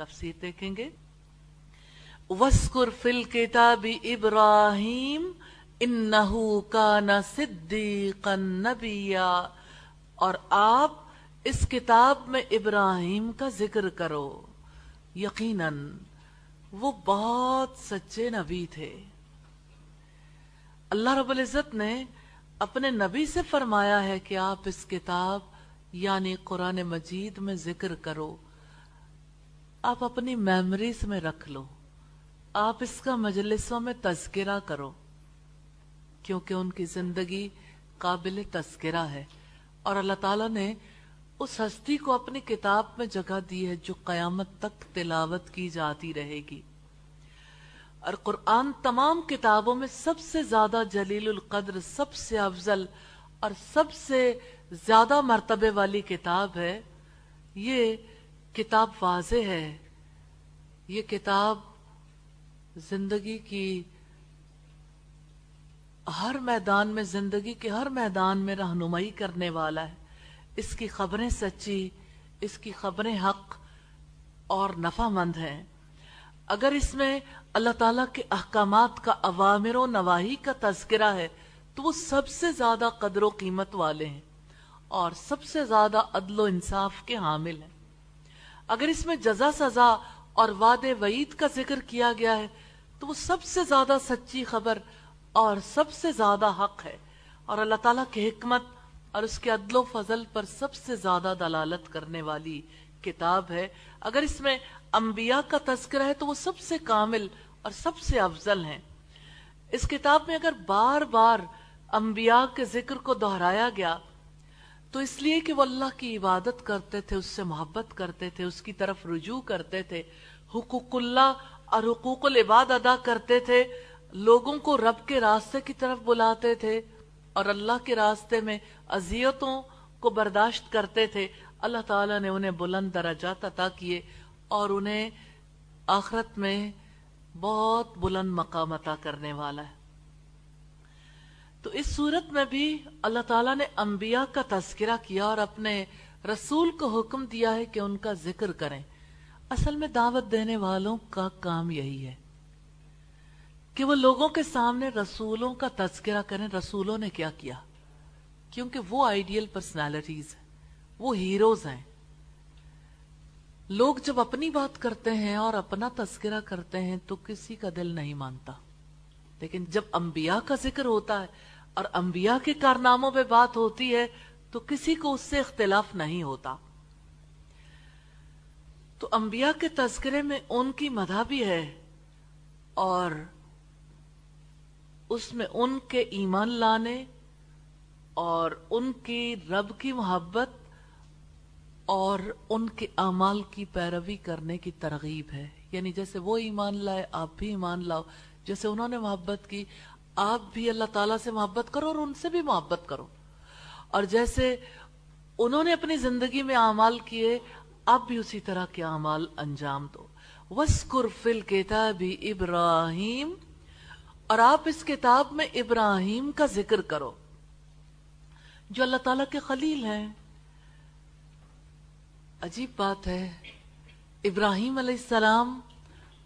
تفسیر دیکھیں گے۔ وسکر فل کتاب ابراہیم انہو کان صدیقا نبیا اور آپ اس کتاب میں ابراہیم کا ذکر کرو۔ یقیناً وہ بہت سچے نبی تھے۔ اللہ رب العزت نے اپنے نبی سے فرمایا ہے کہ آپ اس کتاب یعنی قرآن مجید میں ذکر کرو۔ آپ اپنی میمریز میں رکھ لو۔ آپ اس کا مجلسوں میں تذکرہ کرو۔ کیونکہ ان کی زندگی قابل تذکرہ ہے۔ اور اللہ تعالیٰ نے اس ہستی کو اپنی کتاب میں جگہ دی ہے جو قیامت تک تلاوت کی جاتی رہے گی۔ اور قرآن تمام کتابوں میں سب سے زیادہ جلیل القدر، سب سے افضل اور سب سے زیادہ مرتبے والی کتاب ہے۔ یہ کتاب واضح ہے۔ یہ کتاب زندگی کی ہر میدان میں، زندگی کے ہر میدان میں رہنمائی کرنے والا ہے۔ اس کی خبریں سچی، اس کی خبریں حق اور نفع مند ہیں۔ اگر اس میں اللہ تعالیٰ کے احکامات کا عوامر و نواحی کا تذکرہ ہے، تو وہ سب سے زیادہ قدر و قیمت والے ہیں اور سب سے زیادہ عدل و انصاف کے حامل ہیں۔ اگر اس میں جزا سزا اور وعد وعید کا ذکر کیا گیا ہے، تو وہ سب سے زیادہ سچی خبر اور سب سے زیادہ حق ہے۔ اور اللہ تعالیٰ کی حکمت اور اس کے عدل و فضل پر سب سے زیادہ دلالت کرنے والی کتاب ہے۔ اگر اس میں انبیاء کا تذکرہ ہے، تو وہ سب سے کامل اور سب سے افضل ہیں۔ اس کتاب میں اگر بار بار انبیاء کے ذکر کو دہرایا گیا تو اس لیے کہ وہ اللہ کی عبادت کرتے تھے، اس سے محبت کرتے تھے، اس کی طرف رجوع کرتے تھے۔ حقوق اللہ اور حقوق العباد ادا کرتے تھے۔ لوگوں کو رب کے راستے کی طرف بلاتے تھے اور اللہ کے راستے میں اذیتوں کو برداشت کرتے تھے۔ اللہ تعالیٰ نے انہیں بلند درجات عطا کیے اور انہیں آخرت میں بہت بلند مقام عطا کرنے والا ہے۔ تو اس صورت میں بھی اللہ تعالیٰ نے انبیاء کا تذکرہ کیا اور اپنے رسول کو حکم دیا ہے کہ ان کا ذکر کریں۔ اصل میں دعوت دینے والوں کا کام یہی ہے کہ وہ لوگوں کے سامنے رسولوں کا تذکرہ کریں۔ رسولوں نے کیا کیا؟ کیونکہ وہ آئیڈیل پرسنالٹیز ہیں، وہ ہیروز ہیں۔ لوگ جب اپنی بات کرتے ہیں اور اپنا تذکرہ کرتے ہیں تو کسی کا دل نہیں مانتا۔ لیکن جب انبیاء کا ذکر ہوتا ہے اور انبیاء کے کارناموں پہ بات ہوتی ہے تو کسی کو اس سے اختلاف نہیں ہوتا۔ تو انبیاء کے تذکرے میں ان کی مدہ بھی ہے اور اس میں ان کے ایمان لانے اور ان کی رب کی محبت اور ان کے اعمال کی پیروی کرنے کی ترغیب ہے۔ یعنی جیسے وہ ایمان لائے، آپ بھی ایمان لاؤ۔ جیسے انہوں نے محبت کی آپ بھی اللہ تعالیٰ سے محبت کرو اور ان سے بھی محبت کرو۔ اور جیسے انہوں نے اپنی زندگی میں اعمال کیے، آپ بھی اسی طرح کے اعمال انجام دو۔ وسکر فل کتابی ابراہیم اور آپ اس کتاب میں ابراہیم کا ذکر کرو، جو اللہ تعالیٰ کے خلیل ہیں۔ عجیب بات ہے، ابراہیم علیہ السلام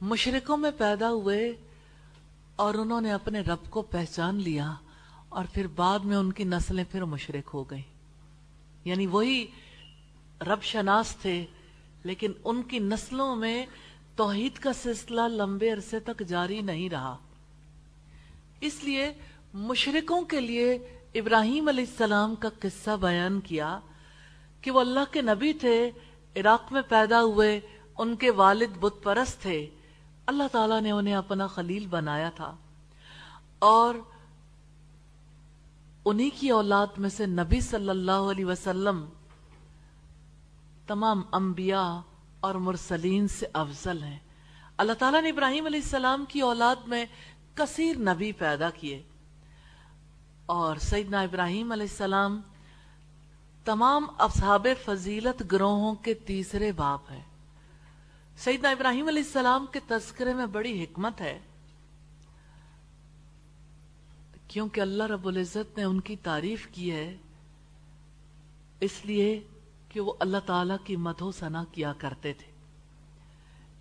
مشرقوں میں پیدا ہوئے۔ اور انہوں نے اپنے رب کو پہچان لیا اور پھر بعد میں ان کی نسلیں پھر مشرق ہو گئیں۔ یعنی وہی رب شناس تھے، لیکن ان کی نسلوں میں توحید کا سلسلہ لمبے عرصے تک جاری نہیں رہا۔ اس لیے مشرقوں کے لیے ابراہیم علیہ السلام کا قصہ بیان کیا کہ وہ اللہ کے نبی تھے، عراق میں پیدا ہوئے، ان کے والد بت پرست تھے۔ اللہ تعالیٰ نے انہیں اپنا خلیل بنایا تھا اور انہی کی اولاد میں سے نبی صلی اللہ علیہ وسلم تمام انبیاء اور مرسلین سے افضل ہیں۔ اللہ تعالیٰ نے ابراہیم علیہ السلام کی اولاد میں کثیر نبی پیدا کیے اور سیدنا ابراہیم علیہ السلام تمام اصحاب فضیلت گروہوں کے تیسرے باپ ہیں۔ سیدنا ابراہیم علیہ السلام کے تذکرے میں بڑی حکمت ہے۔ کیونکہ اللہ رب العزت نے ان کی تعریف کی ہے، اس لیے کہ وہ اللہ تعالی کی مدھو سنا کیا کرتے تھے۔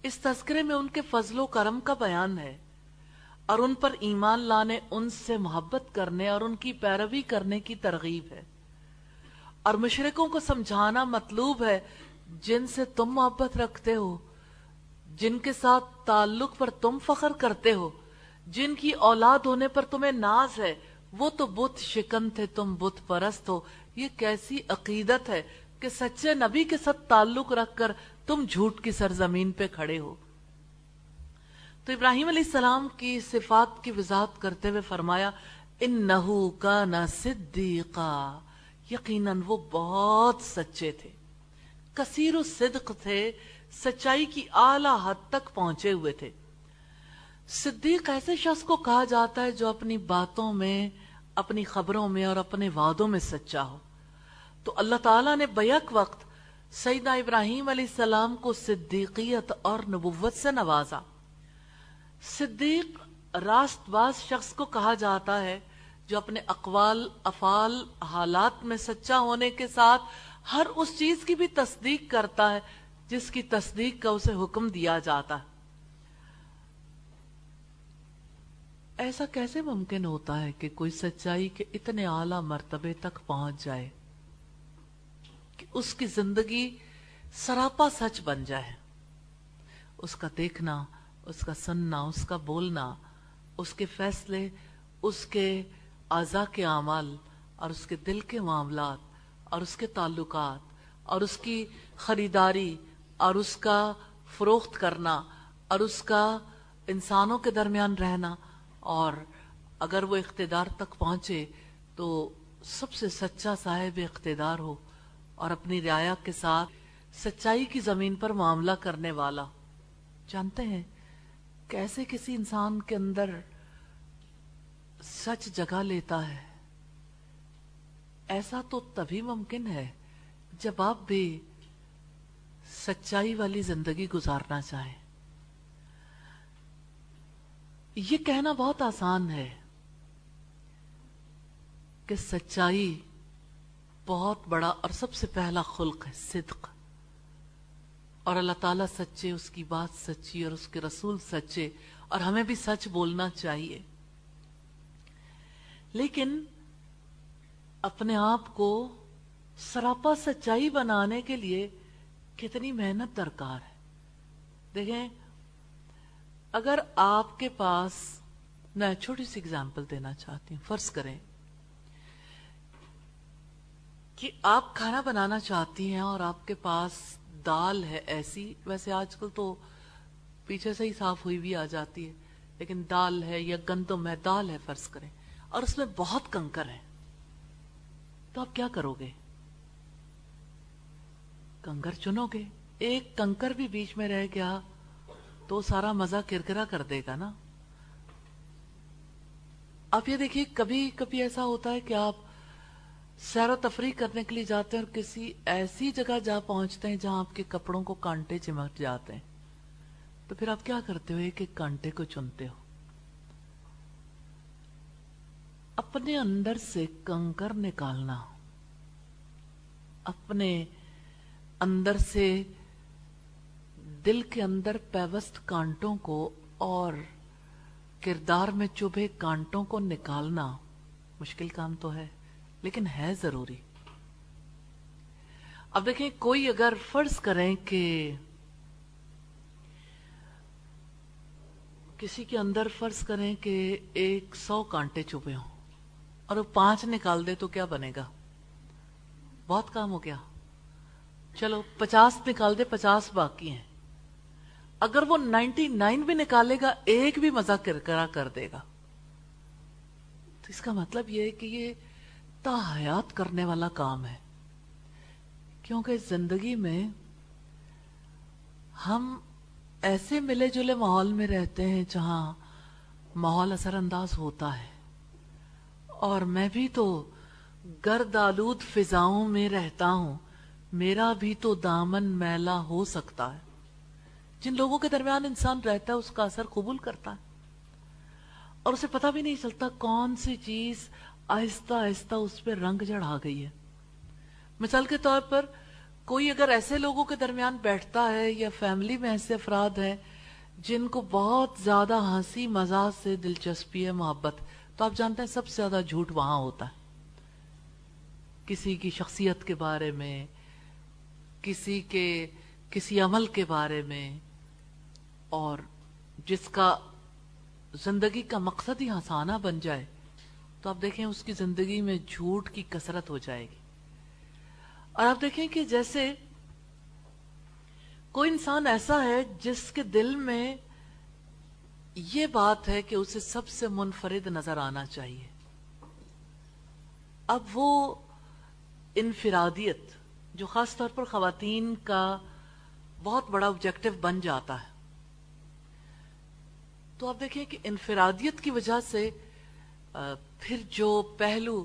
اس تذکرے میں ان کے فضل و کرم کا بیان ہے اور ان پر ایمان لانے، ان سے محبت کرنے اور ان کی پیروی کرنے کی ترغیب ہے۔ اور مشرقوں کو سمجھانا مطلوب ہے، جن سے تم محبت رکھتے ہو جن کے ساتھ تعلق پر تم فخر کرتے ہو، جن کی اولاد ہونے پر تمہیں ناز ہے، وہ تو بت شکن تھے، تم بت پرست ہو۔ یہ کیسی عقیدت ہے کہ سچے نبی کے ساتھ تعلق رکھ کر تم جھوٹ کی سرزمین پہ کھڑے ہو۔ تو ابراہیم علیہ السلام کی صفات کی وضاحت کرتے ہوئے فرمایا، انہو کانا صدیقا۔ یقیناً وہ بہت سچے تھے۔ کثیر و صدق تھے سچائی کی اعلی حد تک پہنچے ہوئے تھے۔ صدیق ایسے شخص کو کہا جاتا ہے جو اپنی باتوں میں، اپنی خبروں میں اور اپنے وعدوں میں سچا ہو۔ تو اللہ تعالیٰ نے بیک وقت سیدہ ابراہیم علیہ السلام کو صدیقیت اور نبوت سے نوازا۔ صدیق راست باز شخص کو کہا جاتا ہے جو اپنے اقوال، افعال، حالات میں سچا ہونے کے ساتھ ہر اس چیز کی بھی تصدیق کرتا ہے جس کی تصدیق کا اسے حکم دیا جاتا ہے۔ ایسا کیسے ممکن ہوتا ہے کہ کوئی سچائی کے اتنے اعلی مرتبے تک پہنچ جائے کہ اس کی زندگی سراپا سچ بن جائے؟ اس کا دیکھنا، اس کا سننا، اس کا بولنا، اس کے فیصلے، اس کے اعضا کے اعمال اور اس کے دل کے معاملات اور اس کے تعلقات اور اس کی خریداری اور اس کا فروخت کرنا اور اس کا انسانوں کے درمیان رہنا اور اگر وہ اقتدار تک پہنچے تو سب سے سچا صاحب اقتدار ہو اور اپنی رعایا کے ساتھ سچائی کی زمین پر معاملہ کرنے والا۔ جانتے ہیں کیسے کسی انسان کے اندر سچ جگہ لیتا ہے؟ ایسا تو تبھی ممکن ہے جب آپ بھی سچائی والی زندگی گزارنا چاہیں۔ یہ کہنا بہت آسان ہے کہ سچائی بہت بڑا اور سب سے پہلا خلق ہے، صدق۔ اور اللہ تعالیٰ سچے، اس کی بات سچی اور اس کے رسول سچے، اور ہمیں بھی سچ بولنا چاہیے۔ لیکن اپنے آپ کو سراپا سچائی بنانے کے لیے کتنی محنت درکار ہے۔ دیکھیں، اگر آپ کے پاس میں چھوٹی سی اگزامپل دینا چاہتی ہوں، فرض کریں کہ آپ کھانا بنانا چاہتی ہیں اور آپ کے پاس دال ہے ایسی، ویسے آج کل تو پیچھے سے ہی صاف ہوئی بھی آ جاتی ہے، لیکن دال ہے یا گندم ہے، دال ہے، فرض کریں، اور اس میں بہت کنکر ہے۔ تو آپ کیا کرو گے؟ کنکر چنو گے؟ ایک کنکر بھی بیچ میں رہ گیا تو سارا مزہ کرکرا کر دے گا نا؟ آپ یہ دیکھیے، کبھی کبھی ایسا ہوتا ہے کہ آپ سیر و تفریح کرنے کے لیے جاتے ہیں اور کسی ایسی جگہ جا پہنچتے ہیں جہاں آپ کے کپڑوں کو کانٹے چمٹ جاتے ہیں۔ تو پھر آپ کیا کرتے ہو؟ ایک ایک کانٹے کو چنتے ہو۔ اپنے اندر سے کنکر نکالنا، اپنے اندر سے دل کے اندر پیوست کانٹوں کو اور کردار میں چوبے کانٹوں کو نکالنا مشکل کام تو ہے، لیکن ہے ضروری۔ اب دیکھیں، کوئی اگر فرض کریں کہ کسی کے اندر فرض کریں کہ ایک سو کانٹے چھپے ہوں اور وہ پانچ نکال دے تو کیا بنے گا؟ بہت کام ہو گیا۔ چلو، پچاس نکال دے، پچاس باقی ہیں۔ اگر وہ نائنٹی نائن بھی نکالے گا، ایک بھی مزہ کرکرا کر دے گا۔ تو اس کا مطلب یہ ہے کہ یہ حیات کرنے والا کام ہے۔ کیونکہ زندگی میں ہم ایسے ملے جلے ماحول میں رہتے ہیں جہاں ماحول اثر انداز ہوتا ہے۔ اور میں بھی تو گرد آلود فضاؤں میں رہتا ہوں۔ میرا بھی تو دامن میلا ہو سکتا ہے۔ جن لوگوں کے درمیان انسان رہتا ہے، اس کا اثر قبول کرتا ہے۔ اور اسے پتا بھی نہیں چلتا کون سی چیز آہستہ آہستہ اس پہ رنگ جڑا گئی ہے۔ مثال کے طور پر کوئی اگر ایسے لوگوں کے درمیان بیٹھتا ہے یا فیملی میں ایسے افراد ہیں جن کو بہت زیادہ ہنسی مزاح سے دلچسپی ہے، محبت، تو آپ جانتے ہیں سب سے زیادہ جھوٹ وہاں ہوتا ہے۔ کسی کی شخصیت کے بارے میں کسی کے، کسی عمل کے بارے میں اور جس کا زندگی کا مقصد ہی ہنسانا بن جائے، تو آپ دیکھیں اس کی زندگی میں جھوٹ کی کثرت ہو جائے گی۔ اور آپ دیکھیں کہ جیسے کوئی انسان ایسا ہے جس کے دل میں یہ بات ہے کہ اسے سب سے منفرد نظر آنا چاہیے۔ اب وہ انفرادیت جو خاص طور پر خواتین کا بہت بڑا آبجیکٹو بن جاتا ہے۔ تو آپ دیکھیں کہ انفرادیت کی وجہ سے پھر جو پہلو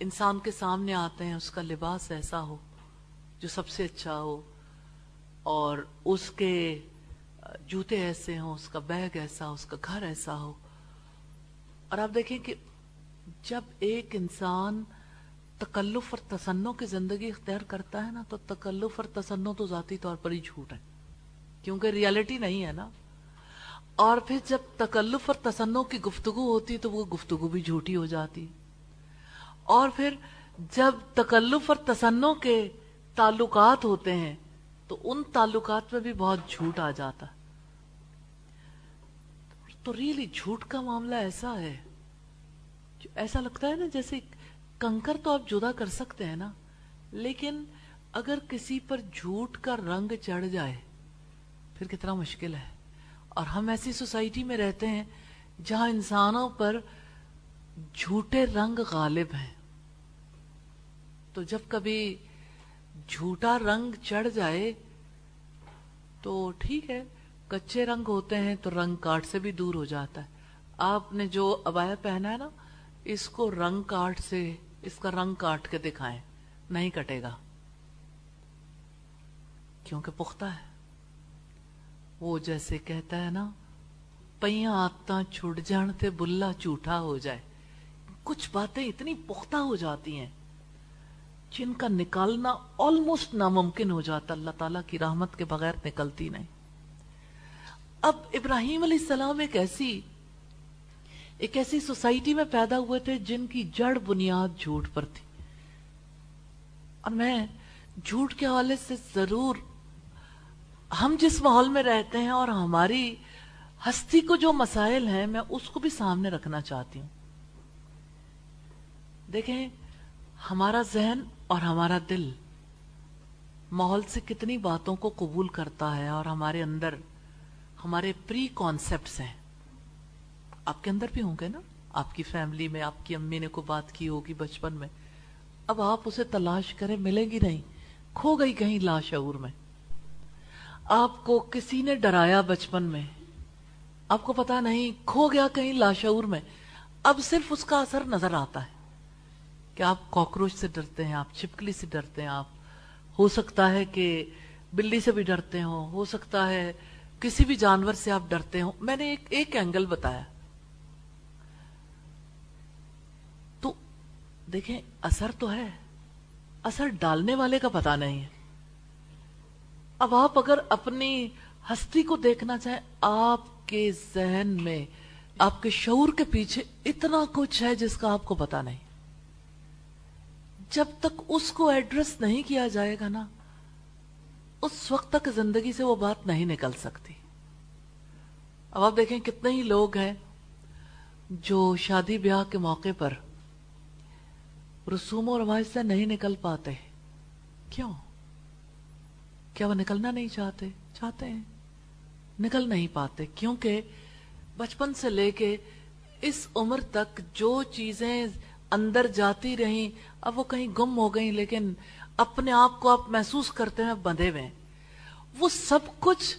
انسان کے سامنے آتے ہیں، اس کا لباس ایسا ہو جو سب سے اچھا ہو، اور اس کے جوتے ایسے ہوں، اس کا بیگ ایسا ہو، اس کا گھر ایسا ہو۔ اور آپ دیکھیں کہ جب ایک انسان تکلف اور تسنوں کی زندگی اختیار کرتا ہے نا، تو تکلف اور تسنوں تو ذاتی طور پر ہی جھوٹ ہے۔ کیونکہ ریالٹی نہیں ہے نا۔ اور پھر جب تکلف اور تسنوں کی گفتگو ہوتی تو وہ گفتگو بھی جھوٹی ہو جاتی۔ اور پھر جب تکلف اور تسنوں کے تعلقات ہوتے ہیں تو ان تعلقات میں بھی بہت جھوٹ آ جاتا۔ تو ریلی جھوٹ کا معاملہ ایسا ہے ایسا لگتا ہے نا جیسے کنکر تو آپ جدا کر سکتے ہیں نا، لیکن اگر کسی پر جھوٹ کا رنگ چڑھ جائے، پھر کتنا مشکل ہے۔ اور ہم ایسی سوسائٹی میں رہتے ہیں جہاں انسانوں پر جھوٹے رنگ غالب ہیں۔ تو جب کبھی جھوٹا رنگ چڑھ جائے تو ٹھیک ہے، کچے رنگ ہوتے ہیں تو رنگ کاٹ سے بھی دور ہو جاتا ہے۔ آپ نے جو ابایا پہنا ہے نا، اس کو رنگ کاٹ سے اس کا رنگ کاٹ کے دکھائیں، نہیں کٹے گا۔ کیونکہ پختہ ہے۔ وہ جیسے کہتا ہے نا پہیاں آتا چھوٹ جان تے بلا چوٹا ہو جائے۔ کچھ باتیں اتنی پختہ ہو جاتی ہیں جن کا نکالنا آلموسٹ ناممکن ہو جاتا، اللہ تعالیٰ کی رحمت کے بغیر نکلتی نہیں۔ اب ابراہیم علیہ السلام ایک ایسی ایک ایسی سوسائٹی میں پیدا ہوئے تھے جن کی جڑ بنیاد جھوٹ پر تھی۔ اور میں جھوٹ کے حوالے سے ضرور ہم جس ماحول میں رہتے ہیں اور ہماری ہستی کو جو مسائل ہیں میں اس کو بھی سامنے رکھنا چاہتی ہوں۔ دیکھیں، ہمارا ذہن اور ہمارا دل ماحول سے کتنی باتوں کو قبول کرتا ہے اور ہمارے اندر ہمارے پری کانسیپٹس ہیں۔ آپ کے اندر بھی ہوں گے نا؟ آپ کی فیملی میں، آپ کی امی نے کو بات کی ہوگی بچپن میں۔ اب آپ اسے تلاش کریں ملے گی نہیں۔ کھو گئی کہیں لاشعور میں۔ آپ کو کسی نے ڈرایا بچپن میں۔ آپ کو پتا نہیں، کھو گیا کہیں لاشعور میں۔ اب صرف اس کا اثر نظر آتا ہے۔ کہ آپ کاکروچ سے ڈرتے ہیں، آپ چپکلی سے ڈرتے ہیں، آپ ہو سکتا ہے کہ بلی سے بھی ڈرتے ہوں، ہو سکتا ہے کسی بھی جانور سے آپ ڈرتے ہوں۔ میں نے ایک ایک اینگل بتایا۔ دیکھیں، اثر تو ہے۔ اثر ڈالنے والے کا پتا نہیں ہے۔ اب آپ اگر اپنی ہستی کو دیکھنا چاہیں، آپ کے ذہن میں، آپ کے شعور کے پیچھے اتنا کچھ ہے جس کا آپ کو پتا نہیں۔ جب تک اس کو ایڈریس نہیں کیا جائے گا نا، اس وقت تک زندگی سے وہ بات نہیں نکل سکتی۔ اب آپ دیکھیں کتنے ہی لوگ ہیں جو شادی بیاہ کے موقع پر رسوم اور رواج سے نہیں نکل پاتے کیوں؟ کیا وہ نکلنا نہیں چاہتے؟ چاہتے ہیں۔ نکل نہیں پاتے، کیونکہ بچپن سے لے کے اس عمر تک جو چیزیں اندر جاتی رہیں، اب وہ کہیں گم ہو گئیں، لیکن اپنے آپ کو آپ محسوس کرتے ہیں، بندھے ہوئے وہ سب کچھ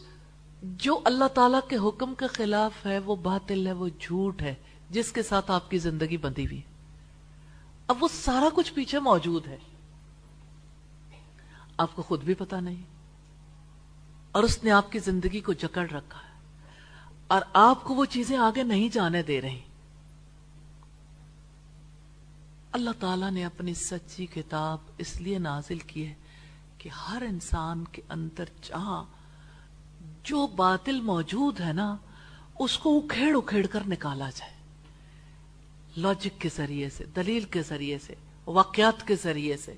جو اللہ تعالی کے حکم کے خلاف ہے، وہ باطل ہے، وہ جھوٹ ہے، جس کے ساتھ آپ کی زندگی بندھی ہوئی اب وہ سارا کچھ پیچھے موجود ہے۔ آپ کو خود بھی پتا نہیں۔ اور اس نے آپ کی زندگی کو جکڑ رکھا ہے۔ اور آپ کو وہ چیزیں آگے نہیں جانے دے رہی۔ اللہ تعالیٰ نے اپنی سچی کتاب اس لیے نازل کی ہے کہ ہر انسان کے اندر جہاں جو باطل موجود ہے نا، اس کو اکھیڑ اکھیڑ کر نکالا جائے۔ لاجک کے ذریعے سے، دلیل کے ذریعے سے، واقعات کے ذریعے سے،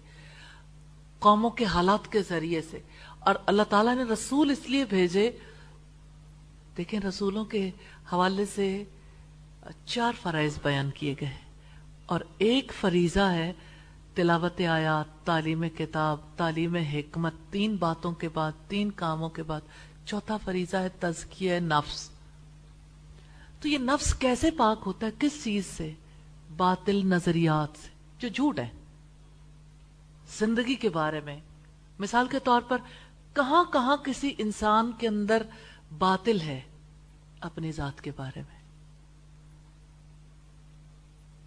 قوموں کے حالات کے ذریعے سے۔ اور اللہ تعالیٰ نے رسول اس لیے بھیجے۔ دیکھیں رسولوں کے حوالے سے چار فرائض بیان کیے گئے اور ایک فریضہ ہے تلاوت آیات، تعلیم کتاب، تعلیم حکمت، تین باتوں کے بعد، تین کاموں کے بعد۔ چوتھا فریضہ ہے تزکیہ نفس۔ تو یہ نفس کیسے پاک ہوتا ہے؟ کس چیز سے؟ باطل نظریات سے، جو جھوٹ ہے زندگی کے بارے میں، مثال کے طور پر، کہاں کہاں کسی انسان کے اندر باطل ہے اپنی ذات کے بارے میں؟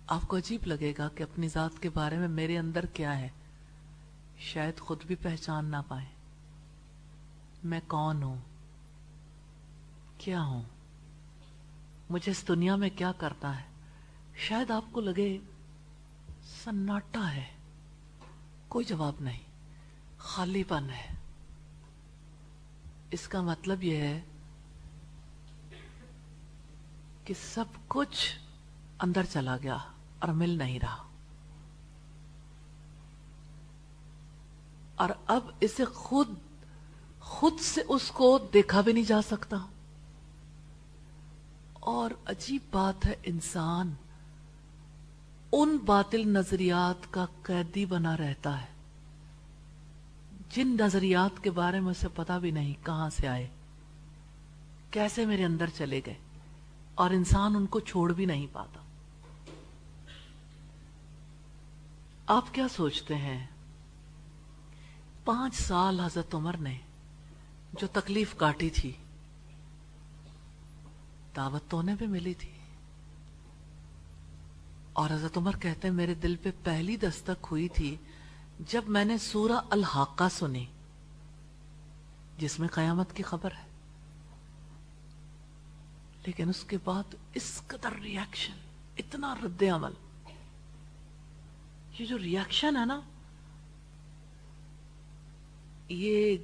آپ کو عجیب لگے گا کہ اپنی ذات کے بارے میں میرے اندر کیا ہے۔ شاید خود بھی پہچان نہ پائے میں کون ہوں؟ کیا ہوں؟ مجھے اس دنیا میں کیا کرنا ہے؟ شاید آپ کو لگے سناٹا ہے۔ کوئی جواب نہیں، خالی پن ہے۔ اس کا مطلب یہ ہے کہ سب کچھ اندر چلا گیا اور مل نہیں رہا۔ اور اب اسے خود خود سے اس کو دیکھا بھی نہیں جا سکتا۔ اور عجیب بات ہے، انسان ان باطل نظریات کا قیدی بنا رہتا ہے۔ جن نظریات کے بارے میں اسے پتا بھی نہیں کہاں سے آئے، کیسے میرے اندر چلے گئے، اور انسان ان کو چھوڑ بھی نہیں پاتا۔ آپ کیا سوچتے ہیں؟ پانچ سال حضرت عمر نے جو تکلیف کاٹی تھی، دعوت تو انہیں بھی ملی تھی۔ اور حضرت عمر کہتے ہیں، میرے دل پہ پہلی دستک ہوئی تھی جب میں نے سورہ الحاقہ سنی، جس میں قیامت کی خبر ہے۔ لیکن اس کے بعد اس قدر ریاکشن اتنا رد عمل۔ یہ جو ریاکشن ہے نا، یہ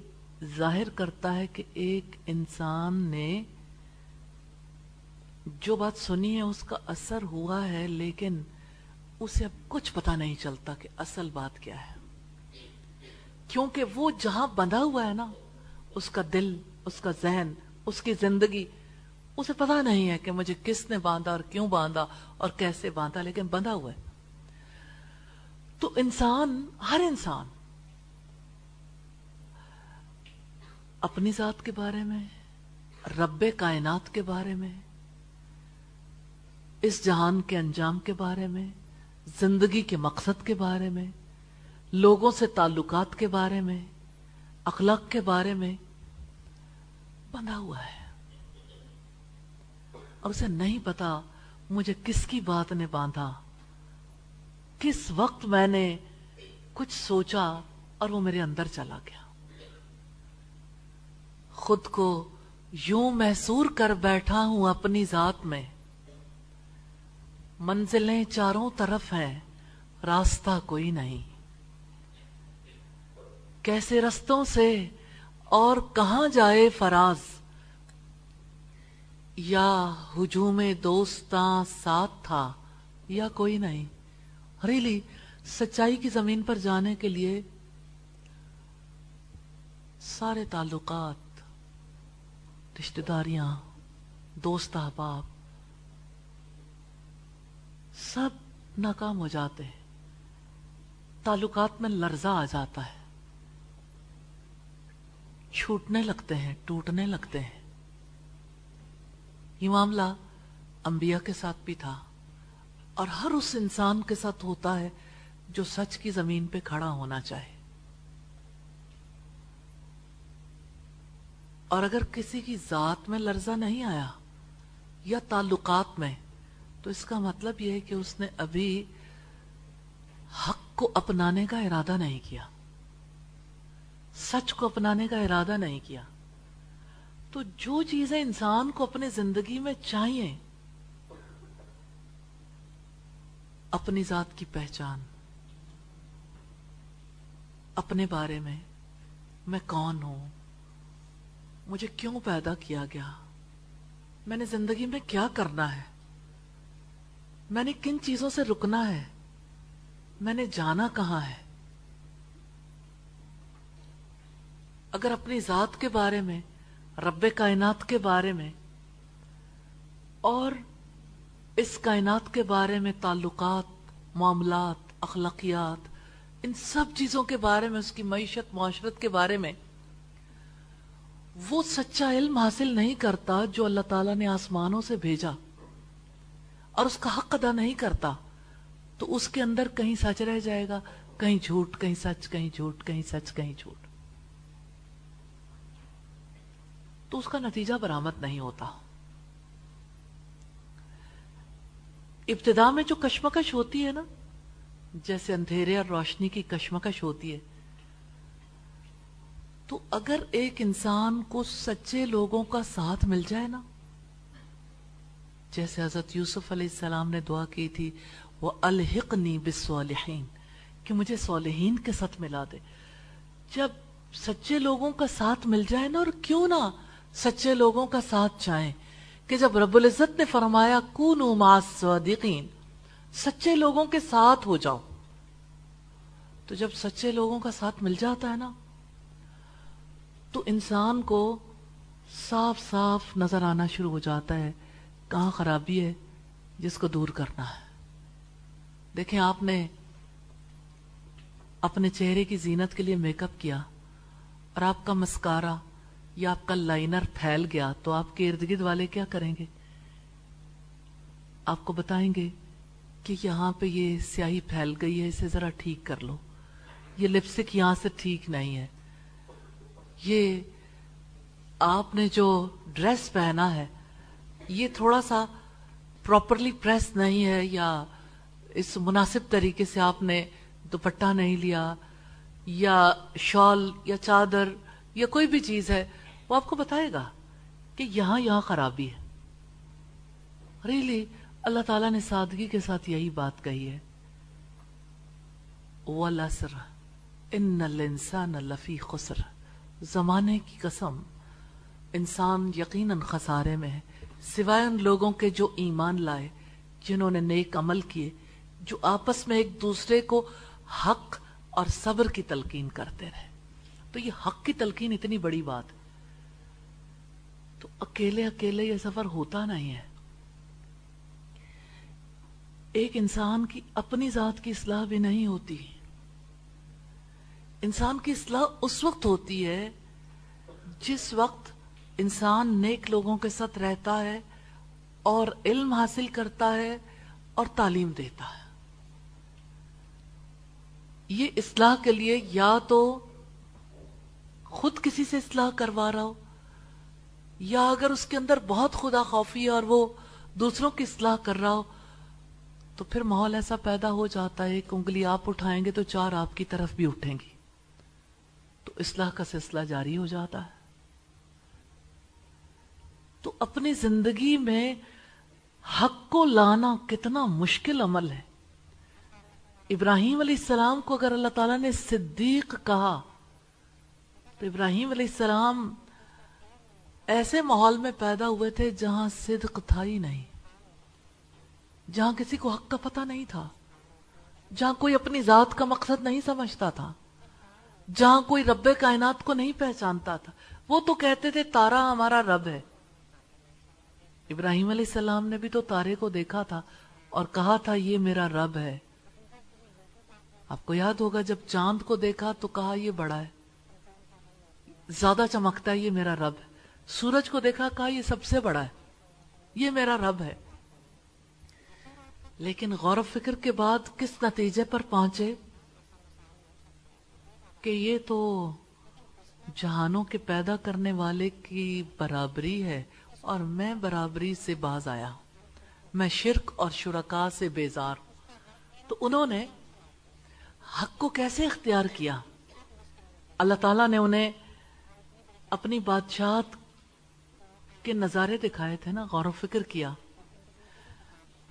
ظاہر کرتا ہے کہ ایک انسان نے جو بات سنی ہے، اس کا اثر ہوا ہے، لیکن اسے اب کچھ پتا نہیں چلتا کہ اصل بات کیا ہے۔ کیونکہ وہ جہاں بندھا ہوا ہے نا، اس کا دل، اس کا ذہن، اس کی زندگی، اسے پتا نہیں ہے کہ مجھے کس نے باندھا اور کیوں باندھا اور کیسے باندھا، لیکن بندھا ہوا ہے۔ تو انسان، ہر انسان اپنی ذات کے بارے میں، رب کائنات کے بارے میں اس جہان کے انجام کے بارے میں، زندگی کے مقصد کے بارے میں، لوگوں سے تعلقات کے بارے میں، اخلاق کے بارے میں بندھا ہوا ہے۔ اور اسے نہیں پتا مجھے کس کی بات نے باندھا، کس وقت میں نے کچھ سوچا اور وہ میرے اندر چلا گیا۔ خود کو یوں محسور کر بیٹھا ہوں اپنی ذات میں۔ منزلیں چاروں طرف ہیں، راستہ کوئی نہیں۔ کیسے رستوں سے اور کہاں جائے فراز؟ یا ہجوم دوستاں ساتھ تھا یا کوئی نہیں۔ ریلی، سچائی کی زمین پر جانے کے لیے سارے تعلقات، رشتہ داریاں دوست احباب سب ناکام ہو جاتے ہیں۔ تعلقات میں لرزہ آ جاتا ہے۔ چھوٹنے لگتے ہیں، ٹوٹنے لگتے ہیں۔ یہ معاملہ انبیاء کے ساتھ بھی تھا۔ اور ہر اس انسان کے ساتھ ہوتا ہے جو سچ کی زمین پہ کھڑا ہونا چاہے۔ اور اگر کسی کی ذات میں لرزہ نہیں آیا یا تعلقات میں تو اس کا مطلب یہ ہے کہ اس نے ابھی حق کو اپنانے کا ارادہ نہیں کیا۔ سچ کو اپنانے کا ارادہ نہیں کیا۔ تو جو چیزیں انسان کو اپنے زندگی میں چاہیے، اپنی ذات کی پہچان، اپنے بارے میں میں کون ہوں؟ مجھے کیوں پیدا کیا گیا؟ میں نے زندگی میں کیا کرنا ہے؟ میں نے کن چیزوں سے رکنا ہے؟ میں نے جانا کہاں ہے؟ اگر اپنی ذات کے بارے میں، رب کائنات کے بارے میں، اور اس کائنات کے بارے میں تعلقات، معاملات، اخلاقیات، ان سب چیزوں کے بارے میں، اس کی معیشت، معاشرت کے بارے میں، وہ سچا علم حاصل نہیں کرتا جو اللہ تعالیٰ نے آسمانوں سے بھیجا۔ اور اس کا حق ادا نہیں کرتا، تو اس کے اندر کہیں سچ رہ جائے گا، کہیں جھوٹ، کہیں سچ، کہیں جھوٹ، کہیں سچ، کہیں جھوٹ۔ تو اس کا نتیجہ برآمد نہیں ہوتا۔ ابتدا میں جو کشمکش ہوتی ہے نا، جیسے اندھیرے اور روشنی کی کشمکش ہوتی ہے، تو اگر ایک انسان کو سچے لوگوں کا ساتھ مل جائے نا جیسے حضرت یوسف علیہ السلام نے دعا کی تھی، وہ الحقنی بسوالحین کہ مجھے صالحین کے ساتھ ملا دے۔ جب سچے لوگوں کا ساتھ مل جائے نا، اور کیوں نہ سچے لوگوں کا ساتھ چاہیں کہ جب رب العزت نے فرمایا، کونو مع الصادقین سچے لوگوں کے ساتھ ہو جاؤ۔ تو جب سچے لوگوں کا ساتھ مل جاتا ہے نا، تو انسان کو صاف صاف نظر آنا شروع ہو جاتا ہے۔ کہاں خرابی ہے جس کو دور کرنا ہے؟ دیکھیں، آپ نے اپنے چہرے کی زینت کے لیے میک اپ کیا اور آپ کا مسکارا یا آپ کا لائنر پھیل گیا تو آپ کے ارد گرد والے کیا کریں گے؟ آپ کو بتائیں گے کہ یہاں پہ یہ سیاہی پھیل گئی ہے، اسے ذرا ٹھیک کر لو۔ یہ لپسٹک یہاں سے ٹھیک نہیں ہے۔ یہ آپ نے جو ڈریس پہنا ہے یہ تھوڑا سا پراپرلی پریس نہیں ہے یا اس مناسب طریقے سے آپ نے دوپٹہ نہیں لیا یا شال یا چادر یا کوئی بھی چیز ہے، وہ آپ کو بتائے گا کہ یہاں یہاں خرابی ہے۔ ریلی اللہ تعالیٰ نے سادگی کے ساتھ یہی بات کہی ہے۔ وَالْأَسْرَ ان الانسان لفی خسر۔ زمانے کی قسم انسان یقیناً خسارے میں ہے۔ سوائے ان لوگوں کے جو ایمان لائے، جنہوں نے نیک عمل کیے، جو آپس میں ایک دوسرے کو حق اور صبر کی تلقین کرتے رہے۔ تو یہ حق کی تلقین اتنی بڑی بات۔ تو اکیلے اکیلے یہ سفر ہوتا نہیں ہے۔ ایک انسان کی اپنی ذات کی اصلاح بھی نہیں ہوتی۔ انسان کی اصلاح اس وقت ہوتی ہے جس وقت انسان نیک لوگوں کے ساتھ رہتا ہے اور علم حاصل کرتا ہے اور تعلیم دیتا ہے۔ یہ اصلاح کے لیے یا تو خود کسی سے اصلاح کروا رہا ہو، یا اگر اس کے اندر بہت خدا خوفی ہے اور وہ دوسروں کی اصلاح کر رہا ہو، تو پھر ماحول ایسا پیدا ہو جاتا ہے کہ انگلی آپ اٹھائیں گے تو چار آپ کی طرف بھی اٹھیں گی۔ تو اصلاح کا سلسلہ جاری ہو جاتا ہے۔ تو اپنی زندگی میں حق کو لانا کتنا مشکل عمل ہے۔ ابراہیم علیہ السلام کو اگر اللہ تعالیٰ نے صدیق کہا، تو ابراہیم علیہ السلام ایسے ماحول میں پیدا ہوئے تھے جہاں صدق تھا ہی نہیں۔ جہاں کسی کو حق کا پتہ نہیں تھا۔ جہاں کوئی اپنی ذات کا مقصد نہیں سمجھتا تھا۔ جہاں کوئی رب کائنات کو نہیں پہچانتا تھا۔ وہ تو کہتے تھے، تارا ہمارا رب ہے۔ ابراہیم علیہ السلام نے بھی تو تارے کو دیکھا تھا اور کہا تھا، یہ میرا رب ہے۔ آپ کو یاد ہوگا، جب چاند کو دیکھا تو کہا، یہ بڑا ہے۔ زیادہ چمکتا ہے، یہ میرا رب ہے۔ سورج کو دیکھا، کہا، یہ سب سے بڑا ہے۔ یہ میرا رب ہے۔ لیکن غور و فکر کے بعد کس نتیجے پر پہنچے؟ کہ یہ تو جہانوں کے پیدا کرنے والے کی برابری ہے۔ اور میں برابری سے باز آیا میں شرک اور شرکا سے بیزار تو انہوں نے حق کو کیسے اختیار کیا؟ اللہ تعالیٰ نے انہیں اپنی بادشاہت کے نظارے دکھائے تھے نا، غور و فکر کیا۔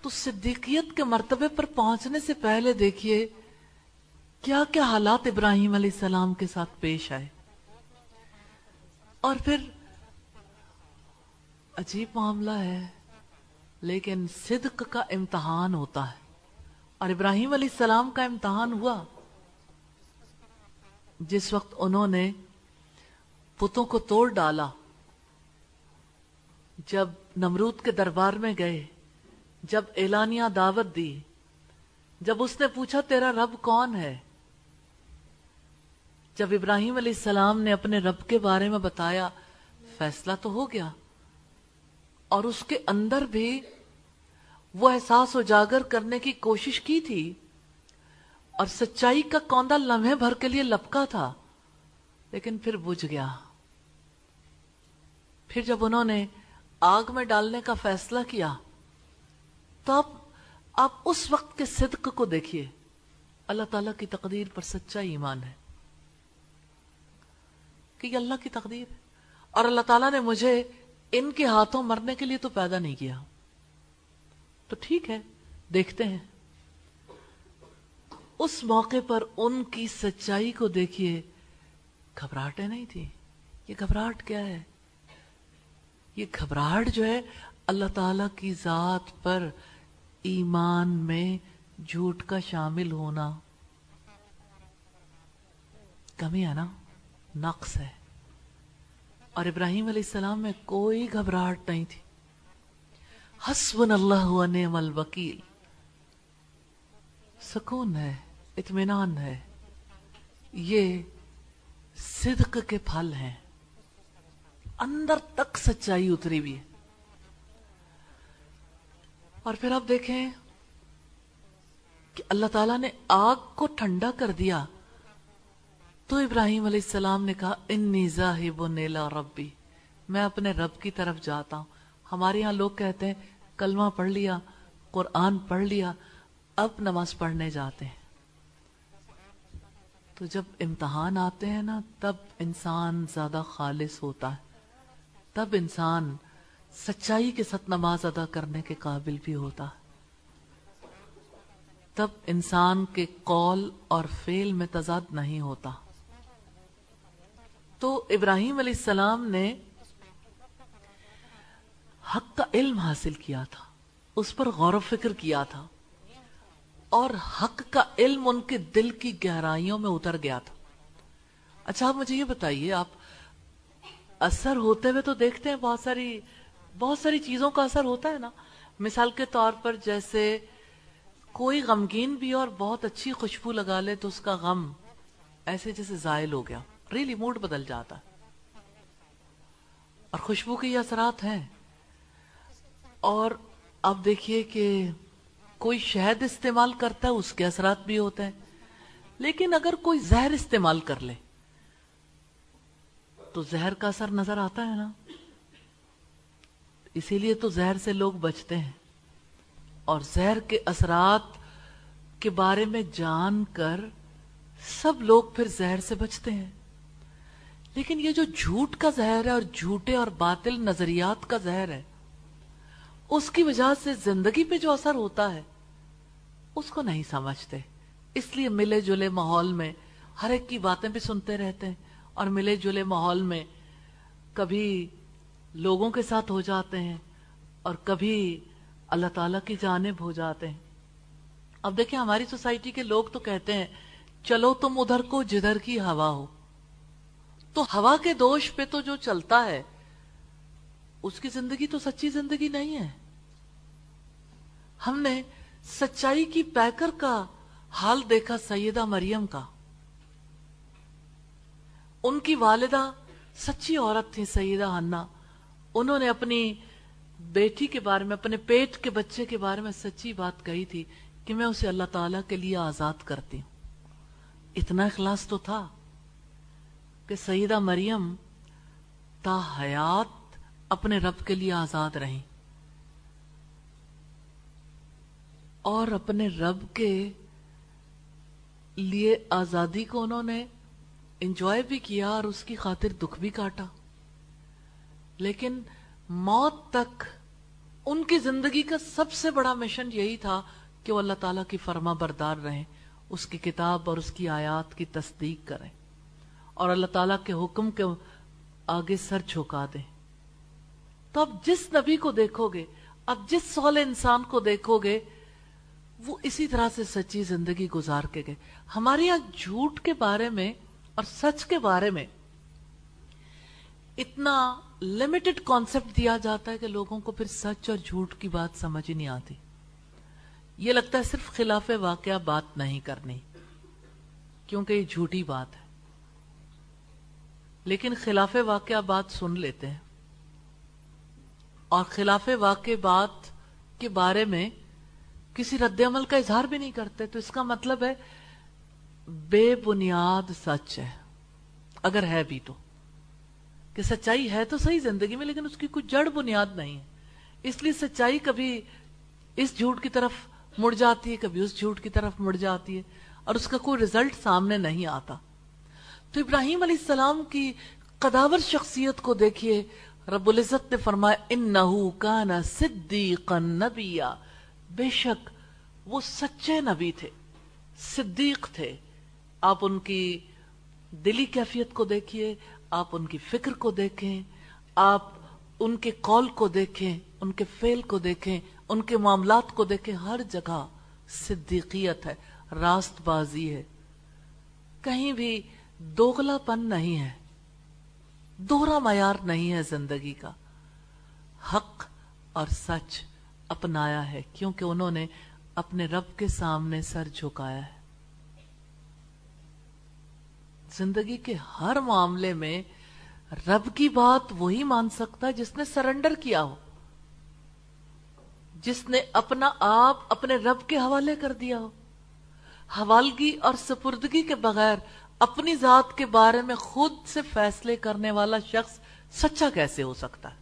تو صدیقیت کے مرتبے پر پہنچنے سے پہلے دیکھیے کیا کیا حالات ابراہیم علیہ السلام کے ساتھ پیش آئے۔ اور پھر عجیب معاملہ ہے، لیکن صدق کا امتحان ہوتا ہے۔ اور ابراہیم علیہ السلام کا امتحان ہوا۔ جس وقت انہوں نے پتوں کو توڑ ڈالا، جب نمرود کے دربار میں گئے، جب اعلانیہ دعوت دی، جب اس نے پوچھا تیرا رب کون ہے؟ جب ابراہیم علیہ السلام نے اپنے رب کے بارے میں بتایا، فیصلہ تو ہو گیا۔ اور اس کے اندر بھی وہ احساس اجاگر کرنے کی کوشش کی تھی اور سچائی کا کوندہ لمحے بھر کے لیے لپکا تھا، لیکن پھر بجھ گیا۔ پھر جب انہوں نے آگ میں ڈالنے کا فیصلہ کیا تو آپ اس وقت کے صدق کو دیکھیے۔ اللہ تعالیٰ کی تقدیر پر سچا ایمان ہے۔ کہ یہ اللہ کی تقدیر ہے۔ اور اللہ تعالیٰ نے مجھے ان کے ہاتھوں مرنے کے لیے تو پیدا نہیں کیا۔ تو ٹھیک ہے، دیکھتے ہیں۔ اس موقع پر ان کی سچائی کو دیکھیے۔ گھبراہٹیں نہیں تھی یہ گھبراہٹ کیا ہے؟ یہ گھبراہٹ جو ہے، اللہ تعالی کی ذات پر ایمان میں جھوٹ کا شامل ہونا۔ کمی ہے نا؟ نقص ہے۔ اور ابراہیم علیہ السلام میں کوئی گھبراہٹ نہیں تھی۔ حسبن اللہ نعم الوکیل۔ سکون ہے، اطمینان ہے۔ یہ صدق کے پھل ہیں۔ اندر تک سچائی اتری بھی ہے۔ اور پھر آپ دیکھیں کہ اللہ تعالیٰ نے آگ کو ٹھنڈا کر دیا۔ تو ابراہیم علیہ السلام نے کہا، انی ذاہب نیلا ربی. میں اپنے رب کی طرف جاتا ہوں۔ ہمارے یہاں لوگ کہتے ہیں، کلمہ پڑھ لیا، قرآن پڑھ لیا، اب نماز پڑھنے جاتے ہیں. تو جب امتحان آتے ہیں نا، تب انسان زیادہ خالص ہوتا ہے۔ تب انسان سچائی کے ساتھ نماز ادا کرنے کے قابل بھی ہوتا ہے۔ تب انسان کے قول اور فیل میں تضاد نہیں ہوتا۔ تو ابراہیم علیہ السلام نے حق کا علم حاصل کیا تھا، اس پر غور و فکر کیا تھا، اور حق کا علم ان کے دل کی گہرائیوں میں اتر گیا تھا۔ اچھا آپ مجھے یہ بتائیے، آپ اثر ہوتے ہوئے تو دیکھتے ہیں بہت ساری بہت ساری چیزوں کا اثر ہوتا ہے نا؟ مثال کے طور پر جیسے کوئی غمگین بھی اور بہت اچھی خوشبو لگا لے تو اس کا غم ایسے جیسے زائل ہو گیا۔ ریلی موڈ بدل جاتا۔ اور خوشبو کے یہ اثرات ہیں۔ اور اب دیکھیے کہ کوئی شہد استعمال کرتا ہے، اس کے اثرات بھی ہوتے ہیں۔ لیکن اگر کوئی زہر استعمال کر لے، تو زہر کا اثر نظر آتا ہے نا۔ اسی لیے تو زہر سے لوگ بچتے ہیں۔ اور زہر کے اثرات کے بارے میں جان کر سب لوگ پھر زہر سے بچتے ہیں۔ لیکن یہ جو جھوٹ کا زہر ہے اور جھوٹے اور باطل نظریات کا زہر ہے، اس کی وجہ سے زندگی پہ جو اثر ہوتا ہے، اس کو نہیں سمجھتے۔ اس لیے ملے جلے ماحول میں ہر ایک کی باتیں بھی سنتے رہتے ہیں اور ملے جلے ماحول میں کبھی لوگوں کے ساتھ ہو جاتے ہیں اور کبھی اللہ تعالی کی جانب ہو جاتے ہیں۔ اب دیکھیں ہماری سوسائٹی کے لوگ تو کہتے ہیں، چلو تم ادھر کو جدھر کی ہوا ہو۔ تو ہوا کے دوش پہ تو جو چلتا ہے، اس کی زندگی تو سچی زندگی نہیں ہے۔ ہم نے سچائی کی پیکر کا حال دیکھا سیدہ مریم کا۔ ان کی والدہ سچی عورت تھی سیدہ ہننا انہوں نے اپنی بیٹی کے بارے میں، اپنے پیٹ کے بچے کے بارے میں سچی بات کہی تھی کہ میں اسے اللہ تعالی کے لیے آزاد کرتی ہوں۔ اتنا اخلاص تو تھا۔ کہ سیدہ مریم تا حیات اپنے رب کے لیے آزاد رہیں اور اپنے رب کے لیے آزادی کو انہوں نے انجوائے بھی کیا اور اس کی خاطر دکھ بھی کاٹا۔ لیکن موت تک ان کی زندگی کا سب سے بڑا مشن یہی تھا کہ وہ اللہ تعالیٰ کی فرما بردار رہیں، اس کی کتاب اور اس کی آیات کی تصدیق کریں۔ اور اللہ تعالیٰ کے حکم کے آگے سر جھکا دیں تو اب جس نبی کو دیکھو گے، اب جس سول انسان کو دیکھو گے، وہ اسی طرح سے سچی زندگی گزار کے گئے۔ ہمارے یہاں جھوٹ کے بارے میں اور سچ کے بارے میں اتنا لمیٹڈ کانسیپٹ دیا جاتا ہے کہ لوگوں کو پھر سچ اور جھوٹ کی بات سمجھ ہی نہیں آتی۔ یہ لگتا ہے صرف خلاف واقعہ بات نہیں کرنی، کیونکہ یہ جھوٹی بات ہے۔ لیکن خلاف واقعہ بات سن لیتے ہیں۔ اور خلاف واقع بات کے بارے میں کسی رد عمل کا اظہار بھی نہیں کرتے، تو اس کا مطلب ہے بے بنیاد سچ ہے۔ اگر ہے بھی تو۔ کہ سچائی ہے تو صحیح زندگی میں، لیکن اس کی کوئی جڑ بنیاد نہیں ہے۔ اس لیے سچائی کبھی اس جھوٹ کی طرف مڑ جاتی ہے، کبھی اس جھوٹ کی طرف مڑ جاتی ہے، اور اس کا کوئی ریزلٹ سامنے نہیں آتا۔ تو ابراہیم علیہ السلام کی قداور شخصیت کو دیکھیے، رب العزت نے فرمایا، انہو کانا صدیقا نبیا. بے شک وہ سچے نبی تھے، صدیق تھے۔ آپ ان کی دلی کیفیت کو دیکھیے، آپ ان کی فکر کو دیکھیں، آپ ان کے قول کو دیکھیں، ان کے فیل کو دیکھیں، ان کے معاملات کو دیکھیں۔ ہر جگہ صدیقیت ہے راست بازی ہے۔ کہیں بھی دوغلا پن نہیں ہے۔ دوہرا معیار نہیں ہے زندگی کا۔ حق اور سچ اپنایا ہے کیونکہ انہوں نے اپنے رب کے سامنے سر جھکایا ہے۔ زندگی کے ہر معاملے میں رب کی بات وہی مان سکتا ہے جس نے سرنڈر کیا ہو۔ جس نے اپنا آپ اپنے رب کے حوالے کر دیا ہو۔ حوالگی اور سپردگی کے بغیر اپنی ذات کے بارے میں خود سے فیصلے کرنے والا شخص سچا کیسے ہو سکتا ہے؟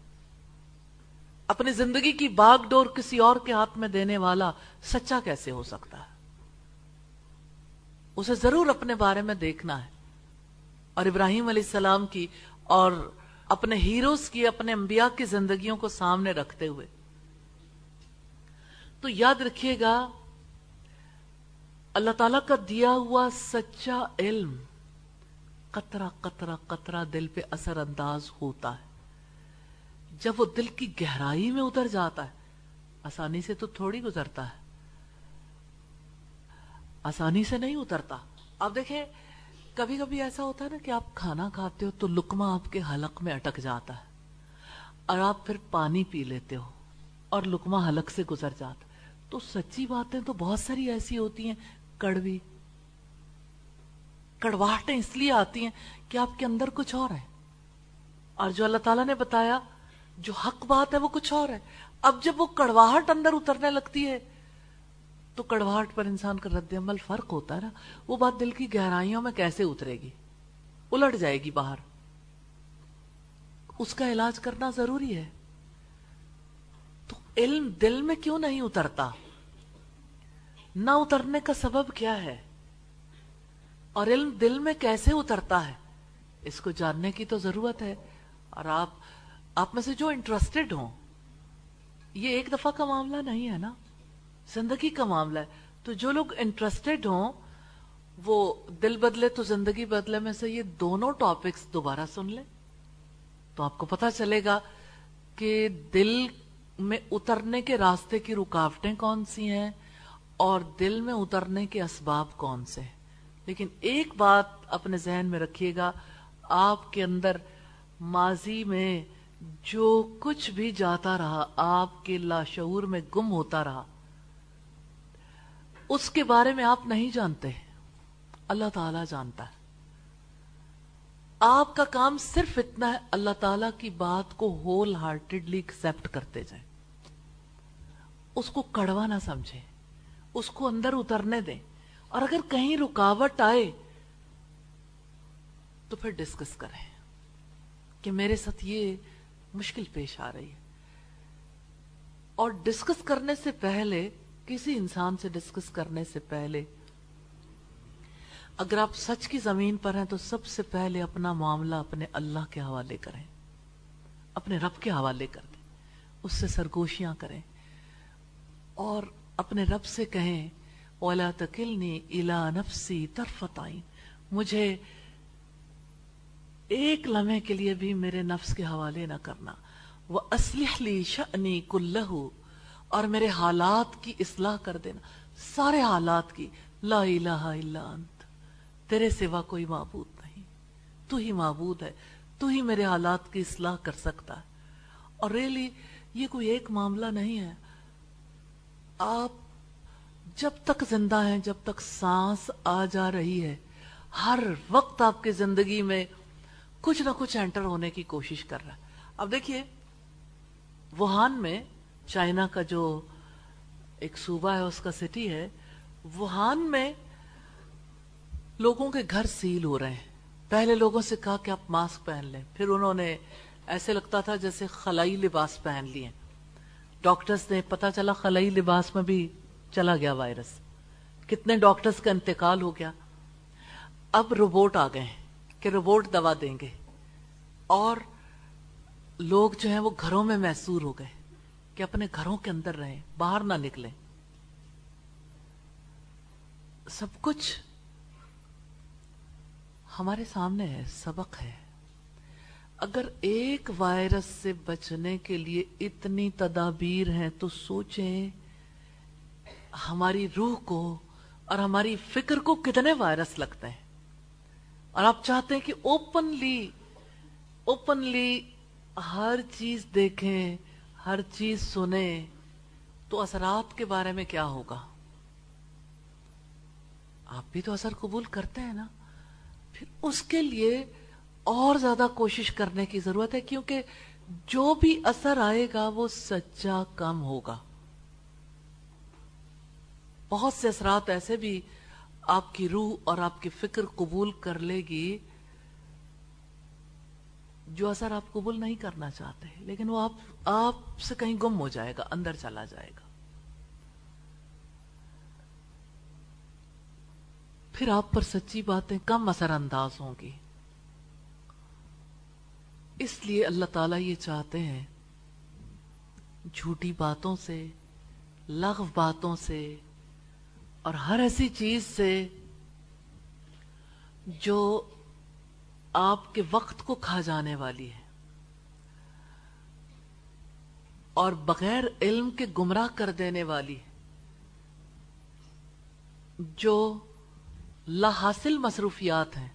اپنی زندگی کی باغ ڈور کسی اور کے ہاتھ میں دینے والا سچا کیسے ہو سکتا ہے؟ اسے ضرور اپنے بارے میں دیکھنا ہے۔ اور ابراہیم علیہ السلام کی اور اپنے ہیروز کی، اپنے انبیاء کی زندگیوں کو سامنے رکھتے ہوئے۔ تو یاد رکھیے گا اللہ تعالیٰ کا دیا ہوا سچا علم قطرہ قطرہ قطرہ دل پہ اثر انداز ہوتا ہے۔ جب وہ دل کی گہرائی میں اتر جاتا ہے، آسانی سے تو تھوڑی گزرتا ہے۔ آسانی سے نہیں اترتا۔ اب دیکھیں کبھی کبھی ایسا ہوتا ہے نا کہ آپ کھانا کھاتے ہو تو لکما آپ کے حلق میں اٹک جاتا ہے اور آپ پھر پانی پی لیتے ہو اور لکما حلق سے گزر جاتا تو سچی باتیں تو بہت ساری ایسی ہوتی ہیں کڑوی۔ کڑواہٹیں اس لیے آتی ہیں کہ آپ کے اندر کچھ اور ہے۔ اور جو اللہ تعالیٰ نے بتایا، جو حق بات ہے وہ کچھ اور ہے۔ اب جب وہ کڑواہٹ اندر اترنے لگتی ہے، تو کڑواہٹ پر انسان کا رد عمل فرق ہوتا ہے نا۔ وہ بات دل کی گہرائیوں میں کیسے اترے گی؟ الٹ جائے گی باہر۔ اس کا علاج کرنا ضروری ہے۔ تو علم دل میں کیوں نہیں اترتا؟ نہ اترنے کا سبب کیا ہے؟ اور علم دل میں کیسے اترتا ہے؟ اس کو جاننے کی تو ضرورت ہے۔ اور آپ آپ میں سے جو انٹرسٹڈ ہوں، یہ ایک دفعہ کا معاملہ نہیں ہے نا؟ زندگی کا معاملہ ہے۔ تو جو لوگ انٹرسٹڈ ہوں، وہ دل بدلے تو زندگی بدلے میں سے یہ دونوں ٹاپکس دوبارہ سن لیں۔ تو آپ کو پتا چلے گا کہ دل میں اترنے کے راستے کی رکاوٹیں کون سی ہیں۔ اور دل میں اترنے کے اسباب کون سے لیکن ایک بات اپنے ذہن میں رکھیے گا، آپ کے اندر ماضی میں جو کچھ بھی جاتا رہا، آپ کے لاشعور میں گم ہوتا رہا، اس کے بارے میں آپ نہیں جانتے اللہ تعالی جانتا ہے۔ آپ کا کام صرف اتنا ہے، اللہ تعالی کی بات کو ہول ہارٹیڈلی ایکسپٹ کرتے جائیں۔ اس کو کڑوا نہ سمجھیں۔ اس کو اندر اترنے دیں۔ اور اگر کہیں رکاوٹ آئے، تو پھر ڈسکس کریں کہ میرے ساتھ یہ مشکل پیش آ رہی ہے۔ اور ڈسکس کرنے سے پہلے، کسی انسان سے ڈسکس کرنے سے پہلے، اگر آپ سچ کی زمین پر ہیں، تو سب سے پہلے اپنا معاملہ اپنے اللہ کے حوالے کریں۔ اپنے رب کے حوالے کر دیں۔ اس سے سرگوشیاں کریں۔ اور اپنے رب سے کہیں اولا تکلنی الا نفسی طرفت مجھے ایک لمحے کے لیے بھی میرے نفس کے حوالے نہ کرنا۔ وہ اسلح لی شنی کلو اور میرے حالات کی اصلاح کر دینا۔ سارے حالات کی۔ لا الہ الا انت تیرے سوا کوئی معبود نہیں۔ تو ہی معبود ہے۔ تو ہی میرے حالات کی اصلاح کر سکتا ہے۔ اور ریلی یہ کوئی ایک معاملہ نہیں ہے۔ آپ جب تک زندہ ہیں، جب تک سانس آ جا رہی ہے، ہر وقت آپ کی زندگی میں کچھ نہ کچھ انٹر ہونے کی کوشش کر رہا ہے۔ اب دیکھیے، ووہان میں چائنا کا جو ایک صوبہ ہے، اس کا سٹی ہے، ووہان میں لوگوں کے گھر سیل ہو رہے ہیں۔ پہلے لوگوں سے کہا کہ آپ ماسک پہن لیں۔ پھر انہوں نے ایسے لگتا تھا جیسے خلائی لباس پہن لیے۔ ڈاکٹرز نے پتا چلا خلائی لباس میں بھی چلا گیا وائرس۔ کتنے ڈاکٹرز کا انتقال ہو گیا۔ اب روبوٹ آ گئے کہ روبوٹ دوا دیں گے۔ اور لوگ جو ہیں وہ گھروں میں محسور ہو گئے کہ اپنے گھروں کے اندر رہیں، باہر نہ نکلیں۔ سب کچھ ہمارے سامنے ہے، سبق ہے۔ اگر ایک وائرس سے بچنے کے لیے اتنی تدابیر ہیں تو سوچیں ہماری روح کو اور ہماری فکر کو کتنے وائرس لگتے ہیں۔ اور آپ چاہتے ہیں کہ اوپنلی اوپنلی ہر چیز دیکھیں، ہر چیز سنیں، تو اثرات کے بارے میں کیا ہوگا؟ آپ بھی تو اثر قبول کرتے ہیں نا۔ پھر اس کے لیے اور زیادہ کوشش کرنے کی ضرورت ہے، کیونکہ جو بھی اثر آئے گا وہ سچا کم ہوگا۔ بہت سے اثرات ایسے بھی آپ کی روح اور آپ کی فکر قبول کر لے گی جو اثر آپ قبول نہیں کرنا چاہتے، لیکن وہ آپ آپ سے کہیں گم ہو جائے گا، اندر چلا جائے گا۔ پھر آپ پر سچی باتیں کم اثر انداز ہوں گی۔ اس لیے اللہ تعالیٰ یہ چاہتے ہیں، جھوٹی باتوں سے، لغو باتوں سے، اور ہر ایسی چیز سے جو آپ کے وقت کو کھا جانے والی ہے۔ اور بغیر علم کے گمراہ کر دینے والی ہے۔ جو لا حاصل مصروفیات ہیں،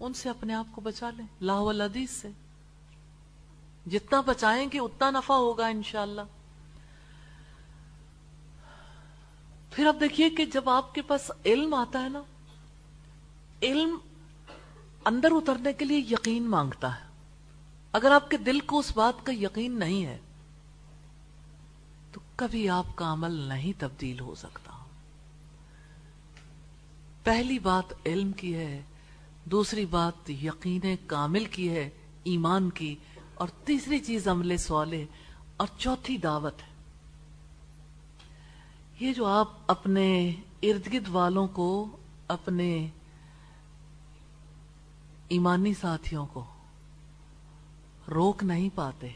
ان سے اپنے آپ کو بچا لیں لا والحدیث سے۔ جتنا بچائیں گے اتنا نفع ہوگا انشاءاللہ۔ پھر اب دیکھیے کہ جب آپ کے پاس علم آتا ہے نا، علم اندر اترنے کے لیے یقین مانگتا ہے۔ اگر آپ کے دل کو اس بات کا یقین نہیں ہے، تو کبھی آپ کا عمل نہیں تبدیل ہو سکتا۔ پہلی بات علم کی ہے، دوسری بات یقین کامل کی ہے، ایمان کی۔ اور تیسری چیز عمل سوالے اور چوتھی دعوت ہے۔ یہ جو آپ اپنے ارد گرد والوں کو، اپنے ایمانی ساتھیوں کو روک نہیں پاتے،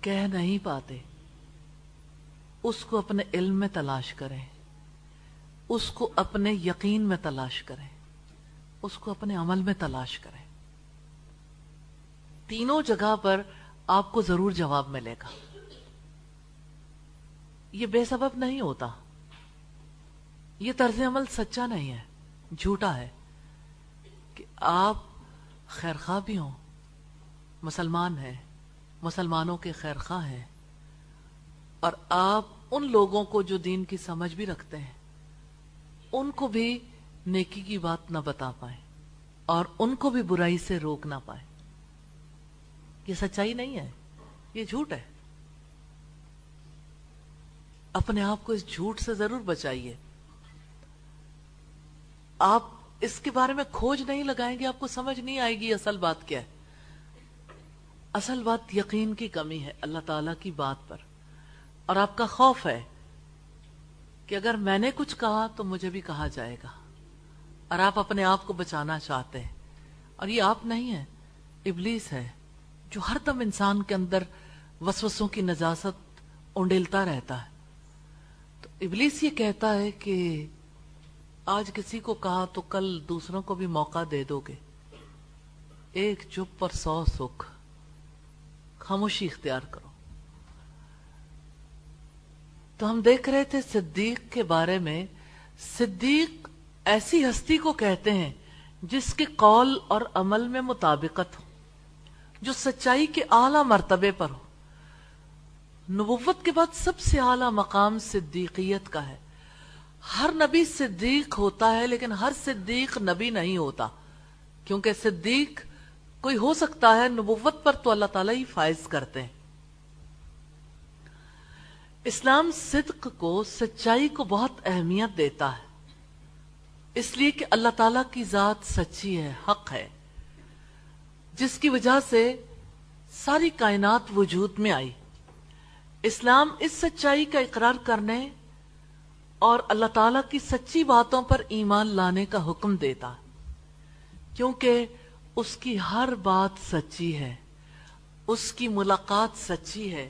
کہہ نہیں پاتے، اس کو اپنے علم میں تلاش کریں، اس کو اپنے یقین میں تلاش کریں، اس کو اپنے عمل میں تلاش کریں۔ تینوں جگہ پر آپ کو ضرور جواب ملے گا۔ یہ بے سبب نہیں ہوتا۔ یہ طرز عمل سچا نہیں ہے، جھوٹا ہے۔ کہ آپ خیر بھی ہوں، مسلمان ہیں، مسلمانوں کے خیر خواہ ہیں، اور آپ ان لوگوں کو جو دین کی سمجھ بھی رکھتے ہیں، ان کو بھی نیکی کی بات نہ بتا پائیں، اور ان کو بھی برائی سے روک نہ پائیں۔ یہ سچائی نہیں ہے، یہ جھوٹ ہے۔ اپنے آپ کو اس جھوٹ سے ضرور بچائیے۔ آپ اس کے بارے میں کھوج نہیں لگائیں گے، آپ کو سمجھ نہیں آئے گی اصل بات کیا ہے۔ اصل بات یقین کی کمی ہے اللہ تعالی کی بات پر۔ اور آپ کا خوف ہے کہ اگر میں نے کچھ کہا تو مجھے بھی کہا جائے گا۔ اور آپ اپنے آپ کو بچانا چاہتے ہیں۔ اور یہ آپ نہیں ہے ابلیس ہے۔ جو ہر دم انسان کے اندر وسوسوں کی نجاست اونڈیلتا رہتا ہے۔ تو ابلیس یہ کہتا ہے کہ آج کسی کو کہا تو کل دوسروں کو بھی موقع دے دو گے۔ ایک چپ پر سو سکھ، خاموشی اختیار کرو۔ تو ہم دیکھ رہے تھے صدیق کے بارے میں۔ صدیق ایسی ہستی کو کہتے ہیں جس کے قول اور عمل میں مطابقت ہو۔ جو سچائی کے اعلی مرتبے پر ہو۔ نبوت کے بعد سب سے اعلی مقام صدیقیت کا ہے۔ ہر نبی صدیق ہوتا ہے لیکن ہر صدیق نبی نہیں ہوتا۔ کیونکہ صدیق کوئی ہو سکتا ہے نبوت پر تو اللہ تعالیٰ ہی فائز کرتے ہیں۔ اسلام صدق کو، سچائی کو بہت اہمیت دیتا ہے۔ اس لیے کہ اللہ تعالیٰ کی ذات سچی ہے، حق ہے۔ جس کی وجہ سے ساری کائنات وجود میں آئی۔ اسلام اس سچائی کا اقرار کرنے اور اللہ تعالیٰ کی سچی باتوں پر ایمان لانے کا حکم دیتا، کیونکہ اس کی ہر بات سچی ہے، اس کی ملاقات سچی ہے،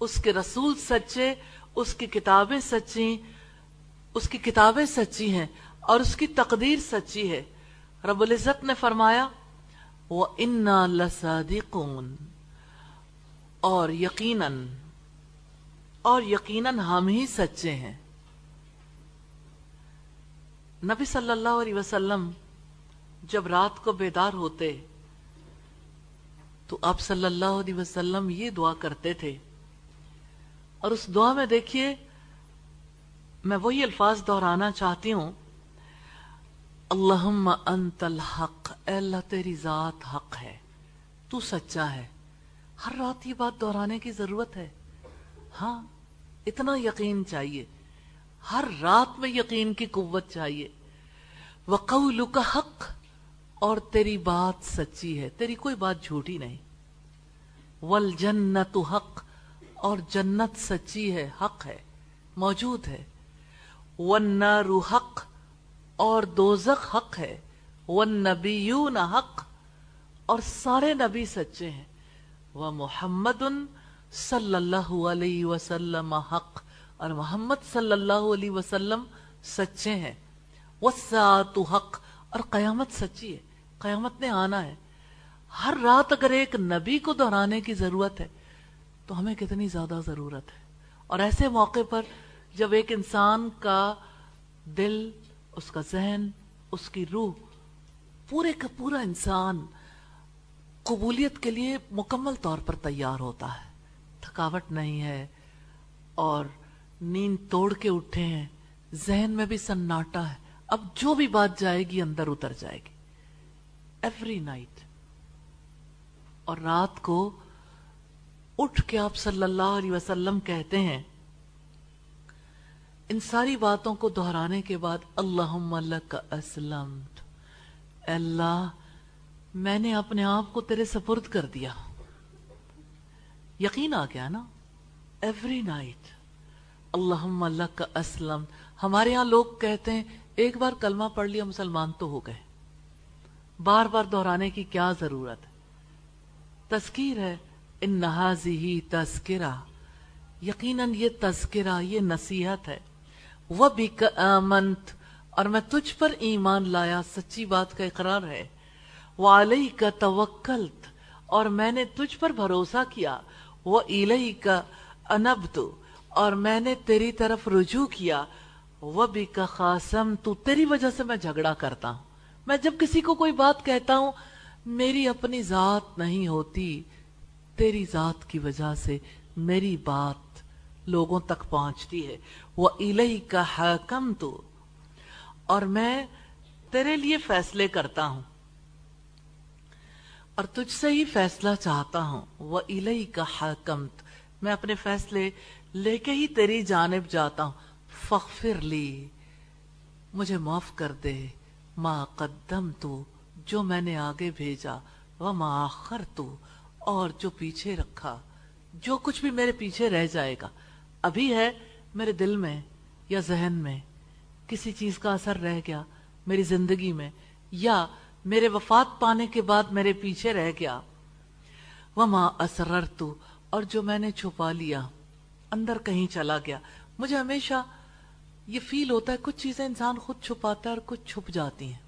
اس کے رسول سچے، اس کی کتابیں سچی، اس کی کتابیں سچی ہیں اور اس کی تقدیر سچی ہے۔ رب العزت نے فرمایا وہ انا لسادقون اور یقیناً اور یقیناً ہم ہی سچے ہیں۔ نبی صلی اللہ علیہ وسلم جب رات کو بیدار ہوتے، تو آپ صلی اللہ علیہ وسلم یہ دعا کرتے تھے۔ اور اس دعا میں دیکھیے، میں وہی الفاظ دہرانا چاہتی ہوں اللہم انت الحق، اے اللہ تیری ذات حق ہے، تو سچا ہے۔ ہر رات یہ بات دہرانے کی ضرورت ہے۔ ہاں اتنا یقین چاہیے۔ ہر رات میں یقین کی قوت چاہیے۔ وقولک حق، اور تیری بات سچی ہے۔ تیری کوئی بات جھوٹی نہیں۔ والجنت حق، اور جنت سچی ہے، حق ہے، موجود ہے۔ والنار حق اور دوزخ حق ہے۔ والنبیون حق۔ اور سارے نبی سچے ہیں۔ وَمُحَمَّدٌ صلی اللہ علیہ وسلم حق۔ اور محمد صلی اللہ علیہ وسلم سچے ہیں۔ وَالسَّاعَةُ حق۔ اور قیامت سچی ہے۔ قیامت نے آنا ہے۔ ہر رات اگر ایک نبی کو دہرانے کی ضرورت ہے، تو ہمیں کتنی زیادہ ضرورت ہے۔ اور ایسے موقع پر جب ایک انسان کا دل اس کا ذہن، اس کی روح، پورے کا پورا انسان قبولیت کے لیے مکمل طور پر تیار ہوتا ہے۔ تھکاوٹ نہیں ہے اور نیند توڑ کے اٹھے ہیں، ذہن میں بھی سناٹا ہے۔ اب جو بھی بات جائے گی، اندر اتر جائے گی۔ ایوری نائٹ اور رات کو اٹھ کے آپ صلی اللہ علیہ وسلم کہتے ہیں ان ساری باتوں کو دہرانے کے بعد اللہ اسلم اللہ، میں نے اپنے آپ کو تیرے سپرد کر دیا۔ یقین آ گیا نا؟ ایوری نائٹ اللہ اللہ کا اسلم۔ ہمارے یہاں لوگ کہتے ہیں، ایک بار کلمہ پڑھ لیا، مسلمان تو ہو گئے۔ بار بار دہرانے کی کیا ضرورت؟ ہے تذکیر ہے، ان نہازی ہی تذکرہ۔ یقیناً یہ تذکرہ، یہ نصیحت ہے۔ وہ بھی آمنت، اور میں تجھ پر ایمان لایا، سچی بات کا اقرار ہے۔ وعلی کا توکلت، اور میں نے تجھ پر بھروسہ کیا۔ وہ الہی کا انبت، اور میں نے تیری طرف رجوع کیا۔ وہ بھی کا خاسم تو تیری وجہ سے میں جھگڑا کرتا ہوں۔ میں جب کسی کو کوئی بات کہتا ہوں، میری اپنی ذات نہیں ہوتی۔ تیری ذات کی وجہ سے میری بات لوگوں تک پہنچتی ہے۔ وہ الہی کا حکم تو اور میں تیرے لیے فیصلے کرتا ہوں۔ اور تجھ سے ہی فیصلہ چاہتا ہوں۔ وہ الہی کا حکم میں اپنے فیصلے لے کے ہی تیری جانب جاتا ہوں۔ فخر لی مجھے معاف کر دے۔ ما قدم تو جو میں نے آگے بھیجا۔ وہ ما آخر تو اور جو پیچھے رکھا۔ جو کچھ بھی میرے پیچھے رہ جائے گا۔ ابھی ہے میرے دل میں یا ذہن میں؟ کسی چیز کا اثر رہ گیا میری زندگی میں، یا میرے وفات پانے کے بعد میرے پیچھے رہ گیا؟ وما اسرر تو اور جو میں نے چھپا لیا اندر کہیں چلا گیا۔ مجھے ہمیشہ یہ فیل ہوتا ہے کچھ چیزیں انسان خود چھپاتا ہے اور کچھ چھپ جاتی ہیں۔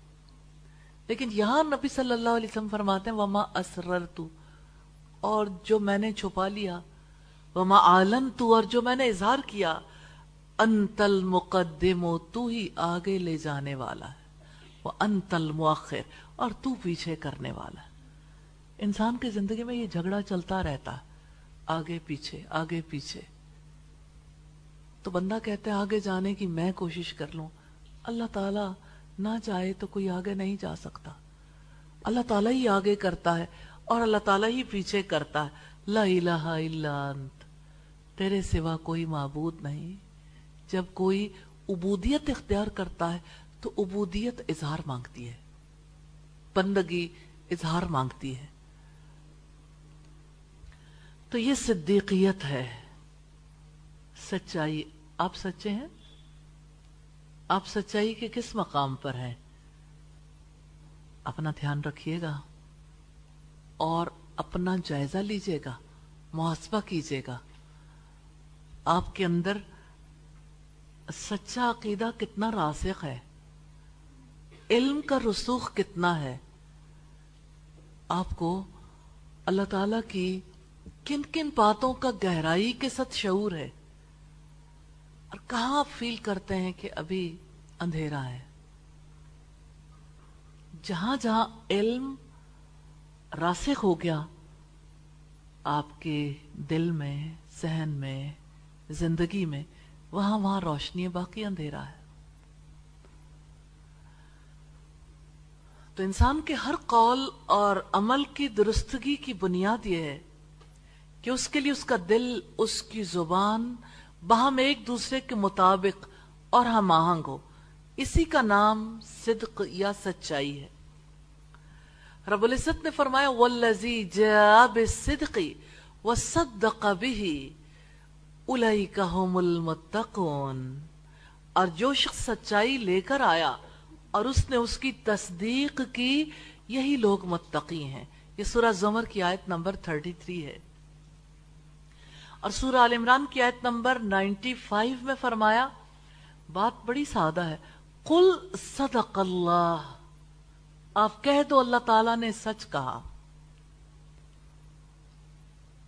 لیکن یہاں نبی صلی اللہ علیہ وسلم فرماتے ہیں، وما اسرر تو اور جو میں نے چھپا لیا وما عالم تو اور جو میں نے اظہار کیا انتل مقدم تو ہی آگے لے جانے والا ہے۔ وہ انتل مؤخر اور تو پیچھے کرنے والا ہے۔ انسان کی زندگی میں یہ جھگڑا چلتا رہتا ہے۔ آگے پیچھے آگے پیچھے۔ تو بندہ کہتے ہیں آگے جانے کی میں کوشش کر لوں۔ اللہ تعالیٰ نہ چاہے تو کوئی آگے نہیں جا سکتا۔ اللہ تعالیٰ ہی آگے کرتا ہے اور اللہ تعالیٰ ہی پیچھے کرتا ہے۔ لا الہ الا انت۔ تیرے سوا کوئی معبود نہیں۔ جب کوئی عبودیت اختیار کرتا ہے تو عبودیت اظہار مانگتی ہے۔ بندگی اظہار مانگتی ہے۔ تو یہ صدیقیت ہے۔ سچائی، آپ سچے ہیں؟ آپ سچائی کے کس مقام پر ہیں؟ اپنا دھیان رکھیے گا اور اپنا جائزہ لیجیے گا، محاسبہ کیجیے گا۔ آپ کے اندر سچا عقیدہ کتنا راسخ ہے؟ علم کا رسوخ کتنا ہے؟ آپ کو اللہ تعالی کی کن کن باتوں کا گہرائی کے ساتھ شعور ہے؟ اور کہاں آپ فیل کرتے ہیں کہ ابھی اندھیرا ہے؟ جہاں جہاں علم راسخ ہو گیا، آپ کے دل میں، ذہن میں زندگی میں، وہاں وہاں روشنی باقی اندھیرا ہے۔ تو انسان کے ہر قول اور عمل کی درستگی کی بنیاد یہ ہے کہ اس کے لیے اس کا دل، اس کی زبان باہم ایک دوسرے کے مطابق اور ہم آہنگ ہو۔ اسی کا نام صدق یا سچائی ہے۔ رب العزت نے فرمایا والذی جاء بالصدق وصدق به اولئک هم المتقون۔ اور جو شخص سچائی لے کر آیا اور اس نے اس کی تصدیق کی، یہی لوگ متقی ہیں۔ یہ سورہ زمر کی آیت نمبر 33 ہے۔ اور سورہ عال عمران کی آیت نمبر نائنٹی فائیو میں فرمایا، بات بڑی سادہ ہے۔ قل صدق اللہ۔ آپ کہہ دو اللہ تعالی نے سچ کہا۔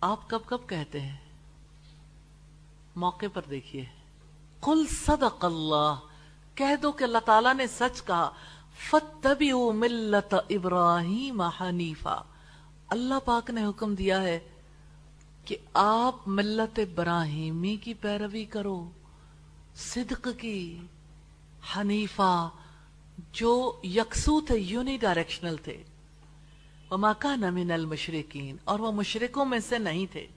آپ کب کب کہتے ہیں؟ موقع پر دیکھیے۔ قل صدق اللہ، کہہ دو کہ اللہ تعالیٰ نے سچ کہا فتبعوا ملت ابراہیم حنیفہ اللہ پاک نے حکم دیا ہے کہ آپ ملت ابراہیمی کی پیروی کرو، صدق کی، حنیفہ، جو یکسو تھے یونی ڈائریکشنل تھے۔ وما کان من المشرقین اور وہ مشرقوں میں سے نہیں تھے۔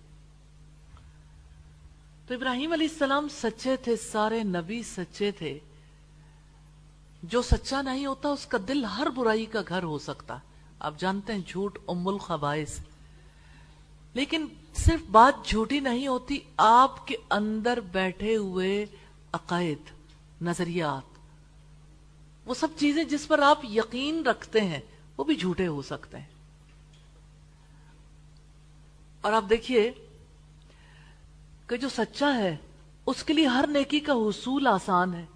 تو ابراہیم علیہ السلام سچے تھے، سارے نبی سچے تھے۔ جو سچا نہیں ہوتا، اس کا دل ہر برائی کا گھر ہو سکتا۔ آپ جانتے ہیں، جھوٹ ام الخبائث۔ لیکن صرف بات جھوٹی نہیں ہوتی، آپ کے اندر بیٹھے ہوئے عقائد، نظریات، وہ سب چیزیں جس پر آپ یقین رکھتے ہیں، وہ بھی جھوٹے ہو سکتے ہیں۔ اور آپ دیکھیے کہ جو سچا ہے، اس کے لیے ہر نیکی کا حصول آسان ہے۔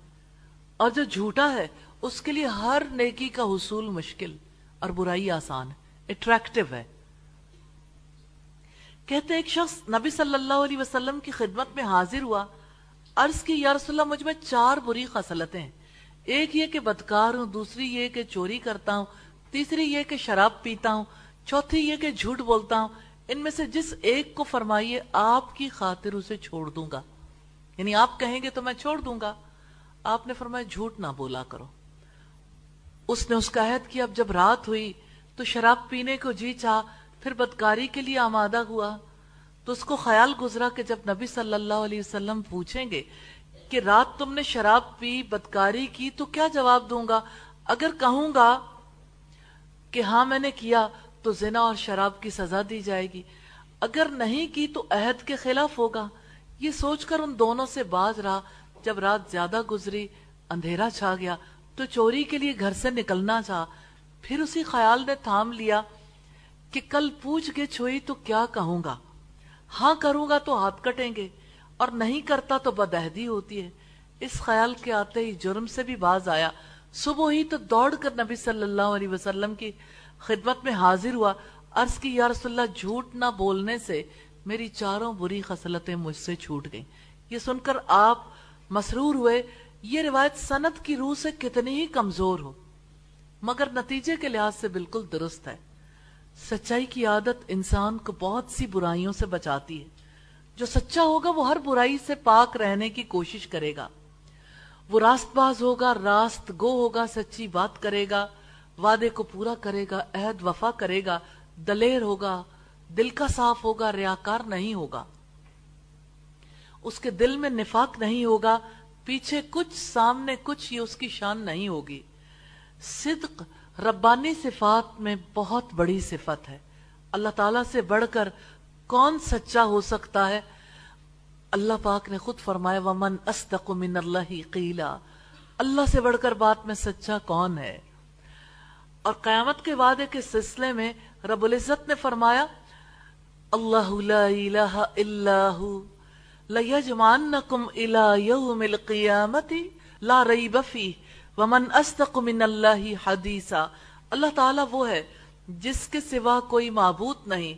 اور جو جھوٹا ہے، اس کے لیے ہر نیکی کا حصول مشکل اور برائی آسان ہے۔ اٹریکٹو ہے۔ کہتے ایک شخص نبی صلی اللہ علیہ وسلم کی خدمت میں حاضر ہوا، عرض کی، یا رسول اللہ، مجھ میں چار بری خصلتیں ہیں۔ ایک یہ کہ بدکار ہوں، دوسری یہ کہ چوری کرتا ہوں، تیسری یہ کہ شراب پیتا ہوں، چوتھی یہ کہ جھوٹ بولتا ہوں۔ ان میں سے جس ایک کو فرمائیے، آپ کی خاطر اسے چھوڑ دوں گا۔ یعنی آپ کہیں گے تو میں چھوڑ دوں گا۔ آپ نے فرمایا، جھوٹ نہ بولا کرو۔ اس نے اس کا عہد کیا۔ اب جب رات ہوئی تو شراب پینے کو جی چاہ، پھر بدکاری کے لیے آمادہ ہوا۔ تو اس کو خیال گزرا کہ جب نبی صلی اللہ علیہ وسلم پوچھیں گے کہ رات تم نے شراب پی، بدکاری کی، تو کیا جواب دوں گا؟ اگر کہوں گا کہ ہاں میں نے کیا تو زنا اور شراب کی سزا دی جائے گی۔ اگر نہیں کی تو عہد کے خلاف ہوگا۔ یہ سوچ کر ان دونوں سے باز رہا۔ جب رات زیادہ گزری، اندھیرا چھا گیا۔ تو چوری کے لیے گھر سے نکلنا چاہ پھر اسی خیال نے تھام لیا کہ کل پوچھ گچھ ہوئی تو کیا کہوں گا۔ ہاں کروں گا تو ہاتھ کٹیں گے۔ اور نہیں کرتا تو بدہدی ہوتی ہے۔ اس خیال کے آتے ہی جرم سے بھی باز آیا۔ صبح ہی تو دوڑ کر نبی صلی اللہ علیہ وسلم کی خدمت میں حاضر ہوا، عرض کی یا رسول اللہ، جھوٹ نہ بولنے سے میری چاروں بری خصلتیں مجھ سے چھوٹ گئیں۔ یہ سن کر آپ مسرور ہوئے، یہ روایت سنت کی روح سے کتنی ہی کمزور ہو، مگر نتیجے کے لحاظ سے بالکل درست ہے۔ سچائی کی عادت انسان کو بہت سی برائیوں سے بچاتی ہے۔ جو سچا ہوگا، وہ ہر برائی سے پاک رہنے کی کوشش کرے گا۔ وہ راست باز ہوگا راست گو ہوگا، سچی بات کرے گا۔ وعدے کو پورا کرے گا، عہد وفا کرے گا، دلیر ہوگا، دل کا صاف ہوگا، ریاکار نہیں ہوگا۔ اس کے دل میں نفاق نہیں ہوگا، پیچھے کچھ سامنے کچھ یہ اس کی شان نہیں ہوگی۔ صدق ربانی صفات میں بہت بڑی صفت ہے۔ اللہ تعالیٰ سے بڑھ کر کون سچا ہو سکتا ہے؟ اللہ پاک نے خود فرمایا، ومن استق من اللہ قیلا۔ اللہ سے بڑھ کر بات میں سچا کون ہے؟ اور قیامت کے وعدے کے سلسلے میں رب العزت نے فرمایا، اللہ لا الہ الا ہو، لیجمعنکم الى یوم القیامت لا ریب فیہ، ومن استق من اللہ حدیثا۔ اللہ تعالیٰ وہ ہے جس کے سوا کوئی معبود نہیں،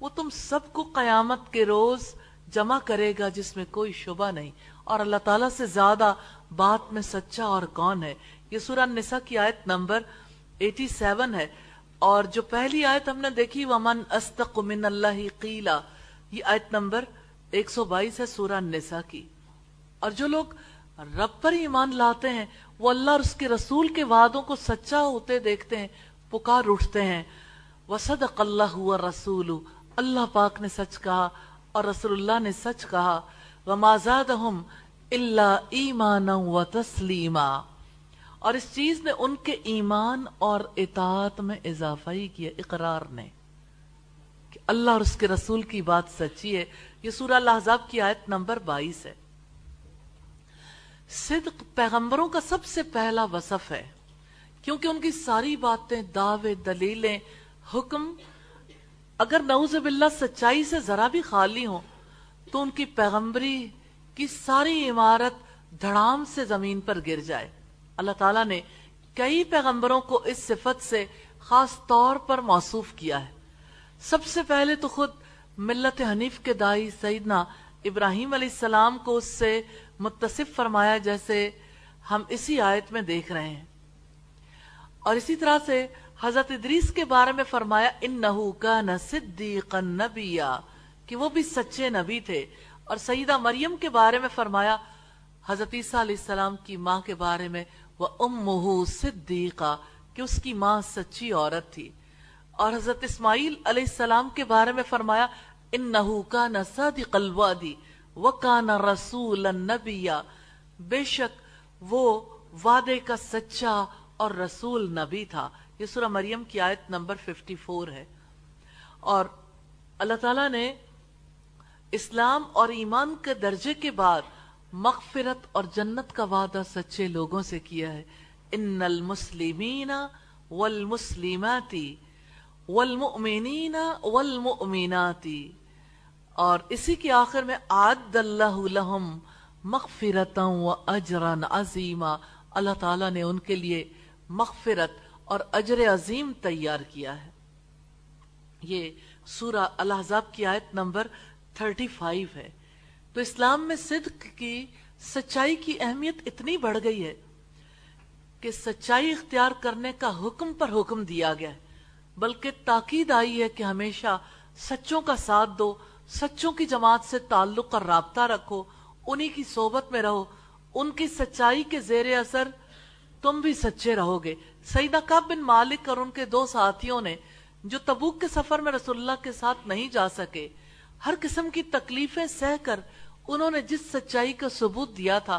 وہ تم سب کو قیامت کے روز جمع کرے گا جس میں کوئی شبہ نہیں۔ اور اللہ تعالیٰ سے زیادہ بات میں سچا اور کون ہے؟ یہ سورہ نساء کی آیت نمبر 87 ہے اور جو پہلی آیت ہم نے دیکھی، ومن استق من اللہ قیلا یہ آیت نمبر 122 ہے سورہ نساء کی۔ اور جو لوگ رب پر ایمان لاتے ہیں، وہ اللہ اور اس کے رسول کے وعدوں کو سچا ہوتے دیکھتے ہیں، پکار اٹھتے ہیں۔ وصدق اللہ ہوا رسول اللہ پاک نے سچ کہا اور رسول اللہ نے سچ کہا۔ وما زادہم الا ایمانا و تسلیما اور اس چیز نے ان کے ایمان اور اطاعت میں اضافہ ہی کیا، اقرار نے، کہ اللہ اور اس کے رسول کی بات سچی ہے۔ یہ سورہ اللہ کی آیت نمبر بائیس ہے۔ صدق پیغمبروں کا سب سے پہلا وصف ہے، کیونکہ ان کی ساری باتیں، دعوے، دلیلیں، حکم، اگر نعوذ باللہ سچائی سے ذرا بھی خالی ہوں، تو ان کی پیغمبری کی ساری عمارت دھڑام سے زمین پر گر جائے۔ اللہ تعالیٰ نے کئی پیغمبروں کو اس صفت سے خاص طور پر موصوف کیا ہے۔ سب سے پہلے تو خود ملت حنیف کے دائی سیدنا ابراہیم علیہ السلام کو اس سے متصف فرمایا جیسے ہم اسی آیت میں دیکھ رہے ہیں۔ اور اسی طرح سے حضرت ادریس کے بارے میں فرمایا ان نحو کا نبیا، کہ وہ بھی سچے نبی تھے۔ اور سیدہ مریم کے بارے میں فرمایا، حضرت عیسیٰ علیہ السلام کی ماں کے بارے میں وہ ام صدیقہ کہ اس کی ماں سچی عورت تھی۔ اور حضرت اسماعیل علیہ السلام کے بارے میں فرمایا ان نحو کا نسادی قلوادی وکانا رسول نبیا بے شک وہ وعدے کا سچا اور رسول نبی تھا۔ یہ سورہ مریم کی آیت نمبر 54 ہے۔ اور اللہ تعالیٰ نے اسلام اور ایمان کے درجے کے بعد مغفرت اور جنت کا وعدہ سچے لوگوں سے کیا ہے۔ ان المسلمین والمسلماتی والمؤمنین والمؤمناتی اور اسی کے آخر میں آد اللہ لہم مغفرتا و اجرا عظیما اللہ تعالیٰ نے ان کے لیے مغفرت اور اجر عظیم تیار کیا ہے۔ یہ سورہ الحضاب کی آیت نمبر 35 ہے۔ تو اسلام میں صدق کی، سچائی کی اہمیت اتنی بڑھ گئی ہے کہ سچائی اختیار کرنے کا حکم پر حکم دیا گیا ہے۔ بلکہ تاکید آئی ہے کہ ہمیشہ سچوں کا ساتھ دو، سچوں کی جماعت سے تعلق اور رابطہ رکھو، انہی کی صحبت میں رہو، ان کی سچائی کے زیر اثر تم بھی سچے رہو گے۔ سیدہ کب بن مالک اور ان کے دو ساتھیوں نے، جو تبوک کے سفر میں رسول اللہ کے ساتھ نہیں جا سکے، ہر قسم کی تکلیفیں سہ کر انہوں نے جس سچائی کا ثبوت دیا تھا،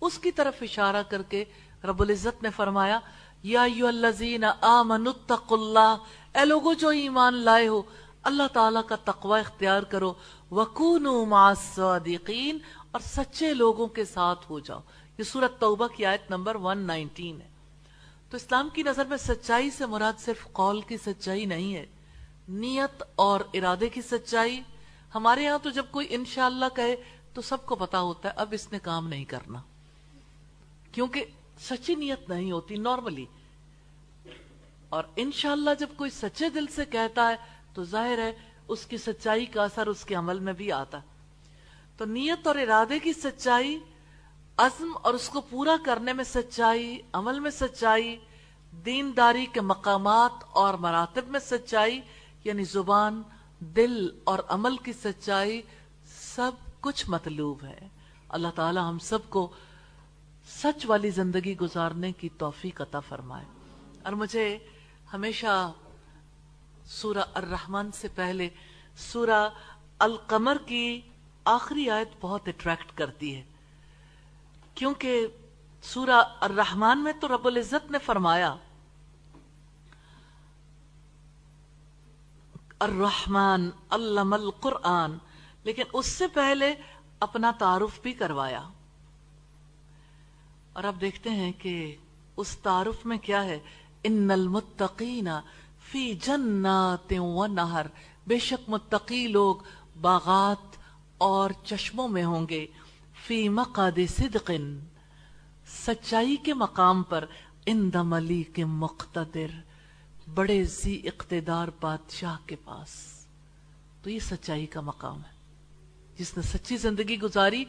اس کی طرف اشارہ کر کے رب العزت نے فرمایا، یا ایو الذین آمنوا اتقوا اللہ، اے لوگو جو ایمان لائے ہو، اللہ تعالیٰ کا تقوی اختیار کرو وکونو مع الصادقین، اور سچے لوگوں کے ساتھ ہو جاؤ۔ یہ سورت توبہ کی آیت نمبر 119 ہے۔ تو اسلام کی نظر میں سچائی سے مراد صرف قول کی سچائی نہیں ہے، نیت اور ارادے کی سچائی۔ ہمارے ہاں تو جب کوئی انشاءاللہ کہے تو سب کو پتا ہوتا ہے اب اس نے کام نہیں کرنا۔ کیونکہ سچی نیت نہیں ہوتی نارملی اور انشاءاللہ جب کوئی سچے دل سے کہتا ہے تو ظاہر ہے اس کی سچائی کا اثر اس کے عمل میں بھی آتا۔ تو نیت اور ارادے کی سچائی، عزم اور اس کو پورا کرنے میں سچائی، عمل میں سچائی، دینداری کے مقامات اور مراتب میں سچائی یعنی زبان، دل اور عمل کی سچائی، سب کچھ مطلوب ہے۔ اللہ تعالی ہم سب کو سچ والی زندگی گزارنے کی توفیق عطا فرمائے۔ اور مجھے ہمیشہ سورہ الرحمن سے پہلے سورہ القمر کی آخری آیت بہت اٹریکٹ کرتی ہے۔ کیونکہ سورہ الرحمن میں تو رب العزت نے فرمایا، الرحمن علم القرآن لیکن اس سے پہلے اپنا تعارف بھی کروایا۔ اور اب دیکھتے ہیں کہ اس تعارف میں کیا ہے۔ ان المتقین فی جنات و نہر۔ بے شک متقی لوگ باغات اور چشموں میں ہوں گے۔ فی مقاد صدق سچائی کے مقام پر اند ملیک مقتدر۔ بڑے زی اقتدار بادشاہ کے پاس۔ تو یہ سچائی کا مقام ہے۔ جس نے سچی زندگی گزاری،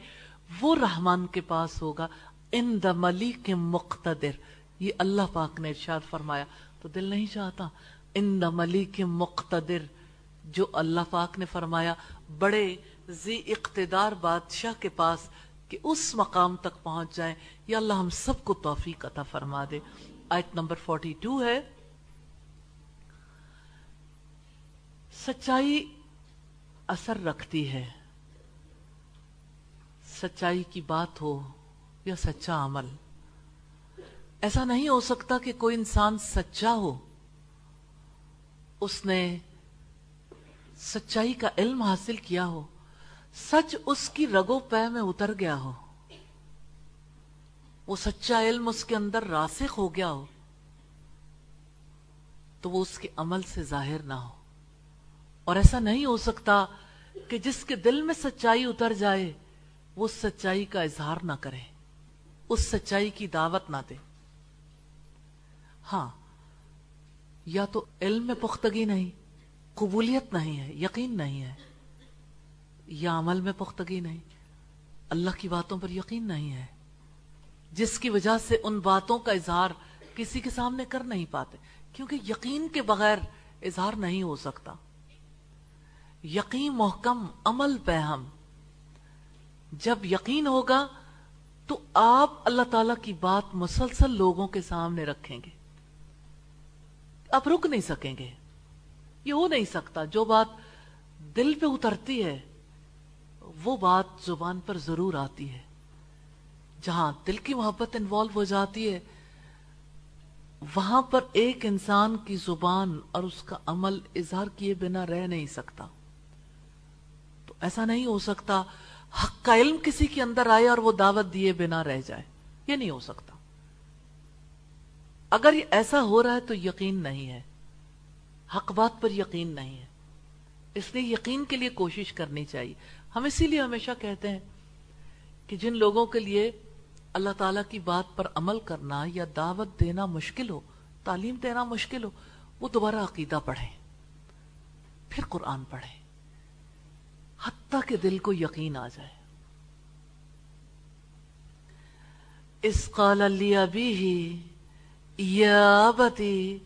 وہ رحمان کے پاس ہوگا، ان دا ملیک مقتدر۔ یہ اللہ پاک نے ارشاد فرمایا۔ تو دل نہیں چاہتا۔ ان دا ملیک مقتدر، جو اللہ پاک نے فرمایا، بڑے زی اقتدار بادشاہ کے پاس کہ اس مقام تک پہنچ جائیں۔ یا اللہ ہم سب کو توفیق عطا فرما دے۔ آیت نمبر فورٹی ٹو ہے۔ سچائی اثر رکھتی ہے۔ سچائی کی بات ہو یا سچا عمل۔ ایسا نہیں ہو سکتا کہ کوئی انسان سچا ہو۔ اس نے سچائی کا علم حاصل کیا ہو۔ سچ اس کی رگو پہ میں اتر گیا ہو۔ وہ سچا علم اس کے اندر راسخ ہو گیا ہو۔ تو وہ اس کے عمل سے ظاہر نہ ہو۔ اور ایسا نہیں ہو سکتا کہ جس کے دل میں سچائی اتر جائے وہ سچائی کا اظہار نہ کرے۔ اس سچائی کی دعوت نہ دے۔ ہاں یا تو علم میں پختگی نہیں، قبولیت نہیں ہے، یقین نہیں ہے، یا عمل میں پختگی نہیں۔ اللہ کی باتوں پر یقین نہیں ہے۔ جس کی وجہ سے ان باتوں کا اظہار کسی کے سامنے کر نہیں پاتے، کیونکہ یقین کے بغیر اظہار نہیں ہو سکتا۔ یقین محکم، عمل پہ ہم۔ جب یقین ہوگا تو آپ اللہ تعالی کی بات مسلسل لوگوں کے سامنے رکھیں گے۔ آپ رک نہیں سکیں گے۔ یہ ہو نہیں سکتا۔ جو بات دل پہ اترتی ہے، وہ بات زبان پر ضرور آتی ہے۔ جہاں دل کی محبت انوالو ہو جاتی ہے، وہاں پر ایک انسان کی زبان اور اس کا عمل اظہار کیے بنا رہ نہیں سکتا۔ تو ایسا نہیں ہو سکتا حق کا علم کسی کے اندر آئے اور وہ دعوت دیے بنا رہ جائے، یہ نہیں ہو سکتا۔ اگر یہ ایسا ہو رہا ہے تو یقین نہیں ہے۔ حق بات پر یقین نہیں ہے۔ اس لیے یقین کے لیے کوشش کرنی چاہیے۔ ہم اسی لیے ہمیشہ کہتے ہیں کہ جن لوگوں کے لیے اللہ تعالی کی بات پر عمل کرنا یا دعوت دینا مشکل ہو، تعلیم دینا مشکل ہو، وہ دوبارہ عقیدہ پڑھیں، پھر قرآن پڑھیں۔ حتیٰ کہ دل کو یقین آ جائے۔ اس قال لی ابھی یا بتی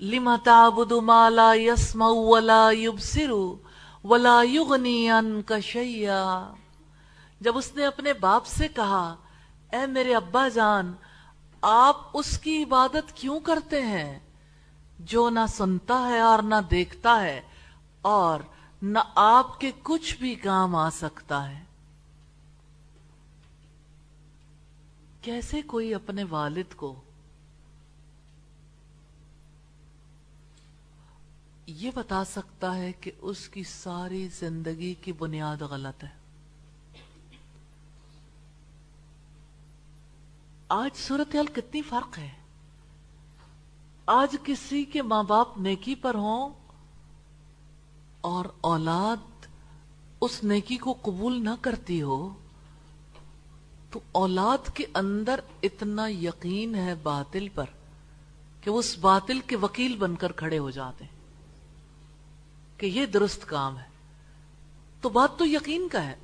لما تعبد ما لا يسمع ولا يبصر ولا يغني عنك شيئا جب اس نے اپنے باپ سے کہا، اے میرے ابا جان، آپ اس کی عبادت کیوں کرتے ہیں؟ جو نہ سنتا ہے اور نہ دیکھتا ہے، اور نہ آپ کے کچھ بھی کام آ سکتا ہے۔ کیسے کوئی اپنے والد کو یہ بتا سکتا ہے کہ اس کی ساری زندگی کی بنیاد غلط ہے؟ آج صورتحال کتنی فرق ہے۔ آج کسی کے ماں باپ نیکی پر ہوں اور اولاد اس نیکی کو قبول نہ کرتی ہو، تو اولاد کے اندر اتنا یقین ہے باطل پر کہ وہ اس باطل کے وکیل بن کر کھڑے ہو جاتے ہیں کہ یہ درست کام ہے۔ تو بات تو یقین کا ہے،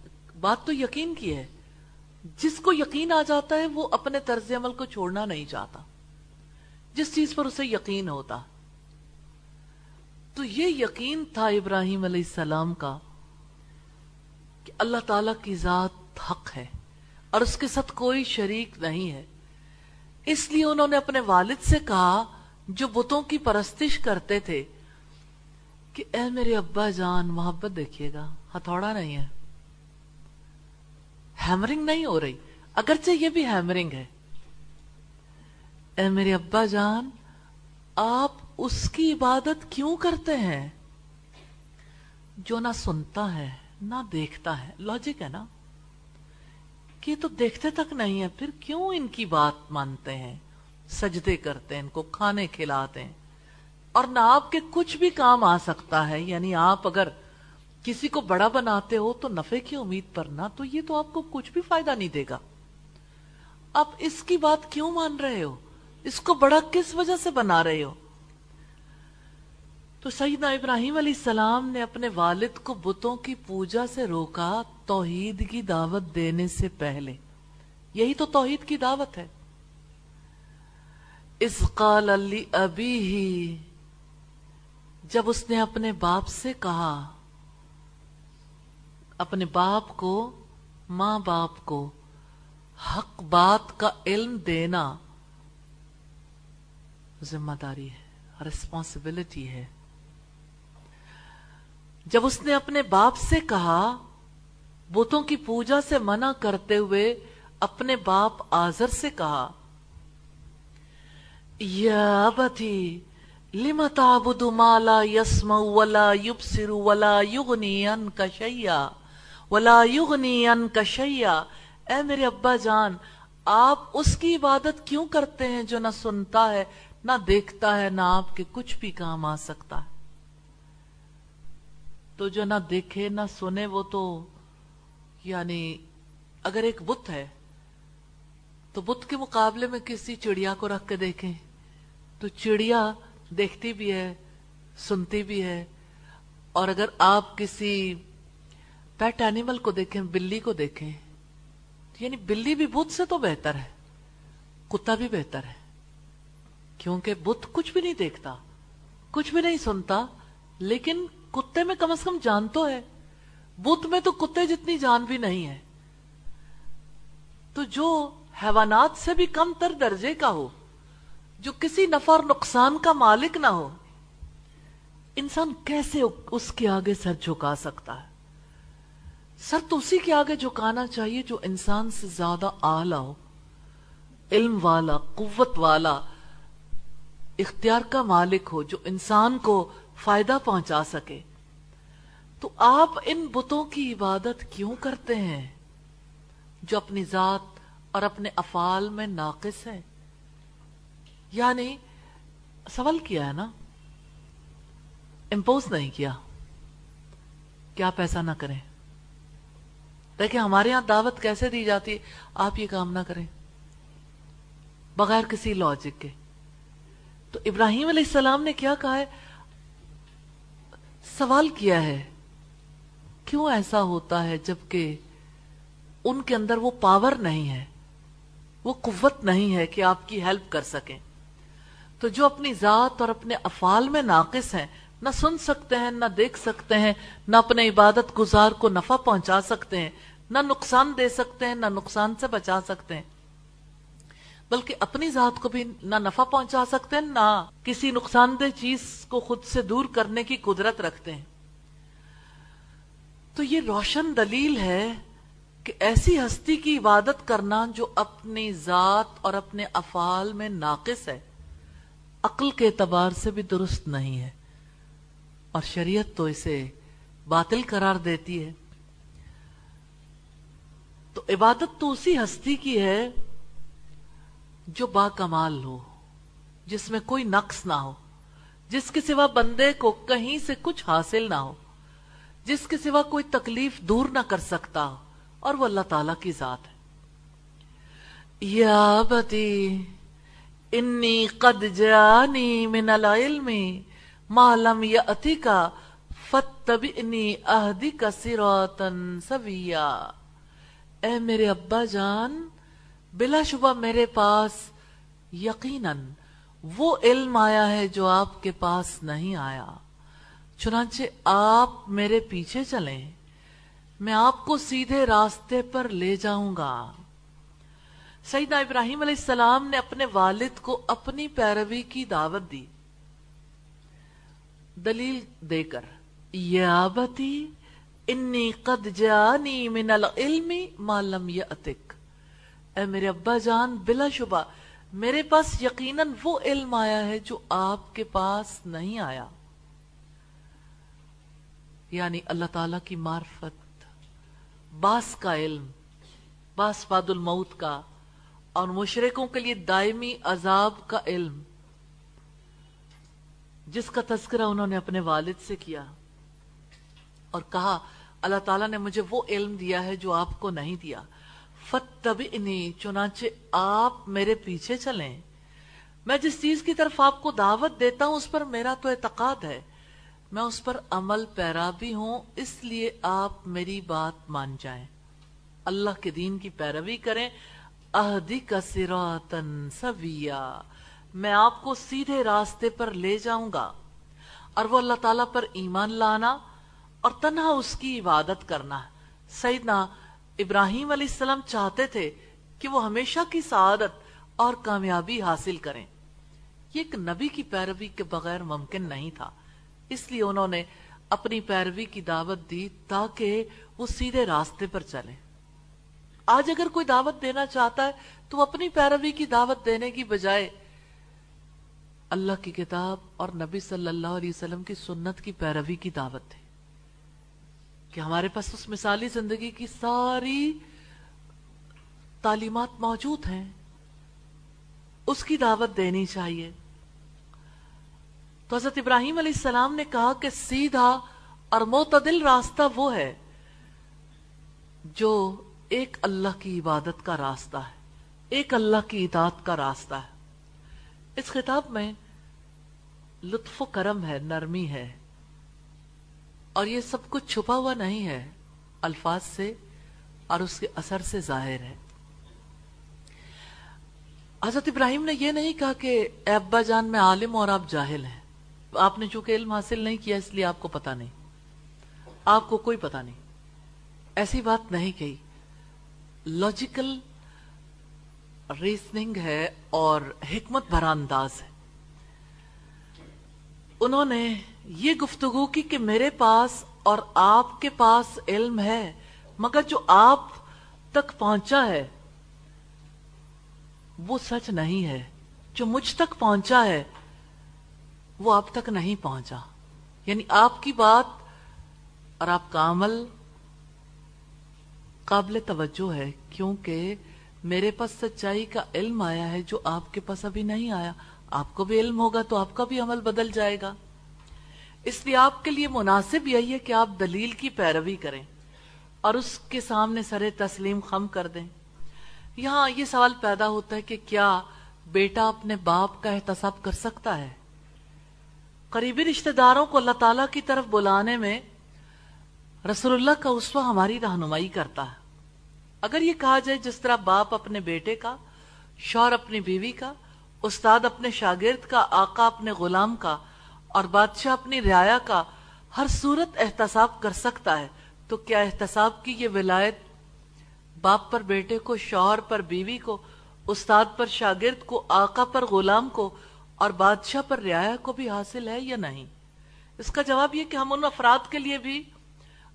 بات تو یقین کی ہے۔ جس کو یقین آ جاتا ہے وہ اپنے طرز عمل کو چھوڑنا نہیں چاہتا، جس چیز پر اسے یقین ہوتا۔ تو یہ یقین تھا ابراہیم علیہ السلام کا کہ اللہ تعالی کی ذات حق ہے اور اس کے ساتھ کوئی شریک نہیں ہے۔ اس لیے انہوں نے اپنے والد سے کہا، جو بتوں کی پرستش کرتے تھے، کہ اے میرے ابا جان، محبت دیکھیے گا، ہتھوڑا نہیں ہے۔ ہیمرنگ نہیں ہو رہی، اگرچہ یہ بھی ہیمرنگ ہے۔ اے میرے ابا جان، آپ اس کی عبادت کیوں کرتے ہیں؟ جو نہ سنتا ہے، نہ دیکھتا ہے لاجک ہے نا؟ کہ تو دیکھتے تک نہیں ہے، پھر کیوں ان کی بات مانتے ہیں؟ سجدے کرتے ہیں، ان کو کھانے کھلاتے ہیں۔ اور نہ آپ کے کچھ بھی کام آ سکتا ہے یعنی آپ اگر کسی کو بڑا بناتے ہو تو نفے کی امید پر نہ، تو یہ تو آپ کو کچھ بھی فائدہ نہیں دے گا۔ آپ اس کی بات کیوں مان رہے ہو؟ اس کو بڑا کس وجہ سے بنا رہے ہو؟ تو سیدنا ابراہیم علیہ السلام نے اپنے والد کو بتوں کی پوجا سے روکا توحید کی دعوت دینے سے پہلے۔ یہی تو توحید کی دعوت ہے۔ اس قال علی ابھی ہی جب اس نے اپنے باپ سے کہا، اپنے باپ کو، ماں باپ کو حق بات کا علم دینا، ذمہ داری ہے ریسپانسبلٹی ہے۔ جب اس نے اپنے باپ سے کہا، بتوں کی پوجا سے منع کرتے ہوئے اپنے باپ آزر سے کہا، یا بتی لم تعبد ما لا يسمع ولا يبصر ولا يغني عنك شيئا ولا يغني عنك شيئا اے میرے ابا جان، آپ اس کی عبادت کیوں کرتے ہیں جو نہ سنتا ہے، نہ دیکھتا ہے، نہ آپ کے کچھ بھی کام آ سکتا ہے؟ تو جو نہ دیکھے نہ سنے وہ تو یعنی اگر ایک بت ہے، تو بت کے مقابلے میں کسی چڑیا کو رکھ کے دیکھیں۔ تو چڑیا دیکھتی بھی ہے، سنتی بھی ہے۔ اور اگر آپ کسی پیٹ اینیمل کو دیکھیں، بلی کو دیکھیں یعنی بلی بھی بت سے تو بہتر ہے، کتا بھی بہتر ہے۔ کیونکہ بت کچھ بھی نہیں دیکھتا، کچھ بھی نہیں سنتا، لیکن کتے میں کم از کم جان تو ہے۔ بت میں تو کتے جتنی جان بھی نہیں ہے۔ تو جو حیوانات سے بھی کم تر درجے کا ہو، جو کسی نفع اور نقصان کا مالک نہ ہو، انسان کیسے اس کے آگے سر جھکا سکتا ہے؟ سر تو اسی کے آگے جھکانا چاہیے جو انسان سے زیادہ آلہ ہو۔ علم والا، قوت والا، اختیار کا مالک ہو، جو انسان کو فائدہ پہنچا سکے۔ تو آپ ان بتوں کی عبادت کیوں کرتے ہیں؟ جو اپنی ذات اور اپنے افعال میں ناقص ہے۔ یعنی سوال کیا ہے نا؟ امپوز نہیں کیا۔ کیا آپ ایسا نہ کریں۔ دیکھیں، ہمارے یہاں دعوت کیسے دی جاتی ہے؟ آپ یہ کام نہ کریں۔ بغیر کسی لاجک کے۔ تو ابراہیم علیہ السلام نے کیا کہا ہے؟ سوال کیا ہے، کیوں ایسا ہوتا ہے جبکہ ان کے اندر وہ پاور نہیں ہے، وہ قوت نہیں ہے کہ آپ کی ہیلپ کر سکیں؟ تو جو اپنی ذات اور اپنے افعال میں ناقص ہیں، نہ سن سکتے ہیں، نہ دیکھ سکتے ہیں، نہ اپنے عبادت گزار کو نفع پہنچا سکتے ہیں، نہ نقصان دے سکتے ہیں، نہ نقصان سے بچا سکتے ہیں۔ بلکہ اپنی ذات کو بھی نہ نفع پہنچا سکتے ہیں، نہ کسی نقصان دہ چیز کو خود سے دور کرنے کی قدرت رکھتے ہیں۔ تو یہ روشن دلیل ہے کہ ایسی ہستی کی عبادت کرنا جو اپنی ذات اور اپنے افعال میں ناقص ہے، عقل کے اعتبار سے بھی درست نہیں ہے۔ اور شریعت تو اسے باطل قرار دیتی ہے۔ تو عبادت تو اسی ہستی کی ہے جو با کمال ہو، جس میں کوئی نقص نہ ہو، جس کے سوا بندے کو کہیں سے کچھ حاصل نہ ہو، جس کے سوا کوئی تکلیف دور نہ کر سکتا ہو، اور وہ اللہ تعالی کی ذات ہے۔ یا بتی انی قد جانی من العلم، ما لم یأتی کا فتبعنی اہدی کا سراتا سویا۔ اے میرے ابا جان بلا شبہ میرے پاس یقیناً وہ علم آیا ہے جو آپ کے پاس نہیں آیا۔ چنانچہ آپ میرے پیچھے چلیں۔ میں آپ کو سیدھے راستے پر لے جاؤں گا۔ سیدنا ابراہیم علیہ السلام نے اپنے والد کو اپنی پیروی کی دعوت دی۔ دلیل دے کر، یا بتی انی قد جانی من العلم ما لم یأتک۔ اے میرے ابا جان، بلا شبہ، میرے پاس یقیناً وہ علم آیا ہے جو آپ کے پاس نہیں آیا۔ یعنی اللہ تعالی کی معرفت، باس کا علم، باس بعد الموت کا، اور مشرقوں کے لیے دائمی عذاب کا علم، جس کا تذکرہ انہوں نے اپنے والد سے کیا۔ اور کہا، اللہ تعالیٰ نے مجھے وہ علم دیا ہے جو آپ کو نہیں دیا۔ فتبعنی چنانچہ آپ میرے پیچھے چلیں۔ میں جس چیز کی طرف آپ کو دعوت دیتا ہوں، اس پر میرا تو اعتقاد ہے۔ میں اس پر عمل پیرا بھی ہوں، اس لیے آپ میری بات مان جائیں۔ اللہ کے دین کی پیروی کریں۔ اہدی کا سراتن سویا۔ میں آپ کو سیدھے راستے پر لے جاؤں گا۔ اور وہ اللہ تعالیٰ پر ایمان لانا اور تنہا اس کی عبادت کرنا۔ سیدنا ابراہیم علیہ السلام چاہتے تھے کہ وہ ہمیشہ کی سعادت اور کامیابی حاصل کریں۔ یہ ایک نبی کی پیروی کے بغیر ممکن نہیں تھا۔ اس لیے انہوں نے اپنی پیروی کی دعوت دی تاکہ وہ سیدھے راستے پر چلیں۔ آج اگر کوئی دعوت دینا چاہتا ہے تو وہ اپنی پیروی کی دعوت دینے کی بجائے اللہ کی کتاب اور نبی صلی اللہ علیہ وسلم کی سنت کی پیروی کی دعوت ہے کہ ہمارے پاس اس مثالی زندگی کی ساری تعلیمات موجود ہیں، اس کی دعوت دینی چاہیے۔ تو حضرت ابراہیم علیہ السلام نے کہا کہ سیدھا اور معتدل راستہ وہ ہے جو ایک اللہ کی عبادت کا راستہ ہے، ایک اللہ کی اطاعت کا راستہ ہے۔ اس خطاب میں لطف و کرم ہے، نرمی ہے۔ اور یہ سب کچھ چھپا ہوا نہیں ہے، الفاظ سے اور اس کے اثر سے ظاہر ہے۔ حضرت ابراہیم نے یہ نہیں کہا کہ اے ابا جان میں عالم اور آپ جاہل ہیں۔ آپ نے چونکہ علم حاصل نہیں کیا، اس لیے آپ کو پتا نہیں۔ آپ کو کوئی پتا نہیں۔ ایسی بات نہیں کہی۔ لاجیکل ریسننگ ہے اور حکمت بھرا انداز ہے۔ انہوں نے یہ گفتگو کی کہ میرے پاس اور آپ کے پاس علم ہے، مگر جو آپ تک پہنچا ہے، وہ سچ نہیں ہے۔ جو مجھ تک پہنچا ہے، وہ آپ تک نہیں پہنچا۔ یعنی آپ کی بات اور آپ کا عمل قابل توجہ ہے، کیونکہ میرے پاس سچائی کا علم آیا ہے جو آپ کے پاس ابھی نہیں آیا۔ آپ کو بھی علم ہوگا تو آپ کا بھی عمل بدل جائے گا۔ اس لیے آپ کے لیے مناسب یہی ہے کہ آپ دلیل کی پیروی کریں اور اس کے سامنے سر تسلیم خم کر دیں۔ یہاں یہ سوال پیدا ہوتا ہے کہ کیا بیٹا اپنے باپ کا احتساب کر سکتا ہے؟ قریبی رشتہ داروں کو اللہ تعالیٰ کی طرف بلانے میں رسول اللہ کا اسوا ہماری رہنمائی کرتا ہے۔ اگر یہ کہا جائے جس طرح باپ اپنے بیٹے کا شور اپنی بیوی کا، استاد اپنے شاگرد کا، آقا اپنے غلام کا اور بادشاہ اپنی رعایا کا ہر صورت احتساب کر سکتا ہے، تو کیا احتساب کی یہ ولایت باپ پر، بیٹے کو، شوہر پر، بیوی کو، استاد پر، شاگرد کو، آقا پر، غلام کو اور بادشاہ پر رعایا کو بھی حاصل ہے یا نہیں؟ اس کا جواب یہ کہ ہم ان افراد کے لیے بھی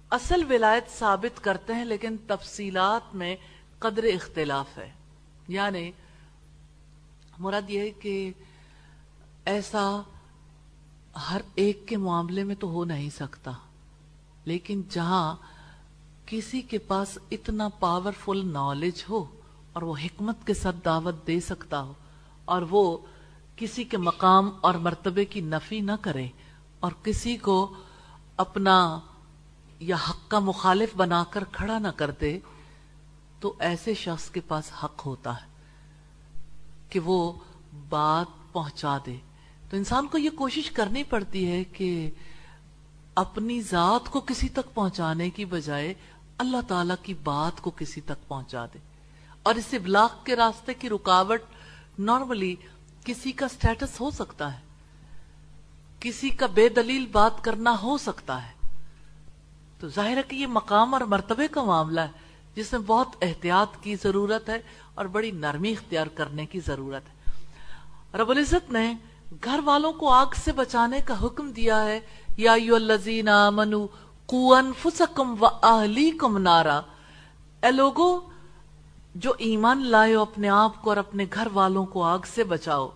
اصل ولایت ثابت کرتے ہیں، لیکن تفصیلات میں قدر اختلاف ہے۔ یعنی مراد یہ ہے کہ ایسا ہر ایک کے معاملے میں تو ہو نہیں سکتا۔ لیکن جہاں کسی کے پاس اتنا پاورفل نالج ہو اور وہ حکمت کے ساتھ دعوت دے سکتا ہو اور وہ کسی کے مقام اور مرتبے کی نفی نہ کرے اور کسی کو اپنا یا حق کا مخالف بنا کر کھڑا نہ کر دے، تو ایسے شخص کے پاس حق ہوتا ہے کہ وہ بات پہنچا دے۔ تو انسان کو یہ کوشش کرنی پڑتی ہے کہ اپنی ذات کو کسی تک پہنچانے کی بجائے اللہ تعالی کی بات کو کسی تک پہنچا دے۔ اور اس ابلاغ کے راستے کی رکاوٹ نارملی کسی کا سٹیٹس ہو سکتا ہے، کسی کا بے دلیل بات کرنا ہو سکتا ہے۔ تو ظاہر ہے کہ یہ مقام اور مرتبے کا معاملہ ہے، جس میں بہت احتیاط کی ضرورت ہے اور بڑی نرمی اختیار کرنے کی ضرورت ہے۔ رب العزت نے گھر والوں کو آگ سے بچانے کا حکم دیا ہے۔ یا الذین آمنو، قو انفسکم و اہلیکم نارا۔ اے لوگو، جو ایمان لائے ہو اپنے آپ کو اور اپنے گھر والوں کو آگ سے بچاؤ۔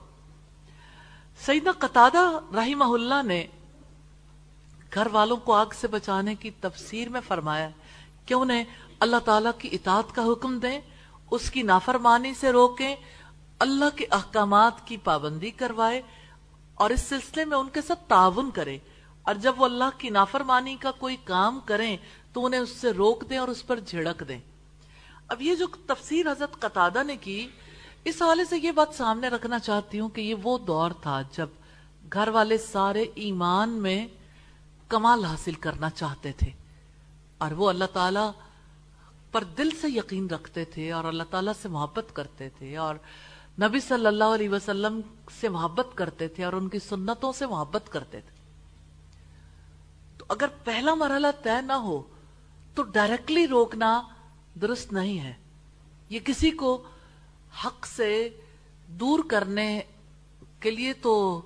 سیدنا قطادہ رحمہ اللہ نے گھر والوں کو آگ سے بچانے کی تفسیر میں فرمایا کہ انہیں اللہ تعالیٰ کی اطاعت کا حکم دیں، اس کی نافرمانی سے روکیں، اللہ کے احکامات کی پابندی کروائے اور اس سلسلے میں ان کے ساتھ تعاون کرے اور جب وہ اللہ کی نافرمانی کا کوئی کام کریں، تو انہیں اس سے روک دیں اور اس پر جھڑک دیں۔ اب یہ جو تفسیر حضرت قطادہ نے کی، اس حوالے سے یہ بات سامنے رکھنا چاہتی ہوں کہ یہ وہ دور تھا جب گھر والے سارے ایمان میں کمال حاصل کرنا چاہتے تھے۔ اور وہ اللہ تعالی پر دل سے یقین رکھتے تھے اور اللہ تعالیٰ سے محبت کرتے تھے۔ اور نبی صلی اللہ علیہ وسلم سے محبت کرتے تھے اور ان کی سنتوں سے محبت کرتے تھے۔ تو اگر پہلا مرحلہ طے نہ ہو، تو ڈائریکٹلی روکنا درست نہیں ہے۔ یہ کسی کو حق سے دور کرنے کے لیے تو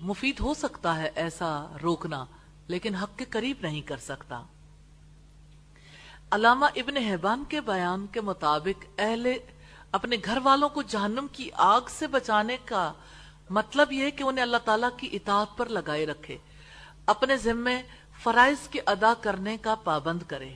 مفید ہو سکتا ہے ایسا روکنا، لیکن حق کے قریب نہیں کر سکتا۔ علامہ ابن حبان کے بیان کے مطابق اہل اپنے گھر والوں کو جہنم کی آگ سے بچانے کا مطلب یہ ہے کہ انہیں اللہ تعالیٰ کی اطاعت پر لگائے رکھے۔ اپنے ذمے فرائض کے ادا کرنے کا پابند کرے۔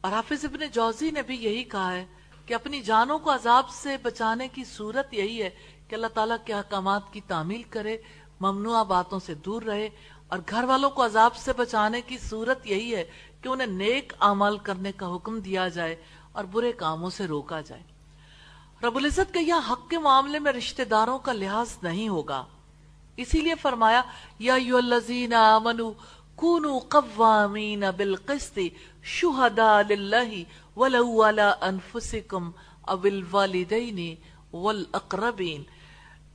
اور حافظ ابن جوزی نے بھی یہی کہا ہے کہ اپنی جانوں کو عذاب سے بچانے کی صورت یہی ہے کہ اللہ تعالیٰ کے احکامات کی تعمیل کرے ممنوع باتوں سے دور رہے اور گھر والوں کو عذاب سے بچانے کی صورت یہی ہے کہ انہیں نیک عمل کرنے کا حکم دیا جائے۔ اور برے کاموں سے روکا جائے۔ رب العزت کے یہاں حق کے معاملے میں رشتہ داروں کا لحاظ نہیں ہوگا۔ اسی لیے فرمایا، یا آمنوا کونو قوامین بالقسط شہداء للہ ولو علی انفسکم او الوالدین والاقربین۔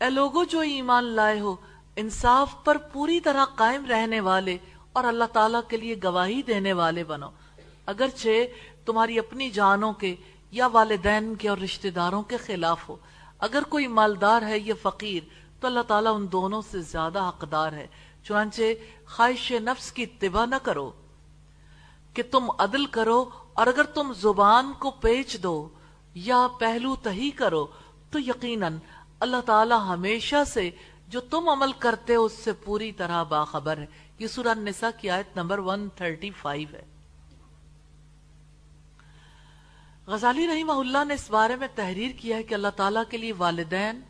اے لوگو، جو ایمان لائے ہو، انصاف پر پوری طرح قائم رہنے والے اور اللہ تعالیٰ کے لیے گواہی دینے والے بنو۔ اگرچہ تمہاری اپنی جانوں کے یا والدین کے اور رشتہ داروں کے خلاف ہو۔ اگر کوئی مالدار ہے یا فقیر، تو اللہ تعالیٰ ان دونوں سے زیادہ حقدار ہے۔ چنانچہ خواہش نفس کی اتباع نہ کرو، کہ تم عدل کرو اور اگر تم زبان کو پیچ دو یا پہلو تہی کرو، تو یقیناً اللہ تعالی ہمیشہ سے جو تم عمل کرتے ہو، اس سے پوری طرح باخبر ہے۔ یہ سورہ نساء کی آیت نمبر 135 ہے۔ غزالی رحمہ اللہ نے اس بارے میں تحریر کیا ہے کہ اللہ تعالیٰ کے لیے والدین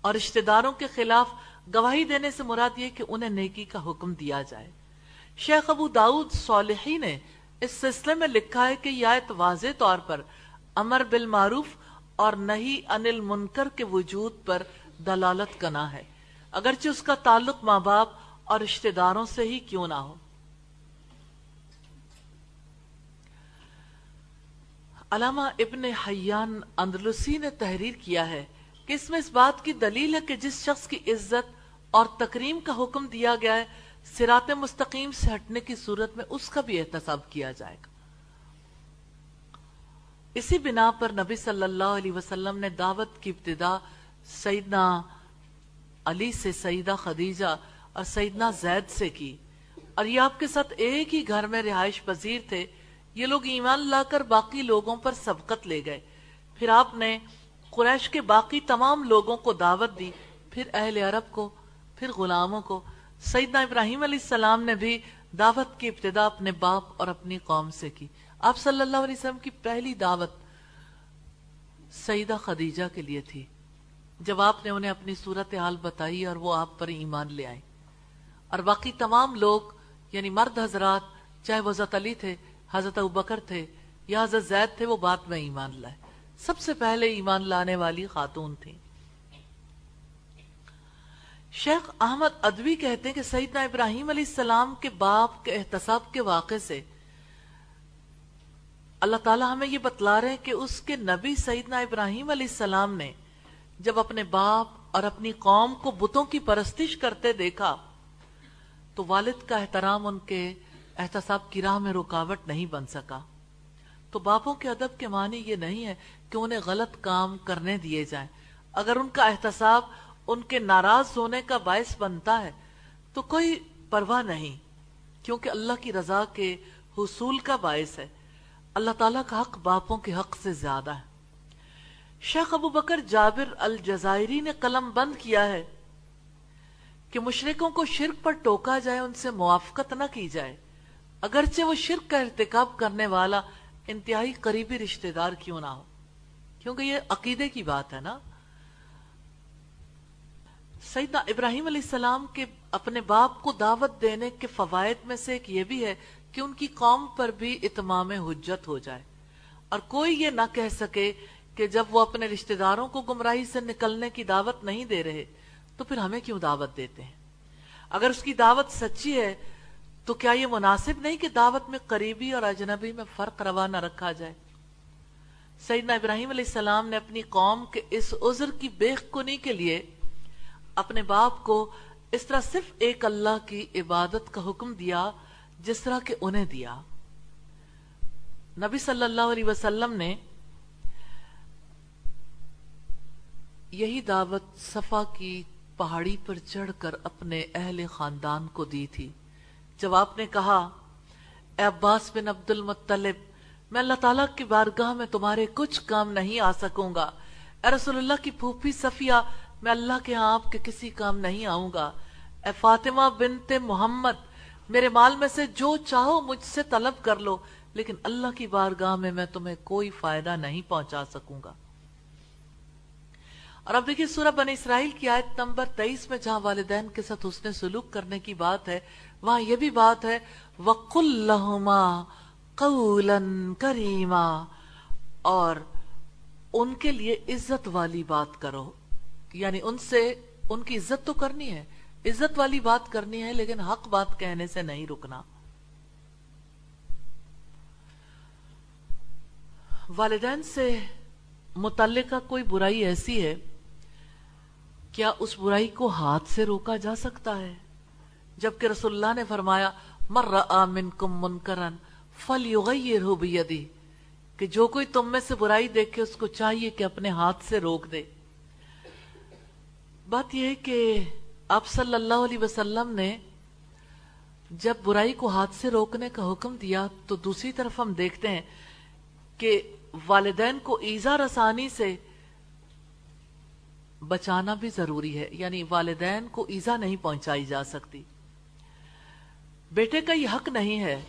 اور رشتہ داروں کے خلاف گواہی دینے سے مراد یہ کہ انہیں نیکی کا حکم دیا جائے۔ شیخ ابو داود صالحی نے اس سلسلے میں لکھا ہے کہ یہ آیت واضح طور پر امر بالمعروف اور نہیں انل منکر کے وجود پر دلالت کنا ہے۔ اگرچہ اس کا تعلق ماں باپ اور رشتہ داروں سے ہی کیوں نہ ہو۔ علامہ ابن حیان اندلسی نے تحریر کیا ہے کہ اس میں اس بات کی دلیل ہے کہ جس شخص کی عزت اور تکریم کا حکم دیا گیا ہے سرات مستقیم سے ہٹنے کی صورت میں اس کا بھی احتساب کیا جائے گا۔ اسی بنا پر نبی صلی اللہ علیہ وسلم نے دعوت کی ابتدا سیدنا علی سے سیدہ خدیجہ اور سیدنا زید سے کی۔ اور یہ آپ کے ساتھ ایک ہی گھر میں رہائش پذیر تھے۔ یہ لوگ ایمان لا کر باقی لوگوں پر سبقت لے گئے۔ پھر آپ نے قریش کے باقی تمام لوگوں کو دعوت دی، پھر اہل عرب کو، پھر غلاموں کو۔ سیدنا ابراہیم علیہ السلام نے بھی دعوت کی ابتدا اپنے باپ اور اپنی قوم سے کی۔ آپ صلی اللہ علیہ وسلم کی پہلی دعوت سیدہ خدیجہ کے لیے تھی۔ جب آپ نے انہیں اپنی صورت حال بتائی اور وہ آپ پر ایمان لے آئے۔ اور باقی تمام لوگ یعنی مرد حضرات، چاہے وہ حضرت علی تھے حضرت ابکر تھے یا حضرت زید تھے، وہ بات میں ایمان لائے۔ سب سے پہلے ایمان لانے والی خاتون تھی شیخ احمد ادوی کہتے ہیں کہ سیدنا ابراہیم علیہ السلام کے باپ کے احتساب کے واقع سے اللہ تعالیٰ ہمیں یہ بتلا رہے ہیں کہ اس کے نبی سیدنا ابراہیم علیہ السلام نے جب اپنے باپ اور اپنی قوم کو بتوں کی پرستش کرتے دیکھا تو والد کا احترام ان کے احتساب کی راہ میں رکاوٹ نہیں بن سکا۔ تو باپوں کے ادب کے معنی یہ نہیں ہے کہ انہیں غلط کام کرنے دیے جائیں۔ اگر ان کا احتساب ان کے ناراض ہونے کا باعث بنتا ہے تو کوئی پرواہ نہیں، کیونکہ اللہ کی رضا کے حصول کا باعث ہے۔ اللہ تعالیٰ کا حق باپوں کے حق سے زیادہ ہے۔ شیخ ابو بکر جابر الجزائری نے قلم بند کیا ہے کہ مشرقوں کو شرک پر ٹوکا جائے، ان سے موافقت نہ کی جائے۔ اگرچہ وہ شرک کا ارتکاب کرنے والا انتہائی قریبی رشتہ دار کیوں نہ ہو؟ کیونکہ یہ عقیدے کی بات ہے نا؟ سیدنا ابراہیم علیہ السلام کے اپنے باپ کو دعوت دینے کے فوائد میں سے ایک یہ بھی ہے کہ ان کی قوم پر بھی اتمام حجت ہو جائے۔ اور کوئی یہ نہ کہہ سکے کہ جب وہ اپنے رشتہ داروں کو گمراہی سے نکلنے کی دعوت نہیں دے رہے تو پھر ہمیں کیوں دعوت دیتے ہیں؟ اگر اس کی دعوت سچی ہے تو کیا یہ مناسب نہیں کہ دعوت میں قریبی اور اجنبی میں فرق روا نہ رکھا جائے؟ سیدنا ابراہیم علیہ السلام نے اپنی قوم کے اس عذر کی بے کنی کے لیے اپنے باپ کو اس طرح صرف ایک اللہ کی عبادت کا حکم دیا جس طرح کہ انہیں دیا۔ نبی صلی اللہ علیہ وسلم نے یہی دعوت صفا کی پہاڑی پر چڑھ کر اپنے اہل خاندان کو دی تھی۔ جب آپ نے کہا، اے عباس بن عبد المطلب، میں اللہ تعالیٰ کی بارگاہ میں تمہارے کچھ کام نہیں آ سکوں گا۔ اے رسول اللہ کی پھوپھی صفیہ، میں اللہ کے ہاں آپ کے کسی کام نہیں آؤں گا۔ اے فاطمہ بنت محمد، میرے مال میں سے جو چاہو مجھ سے طلب کر لو، لیکن اللہ کی بارگاہ میں میں تمہیں کوئی فائدہ نہیں پہنچا سکوں گا۔ اور اب دیکھیے سورہ بن اسرائیل کی آیت نمبر تیئیس میں جہاں والدین کے ساتھ حسن سلوک کرنے کی بات ہے، وہاں یہ بھی بات ہے، وَقُلْ لَهُمَا قَوْلًا كَرِيمًا۔ اور ان کے لیے عزت والی بات کرو۔ یعنی ان سے، ان کی عزت تو کرنی ہے، عزت والی بات کرنی ہے، لیکن حق بات کہنے سے نہیں رکنا۔ والدین سے متعلقہ کوئی برائی ایسی ہے کیا اس برائی کو ہاتھ سے روکا جا سکتا ہے؟ جبکہ رسول اللہ نے فرمایا مر منکم منکرن فلیغیرہ بیدی کہ جو کوئی تم میں سے برائی دیکھے، اس کو چاہیے کہ اپنے ہاتھ سے روک دے۔ بات یہ ہے کہ آپ صلی اللہ علیہ وسلم نے جب برائی کو ہاتھ سے روکنے کا حکم دیا، تو دوسری طرف ہم دیکھتے ہیں کہ والدین کو ایزا رسانی سے بچانا بھی ضروری ہے یعنی والدین کو ایزا نہیں پہنچائی جا سکتی۔ بیٹے کا یہ حق نہیں ہے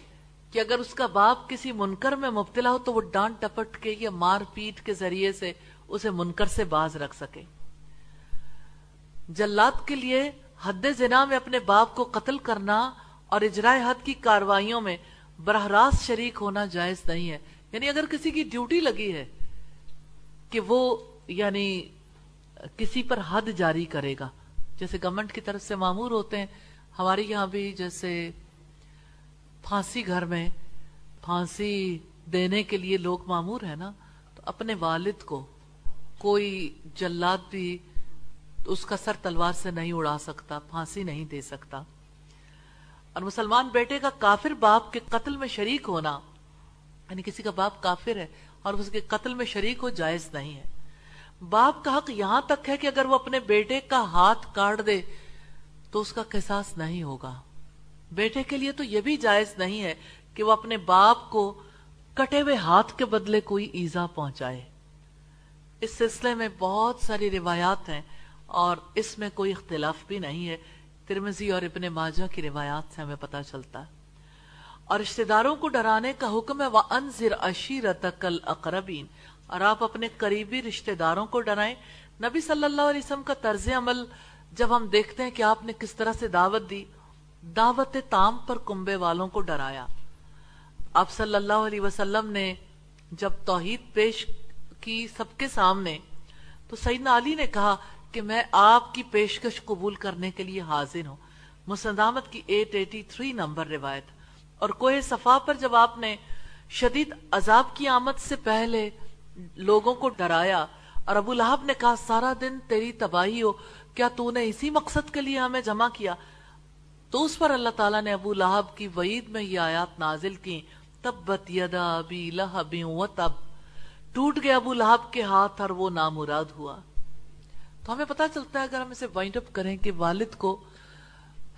کہ اگر اس کا باپ کسی منکر میں مبتلا ہو تو وہ ڈانٹ ٹپٹ کے یا مار پیٹ کے ذریعے سے اسے منکر سے باز رکھ سکے۔ جلات کے لیے حد زنا میں اپنے باپ کو قتل کرنا اور اجرائے حد کی کاروائیوں میں براہ راست شریک ہونا جائز نہیں ہے۔ یعنی اگر کسی کی ڈیوٹی لگی ہے کہ وہ یعنی کسی پر حد جاری کرے گا۔ جیسے گورنمنٹ کی طرف سے معمور ہوتے ہیں، ہمارے یہاں بھی جیسے پھانسی گھر میں پھانسی دینے کے لیے لوگ معمور ہیں نا، تو اپنے والد کو کوئی جلات بھی اس کا سر تلوار سے نہیں اڑا سکتا، پھانسی نہیں دے سکتا۔ اور مسلمان بیٹے کا کافر باپ کے قتل میں شریک ہونا یعنی کسی کا باپ کافر ہے اور اس کے قتل میں شریک ہو جائز نہیں ہے۔ باپ کا حق یہاں تک ہے کہ اگر وہ اپنے بیٹے کا ہاتھ کاٹ دے تو اس کا قصاص نہیں ہوگا۔ بیٹے کے لیے تو یہ بھی جائز نہیں ہے کہ وہ اپنے باپ کو کٹے ہوئے ہاتھ کے بدلے کوئی ایزا پہنچائے۔ اس سلسلے میں بہت ساری روایات ہیں اور اس میں کوئی اختلاف بھی نہیں ہے۔ ترمزی اور ابن ماجہ کی روایات سے ہمیں پتا چلتا۔ ہے اور رشتہ داروں کو ڈرانے کا حکم ہے وَأَنزِرْ عَشِيرَتَكَ الْأَقْرَبِينَ۔ اور آپ اپنے قریبی رشتہ داروں کو ڈرائیں۔ نبی صلی اللہ علیہ وسلم کا طرز عمل جب ہم دیکھتے ہیں کہ آپ نے کس طرح سے دعوت دی، دعوت تام پر کنبے والوں کو ڈرایا۔ آپ صلی اللہ علیہ وسلم نے جب توحید پیش کی سب کے سامنے، تو سیدنا علی نے کہا کہ میں آپ کی پیشکش قبول کرنے کے لیے حاضر ہوں۔ مسندامت کی ایٹ ایٹی تھری نمبر روایت۔ اور کوہ صفا پر جب آپ نے شدید عذاب کی آمد سے پہلے لوگوں کو ڈرایا اور ابو لہب نے کہا، سارا دن تیری تباہی ہو، کیا تو نے اسی مقصد کے لیے ہمیں جمع کیا؟ تو اس پر اللہ تعالیٰ نے ابو لہب کی وعید میں یہ آیات نازل کی تبت یدا ابی لہب و تب. ٹوٹ گیا ابو لہب کے ہاتھ اور وہ نامراد ہوا۔ تو ہمیں پتا چلتا ہے، اگر ہم اسے وائنڈ اپ کریں کہ والد کو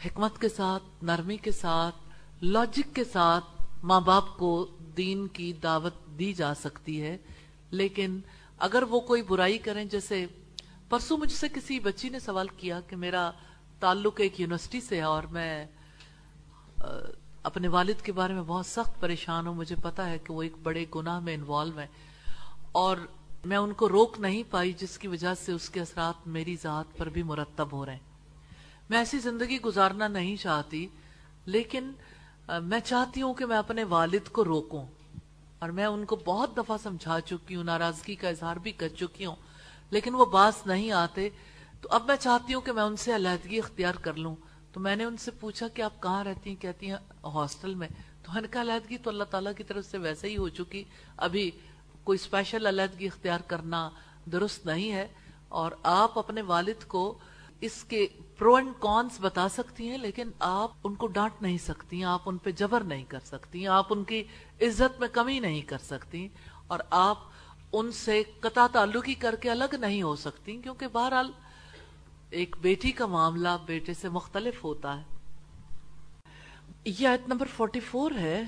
حکمت کے ساتھ، نرمی کے ساتھ لاجک کے ساتھ ماں باپ کو دین کی دعوت دی جا سکتی ہے لیکن اگر وہ کوئی برائی کریں، جیسے پرسوں مجھ سے کسی بچی نے سوال کیا کہ میرا تعلق ایک یونیورسٹی سے ہے اور میں اپنے والد کے بارے میں بہت سخت پریشان ہوں، مجھے پتا ہے کہ وہ ایک بڑے گناہ میں انوالو ہیں، اور میں ان کو روک نہیں پائی جس کی وجہ سے اس کے اثرات میری ذات پر بھی مرتب ہو رہے ہیں۔ میں ایسی زندگی گزارنا نہیں چاہتی، لیکن میں چاہتی ہوں کہ میں اپنے والد کو روکوں۔ اور میں ان کو بہت دفعہ سمجھا چکی ہوں، ناراضگی کا اظہار بھی کر چکی ہوں، لیکن وہ باس نہیں آتے۔ تو اب میں چاہتی ہوں کہ میں ان سے علیحدگی اختیار کر لوں۔ تو میں نے ان سے پوچھا کہ آپ کہاں رہتی ہیں؟ کہتی ہیں ہاسٹل میں۔ تو میں نے کہا علیحدگی تو اللہ تعالیٰ کی طرف سے ویسے ہی ہو چکی۔ ابھی کوئی اسپیشل علیحدگی اختیار کرنا درست نہیں ہے۔ اور آپ اپنے والد کو اس کے پرو اینڈ کونس بتا سکتی ہیں، لیکن آپ ان کو ڈانٹ نہیں سکتی، آپ ان پہ جبر نہیں کر سکتی، آپ ان کی عزت میں کمی نہیں کر سکتی اور آپ ان سے قطع تعلقی کر کے الگ نہیں ہو سکتی، کیونکہ بہرحال ایک بیٹی کا معاملہ بیٹے سے مختلف ہوتا ہے۔ یہ آیت نمبر فورٹی فور ہے۔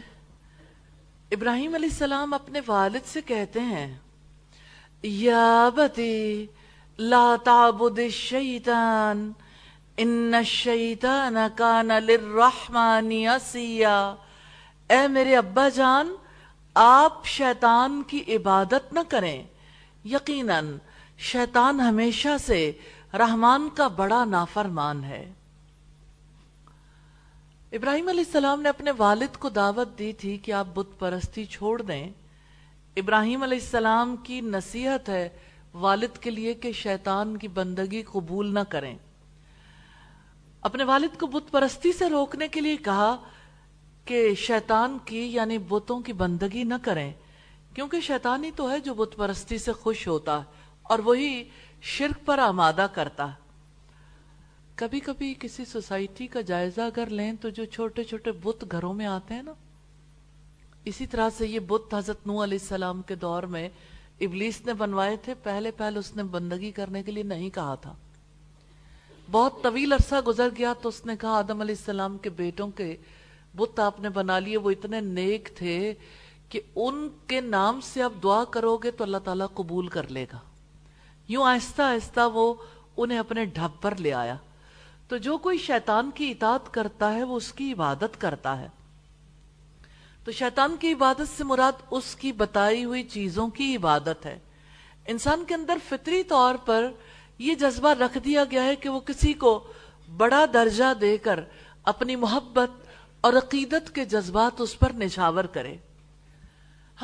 ابراہیم علیہ السلام اپنے والد سے کہتے ہیں، یا بتی لا تعبد الشیطان ان الشیطان کان للرحمن اسیا اے میرے ابا جان، آپ شیطان کی عبادت نہ کریں۔ یقیناً شیطان ہمیشہ سے رحمان کا بڑا نافرمان ہے۔ ابراہیم علیہ السلام نے اپنے والد کو دعوت دی تھی کہ آپ بت پرستی چھوڑ دیں۔ ابراہیم علیہ السلام کی نصیحت ہے والد کے لیے کہ شیطان کی بندگی قبول نہ کریں۔ اپنے والد کو بت پرستی سے روکنے کے لیے کہا کہ شیطان کی یعنی بتوں کی بندگی نہ کریں، کیونکہ شیطان ہی تو ہے جو بت پرستی سے خوش ہوتا ہے اور وہی شرک پر آمادہ کرتا۔ ہے کبھی کبھی کسی سوسائٹی کا جائزہ اگر لیں تو جو چھوٹے چھوٹے بت گھروں میں آتے ہیں نا، اسی طرح سے یہ بت حضرت نو علیہ السلام کے دور میں ابلیس نے بنوائے تھے پہلے پہلے اس نے بندگی کرنے کے لیے نہیں کہا تھا۔ بہت طویل عرصہ گزر گیا تو اس نے کہا، آدم علیہ السلام کے بیٹوں کے بت آپ نے بنا لیے، وہ اتنے نیک تھے کہ ان کے نام سے آپ دعا کرو گے تو اللہ تعالیٰ قبول کر لے گا۔ یوں آہستہ آہستہ وہ انہیں اپنے ڈھب پر لے آیا۔ تو جو کوئی شیطان کی اطاعت کرتا ہے، وہ اس کی عبادت کرتا ہے۔ تو شیطان کی عبادت سے مراد اس کی بتائی ہوئی چیزوں کی عبادت ہے۔ انسان کے اندر فطری طور پر یہ جذبہ رکھ دیا گیا ہے کہ وہ کسی کو بڑا درجہ دے کر اپنی محبت اور عقیدت کے جذبات اس پر نچھاور کرے۔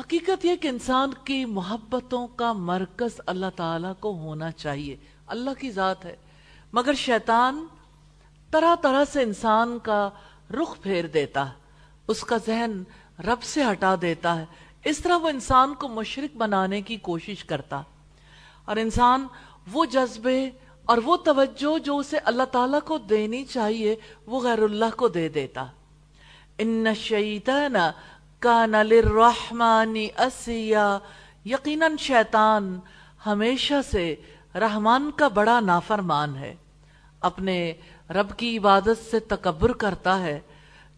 حقیقت یہ کہ انسان کی محبتوں کا مرکز اللہ تعالی کو ہونا چاہیے۔ اللہ کی ذات ہے۔ مگر شیطان طرح طرح سے انسان کا رخ پھیر دیتا ہے۔ اس کا ذہن رب سے ہٹا دیتا ہے۔ اس طرح وہ انسان کو مشرق بنانے کی کوشش کرتا اور انسان وہ جذبے اور وہ توجہ جو اسے اللہ تعالیٰ کو دینی چاہیے، وہ غیر اللہ کو دے دیتا۔ ان الشیطان کان للرحمن اسیا یقیناً شیطان ہمیشہ سے رحمان کا بڑا نافرمان ہے۔ اپنے رب کی عبادت سے تکبر کرتا ہے۔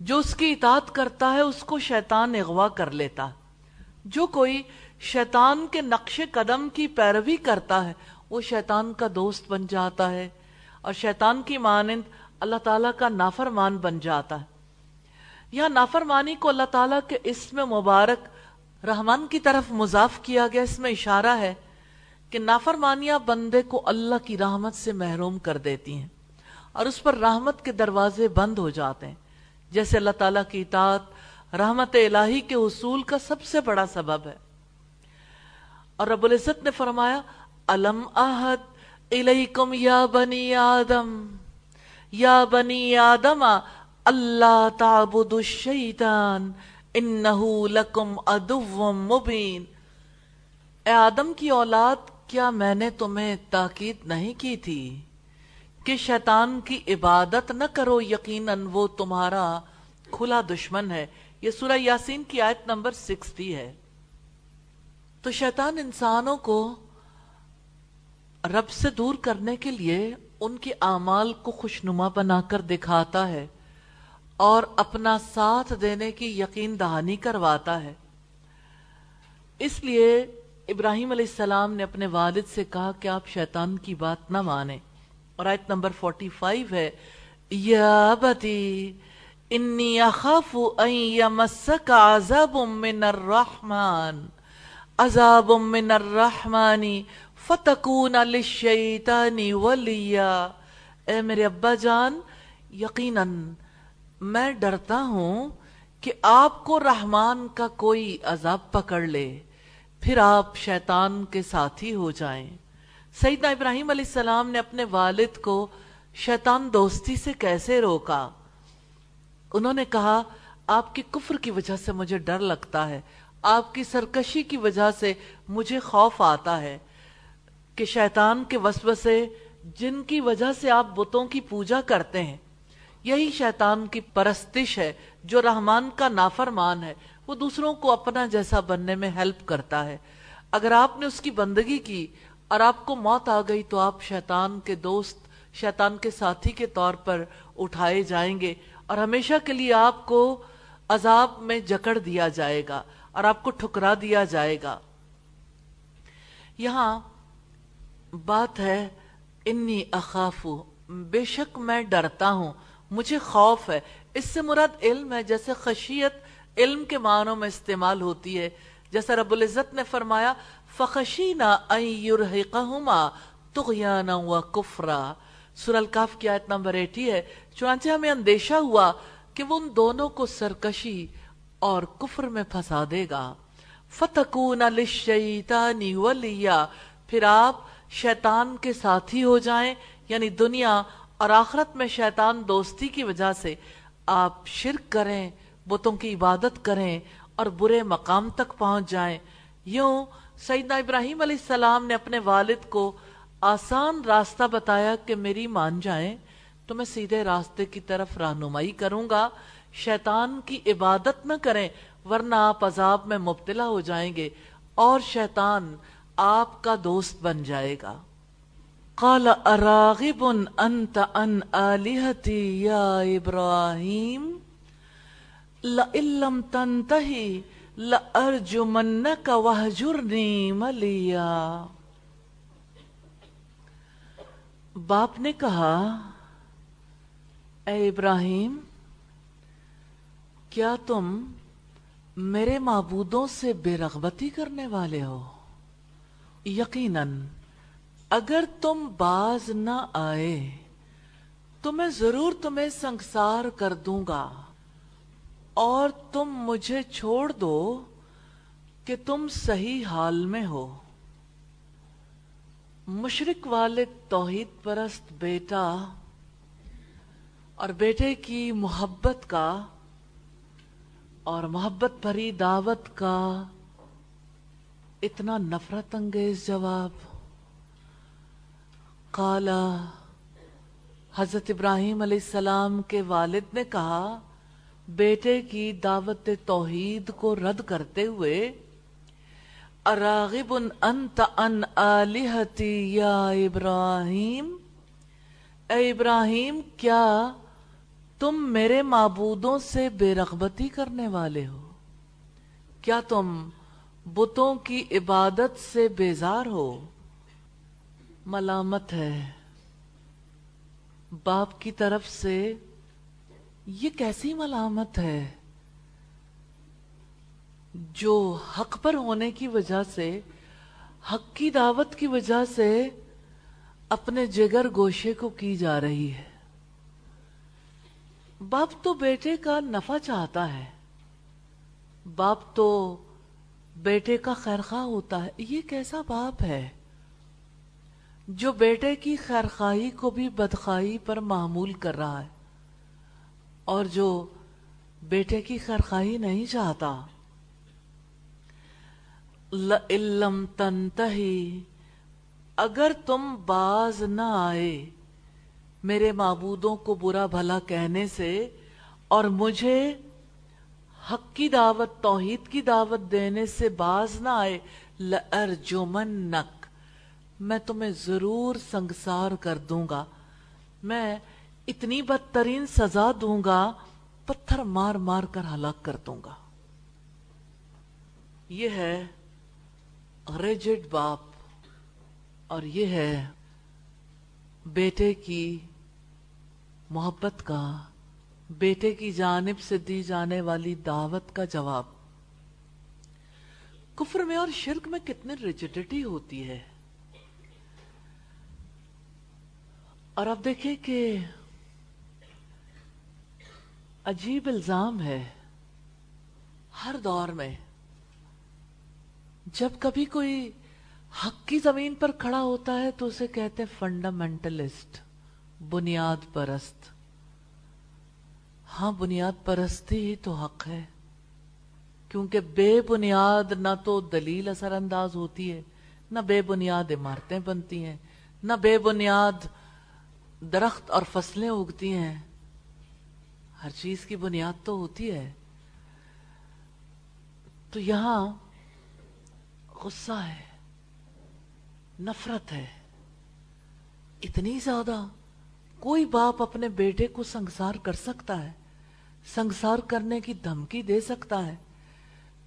جو اس کی اطاعت کرتا ہے، اس کو شیطان اغوا کر لیتا۔ جو کوئی شیطان کے نقش قدم کی پیروی کرتا ہے وہ شیطان کا دوست بن جاتا ہے اور شیطان کی مانند اللہ تعالیٰ کا نافرمان بن جاتا ہے۔ یا نافرمانی کو اللہ تعالیٰ کے اسم مبارک رحمان کی طرف مضاف کیا گیا، اس میں اشارہ ہے کہ نافرمانیاں بندے کو اللہ کی رحمت سے محروم کر دیتی ہیں اور اس پر رحمت کے دروازے بند ہو جاتے ہیں۔ جیسے اللہ تعالیٰ کی اطاعت، رحمت الہی کے حصول کا سب سے بڑا سبب ہے۔ اور رب العزت نے فرمایا الم احد الیکم یا بنی آدم؟ یا بنی آدم اللہ تعبد الشیطان، انہو لکم ادو مبین۔ اے آدم کی اولاد، کیا میں نے تمہیں تاکید نہیں کی تھی کہ شیطان کی عبادت نہ کرو؟ یقیناً وہ تمہارا کھلا دشمن ہے۔ یہ سورہ یاسین کی آیت نمبر سکسٹی ہے۔ تو شیطان انسانوں کو رب سے دور کرنے کے لیے ان کے اعمال کو خوشنما بنا کر دکھاتا ہے اور اپنا ساتھ دینے کی یقین دہانی کرواتا ہے۔ اس لیے ابراہیم علیہ السلام نے اپنے والد سے کہا کہ آپ شیطان کی بات نہ مانیں۔ اور آیت نمبر 45 ہے، یا بتی انی اخاف ان یمسک عذاب من الرحمن، عذاب من الرحمن فتکون للشیطان ولیا اے میرے ابا جان، یقیناً میں ڈرتا ہوں کہ آپ کو رحمان کا کوئی عذاب پکڑ لے، پھر آپ شیطان کے ساتھی ہو جائیں۔ سیدنا ابراہیم علیہ السلام نے اپنے والد کو شیطان دوستی سے کیسے روکا؟ انہوں نے کہا، آپ کی کفر کی وجہ سے مجھے ڈر لگتا ہے، آپ کی سرکشی کی وجہ سے مجھے خوف آتا ہے۔ کہ شیطان کے وسوسے جن کی وجہ سے آپ بتوں کی پوجا کرتے ہیں، یہی شیطان کی پرستش ہے جو رحمان کا نافرمان ہے۔ وہ دوسروں کو اپنا جیسا بننے میں ہیلپ کرتا ہے۔ اگر آپ نے اس کی بندگی کی اور آپ کو موت آ گئی تو آپ شیطان کے دوست، شیطان کے ساتھی کے طور پر اٹھائے جائیں گے اور ہمیشہ کے لیے آپ کو عذاب میں جکڑ دیا جائے گا اور آپ کو ٹھکرا دیا جائے گا۔ یہاں بات ہے، انی اخاف بے شک میں ڈرتا ہوں، مجھے خوف ہے۔ اس سے مراد علم ہے، جیسے خشیت علم کے معنوں میں استعمال ہوتی ہے۔ جیسا رب العزت نے فرمایا، فخشینا ان یرحقہما تغیانا و کفرا۔ سورہ الکاف کی آیت نمبر ایٹی ہے۔ چنانچہ ہمیں اندیشہ ہوا کہ وہ ان دونوں کو سرکشی اور کفر میں پھنسا دے گا۔ فتکون للشیطانی ولیا پھر آپ شیطان کے ساتھی ہو جائیں یعنی دنیا اور آخرت میں شیطان دوستی کی وجہ سے آپ شرک کریں، بتوں کی عبادت کریں اور برے مقام تک پہنچ جائیں۔ یوں سیدنا ابراہیم علیہ السلام نے اپنے والد کو آسان راستہ بتایا کہ میری مان جائیں، تو میں سیدھے راستے کی طرف رہنمائی کروں گا۔ شیطان کی عبادت نہ کریں، ورنہ آپ عذاب میں مبتلا ہو جائیں گے۔ اور شیطان آپ کا دوست بن جائے گا۔ قال، اراغب انت ان آلہتی یا ابراہیم؟ لئلم تنتہی لأرجمنک وحجرنی ملیا۔ باپ نے کہا، اے ابراہیم، کیا تم میرے معبودوں سے بے رغبتی کرنے والے ہو؟ یقیناً اگر تم باز نہ آئے، تو میں ضرور تمہیں سنسار کر دوں گا۔ اور تم مجھے چھوڑ دو کہ تم صحیح حال میں ہو۔ مشرق والد توحید پرست بیٹا اور بیٹے کی محبت کا اور محبت بھری دعوت کا اتنا نفرت انگیز جواب۔ کالا حضرت ابراہیم علیہ السلام کے والد نے کہا، بیٹے کی دعوت توحید کو رد کرتے ہوئے، اراغب انت ان آلہتی یا ابراہیم، اے ابراہیم، کیا تم میرے معبودوں سے بے رغبتی کرنے والے ہو؟ کیا تم بتوں کی عبادت سے بیزار ہو، ملامت ہے۔ باپ کی طرف سے یہ کیسی ملامت ہے؟ جو حق پر ہونے کی وجہ سے، حق کی دعوت کی وجہ سے اپنے جگر گوشے کو کی جا رہی ہے۔ باپ تو بیٹے کا نفع چاہتا ہے۔ باپ تو بیٹے کا خیرخواہ ہوتا ہے۔ یہ کیسا باپ ہے؟ جو بیٹے کی خیرخواہی کو بھی بدخواہی پر معمول کر رہا ہے اور جو بیٹے کی خیرخواہی نہیں چاہتا۔ علم تنتہی، اگر تم باز نہ آئے میرے معبودوں کو برا بھلا کہنے سے اور مجھے حق کی دعوت، توحید کی دعوت دینے سے باز نہ آئے لَأَرْجُمَنَّكَ میں تمہیں ضرور سنگسار کر دوں گا۔ میں اتنی بدترین سزا دوں گا، پتھر مار مار کر ہلاک کر دوں گا۔ یہ ہے ریجڈ باپ اور یہ ہے بیٹے کی محبت کا بیٹے کی جانب سے دی جانے والی دعوت کا جواب۔ کفر میں اور شرک میں کتنی ریجڈیٹی ہوتی ہے۔ اور اب دیکھیں کہ عجیب الزام ہے ہر دور میں۔ جب کبھی کوئی حق کی زمین پر کھڑا ہوتا ہے تو اسے کہتے ہیں فنڈامنٹلسٹ بنیاد پرست۔ ہاں بنیاد پرستی ہی تو حق ہے۔ کیونکہ بے بنیاد نہ تو دلیل اثر انداز ہوتی ہے، نہ بے بنیاد عمارتیں بنتی ہیں، نہ بے بنیاد درخت اور فصلیں اگتی ہیں۔ ہر چیز کی بنیاد تو ہوتی ہے۔ تو یہاں غصہ ہے، نفرت ہے۔ اتنی زیادہ کوئی باپ اپنے بیٹے کو سنگسار کر سکتا ہے۔ سنگسار کرنے کی دھمکی دے سکتا ہے۔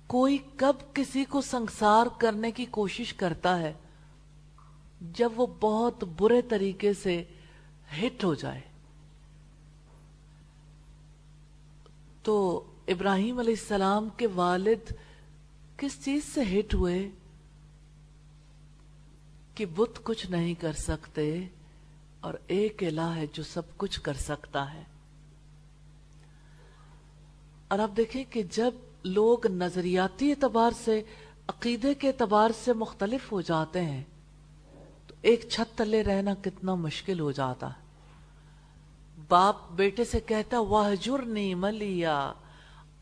کوئی کب کسی کو سنگسار کرنے کی کوشش کرتا ہے جب وہ بہت برے طریقے سے ہٹ ہو جائے۔ تو ابراہیم علیہ السلام کے والد کس چیز سے ہٹ ہوئے؟ کہ بت کچھ نہیں کر سکتے اور ایک الہ ہے جو سب کچھ کر سکتا ہے۔ اور آپ دیکھیں کہ جب لوگ نظریاتی اعتبار سے، عقیدے کے اعتبار سے مختلف ہو جاتے ہیں، تو ایک چھت تلے رہنا کتنا مشکل ہو جاتا ہے۔ باپ بیٹے سے کہتا واہجر ملیا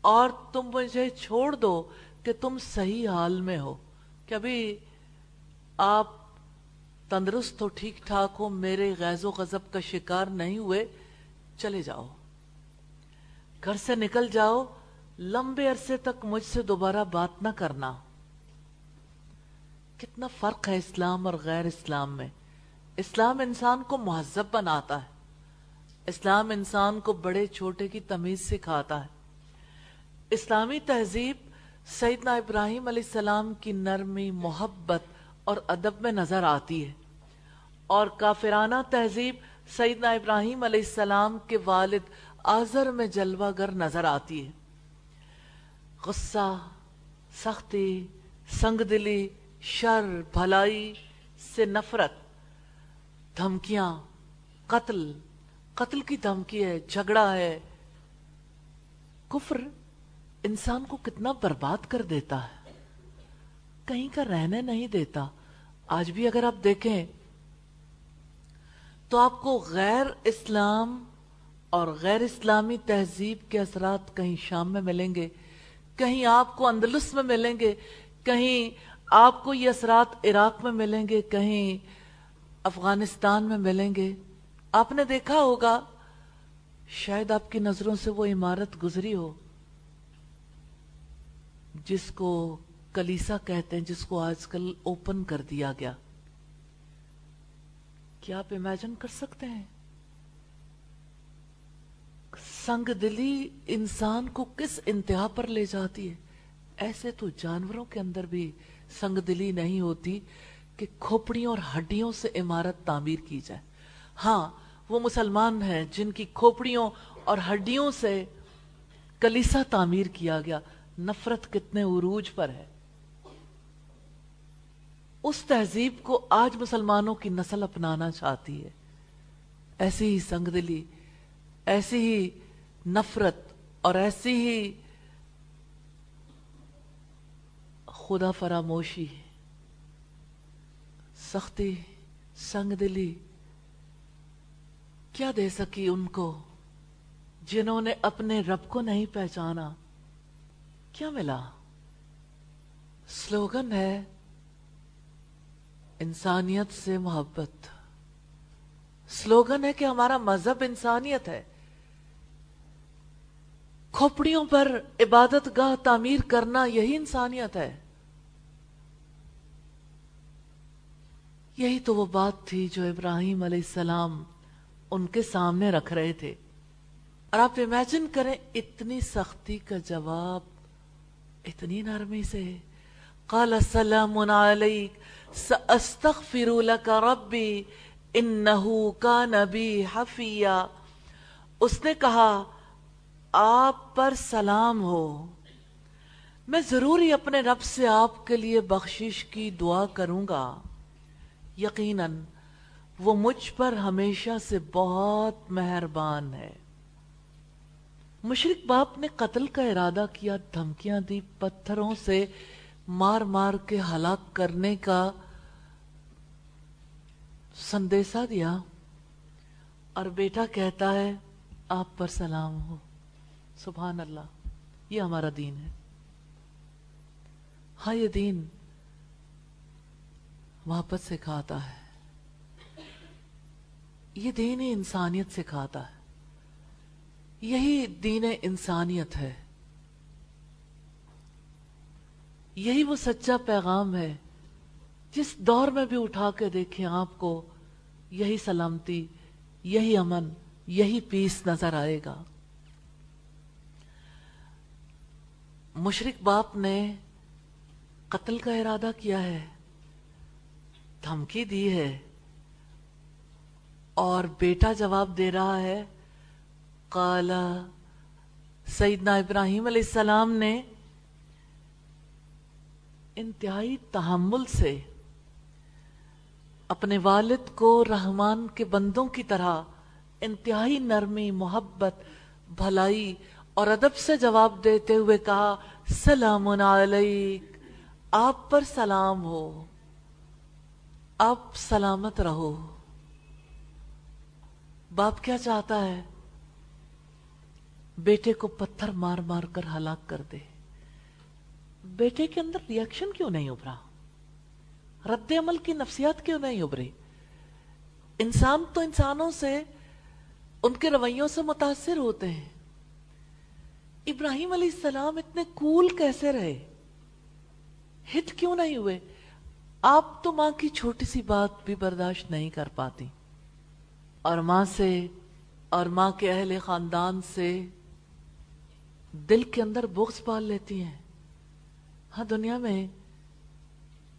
اور تم مجھے چھوڑ دو کہ تم صحیح حال میں ہو۔ کہ ابھی آپ تندرست ہو ٹھیک ٹھاک ہو، میرے غیظ و غضب کا شکار نہیں ہوئے، چلے جاؤ۔ گھر سے نکل جاؤ، لمبے عرصے تک مجھ سے دوبارہ بات نہ کرنا۔ کتنا فرق ہے اسلام اور غیر اسلام میں۔ اسلام انسان کو مہذب بناتا ہے۔ اسلام انسان کو بڑے چھوٹے کی تمیز سکھاتا ہے۔ اسلامی تہذیب سیدنا ابراہیم علیہ السلام کی نرمی، محبت اور ادب میں نظر آتی ہے۔ اور کافرانہ تہذیب سیدنا ابراہیم علیہ السلام کے والد آزر میں جلوہ گر نظر آتی ہے۔ غصہ، سختی سنگ دلی شر، بھلائی سے نفرت، دھمکیاں، قتل۔ قتل کی دھمکی ہے، جھگڑا ہے۔ کفر انسان کو کتنا برباد کر دیتا ہے۔ کہیں کا رہنے نہیں دیتا۔ آج بھی اگر آپ دیکھیں تو آپ کو غیر اسلام اور غیر اسلامی تہذیب کے اثرات کہیں شام میں ملیں گے، کہیں آپ کو اندلس میں ملیں گے، کہیں آپ کو یہ اثرات عراق میں ملیں گے، کہیں افغانستان میں ملیں گے۔ آپ نے دیکھا ہوگا، شاید آپ کی نظروں سے وہ عمارت گزری ہو، جس کو کلیسا کہتے ہیں، جس کو آج کل اوپن کر دیا گیا۔ کیا آپ امیجن کر سکتے ہیں؟ سنگ دلی انسان کو کس انتہا پر لے جاتی ہے؟ ایسے تو جانوروں کے اندر بھی سنگ دلی نہیں ہوتی کہ کھوپڑیوں اور ہڈیوں سے عمارت تعمیر کی جائے۔ ہاں وہ مسلمان ہیں جن کی کھوپڑیوں اور ہڈیوں سے کلیسا تعمیر کیا گیا۔ نفرت کتنے عروج پر ہے۔ اس تہذیب کو آج مسلمانوں کی نسل اپنانا چاہتی ہے۔ ایسی ہی سنگ دلی، ایسی ہی نفرت اور ایسی ہی خدا فراموشی سختی، سنگ دلی۔ کیا دے سکی ان کو جنہوں نے اپنے رب کو نہیں پہچانا؟ کیا ملا؟ سلوگن ہے انسانیت سے محبت۔ سلوگن ہے کہ ہمارا مذہب انسانیت ہے۔ کھوپڑیوں پر عبادت گاہ تعمیر کرنا یہی انسانیت ہے۔ یہی تو وہ بات تھی جو ابراہیم علیہ السلام ان کے سامنے رکھ رہے تھے۔ اور آپ امیجن کریں اتنی سختی کا جواب اتنی نرمی سے۔ قال السلام علیک، سأستغفر لك ربی، انہو کان بی حفیہ۔ اس نے کہا آپ پر سلام ہو۔ میں ضرور ہی اپنے رب سے آپ کے لیے بخشش کی دعا کروں گا۔ یقیناً وہ مجھ پر ہمیشہ سے بہت مہربان ہے۔ مشرق باپ نے قتل کا ارادہ کیا، دھمکیاں دی، پتھروں سے مار مار کے ہلاک کرنے کا سندیسہ دیا۔ اور بیٹا کہتا ہے، آپ پر سلام ہو۔ سبحان اللہ، یہ ہمارا دین ہے۔ ہاں یہ دین محبت سکھاتا ہے۔ یہ دین انسانیت سکھاتا ہے۔ یہی دین انسانیت ہے۔ یہی وہ سچا پیغام ہے جس دور میں بھی اٹھا کے دیکھیں آپ کو، یہی سلامتی، یہی امن، یہی پیس نظر آئے گا۔ مشرق باپ نے قتل کا ارادہ کیا ہے، دھمکی دی ہے اور بیٹا جواب دے رہا ہے کالا سیدنا ابراہیم علیہ السلام نے انتہائی تحمل سے اپنے والد کو رحمان کے بندوں کی طرح انتہائی نرمی، محبت، بھلائی اور ادب سے جواب دیتے ہوئے کہا، سلام علیک. آپ پر سلام ہو۔ آپ سلامت رہو۔ باپ کیا چاہتا ہے؟ بیٹے کو پتھر مار مار کر ہلاک کر دے۔ بیٹے کے اندر ریئیکشن کیوں نہیں ابھرا؟ رد عمل کی نفسیات کیوں نہیں ابھری؟ انسان تو انسانوں سے ان کے رویوں سے متاثر ہوتے ہیں۔ ابراہیم علیہ السلام اتنے کول کیسے رہے؟ ہٹ کیوں نہیں ہوئے؟ آپ تو ماں کی چھوٹی سی بات بھی برداشت نہیں کر پاتی۔ اور ماں سے اور ماں کے اہل خاندان سے دل کے اندر بغض پال لیتی ہیں۔ ہاں دنیا میں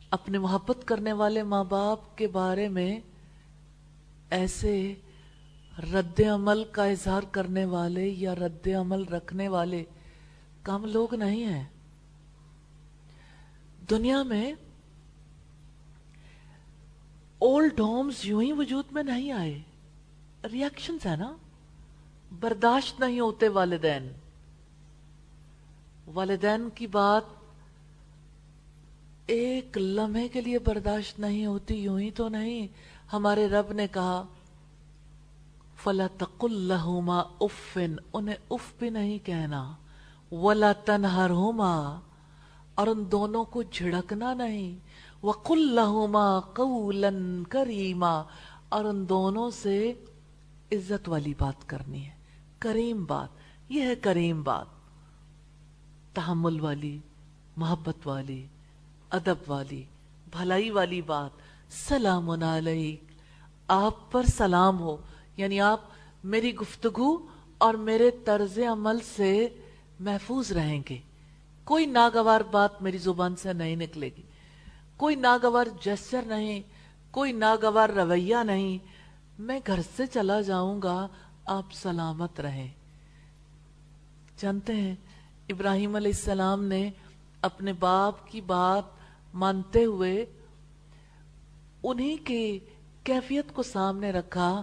اپنے محبت کرنے والے ماں باپ کے بارے میں ایسے رد عمل کا اظہار کرنے والے یا رد عمل رکھنے والے کم لوگ نہیں ہیں۔ دنیا میں اولڈ ہومز یوں ہی وجود میں نہیں آئے۔ ریئیکشنز ہے نا۔ برداشت نہیں ہوتے والدین۔ والدین کی بات ایک لمحے کے لیے برداشت نہیں ہوتی، یوں ہی تو نہیں۔ ہمارے رب نے کہا فلا تقل لہما افن، انہیں اف بھی نہیں کہنا، ولا تنہرہما، اور ان دونوں کو جھڑکنا نہیں، وقل لہما قولا کریما، اور ان دونوں سے عزت والی بات کرنی ہے، کریم بات، یہ ہے کریم بات، تحمل والی، محبت والی، ادب والی، بھلائی والی بات، سلام علیک، آپ پر سلام ہو یعنی آپ میری گفتگو اور میرے طرز عمل سے محفوظ رہیں گے۔ کوئی ناگوار بات میری زبان سے نہیں نکلے گی۔ کوئی ناگوار جسر نہیں، کوئی ناگوار رویہ نہیں۔ میں گھر سے چلا جاؤں گا، آپ سلامت رہیں۔ جانتے ہیں، ابراہیم علیہ السلام نے اپنے باپ کی بات مانتے ہوئے انہی کی کیفیت کو سامنے رکھا۔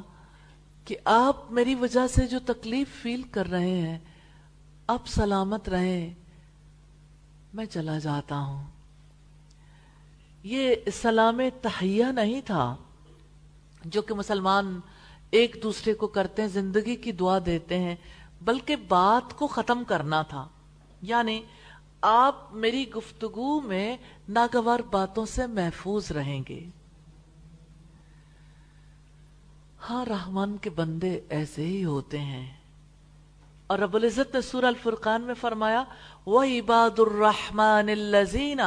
کہ آپ میری وجہ سے جو تکلیف فیل کر رہے ہیں، آپ سلامت رہیں، میں چلا جاتا ہوں۔ یہ سلام تحیہ نہیں تھا جو کہ مسلمان ایک دوسرے کو کرتے ہیں، زندگی کی دعا دیتے ہیں، بلکہ بات کو ختم کرنا تھا۔ یعنی آپ میری گفتگو میں ناگوار باتوں سے محفوظ رہیں گے۔ ہاں رحمان کے بندے ایسے ہی ہوتے ہیں۔ اور رب العزت نے سورہ الفرقان میں فرمایا وَعِبَادُ الرَّحْمَانِ الَّذِينَ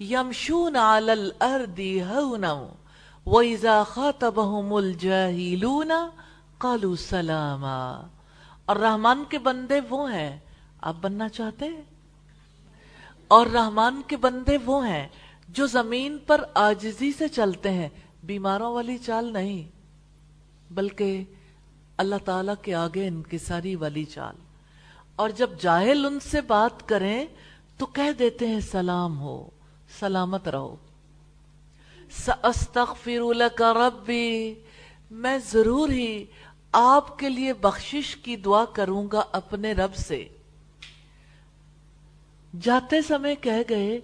يَمْشُونَ عَلَى الْأَرْضِ هَوْنًا وَإِذَا خَاطَبَهُمُ الْجَاهِلُونَ قَالُوا سَلَامًا. اور رحمان کے بندے وہ ہیں۔ آپ بننا چاہتے ہیں؟ اور رحمان کے بندے وہ ہیں جو زمین پر آجزی سے چلتے ہیں، بیماروں والی چال نہیں۔ بلکہ اللہ تعالیٰ کے آگے ان کی ساری والی چال۔ اور جب جاہل ان سے بات کریں تو کہہ دیتے ہیں، سلام ہو، سلامت رہو۔ سَأَسْتَغْفِرُ لَكَ رَبِّي۔ میں ضرور ہی آپ کے لیے بخشش کی دعا کروں گا اپنے رب سے۔ جاتے سمے کہہ گئے،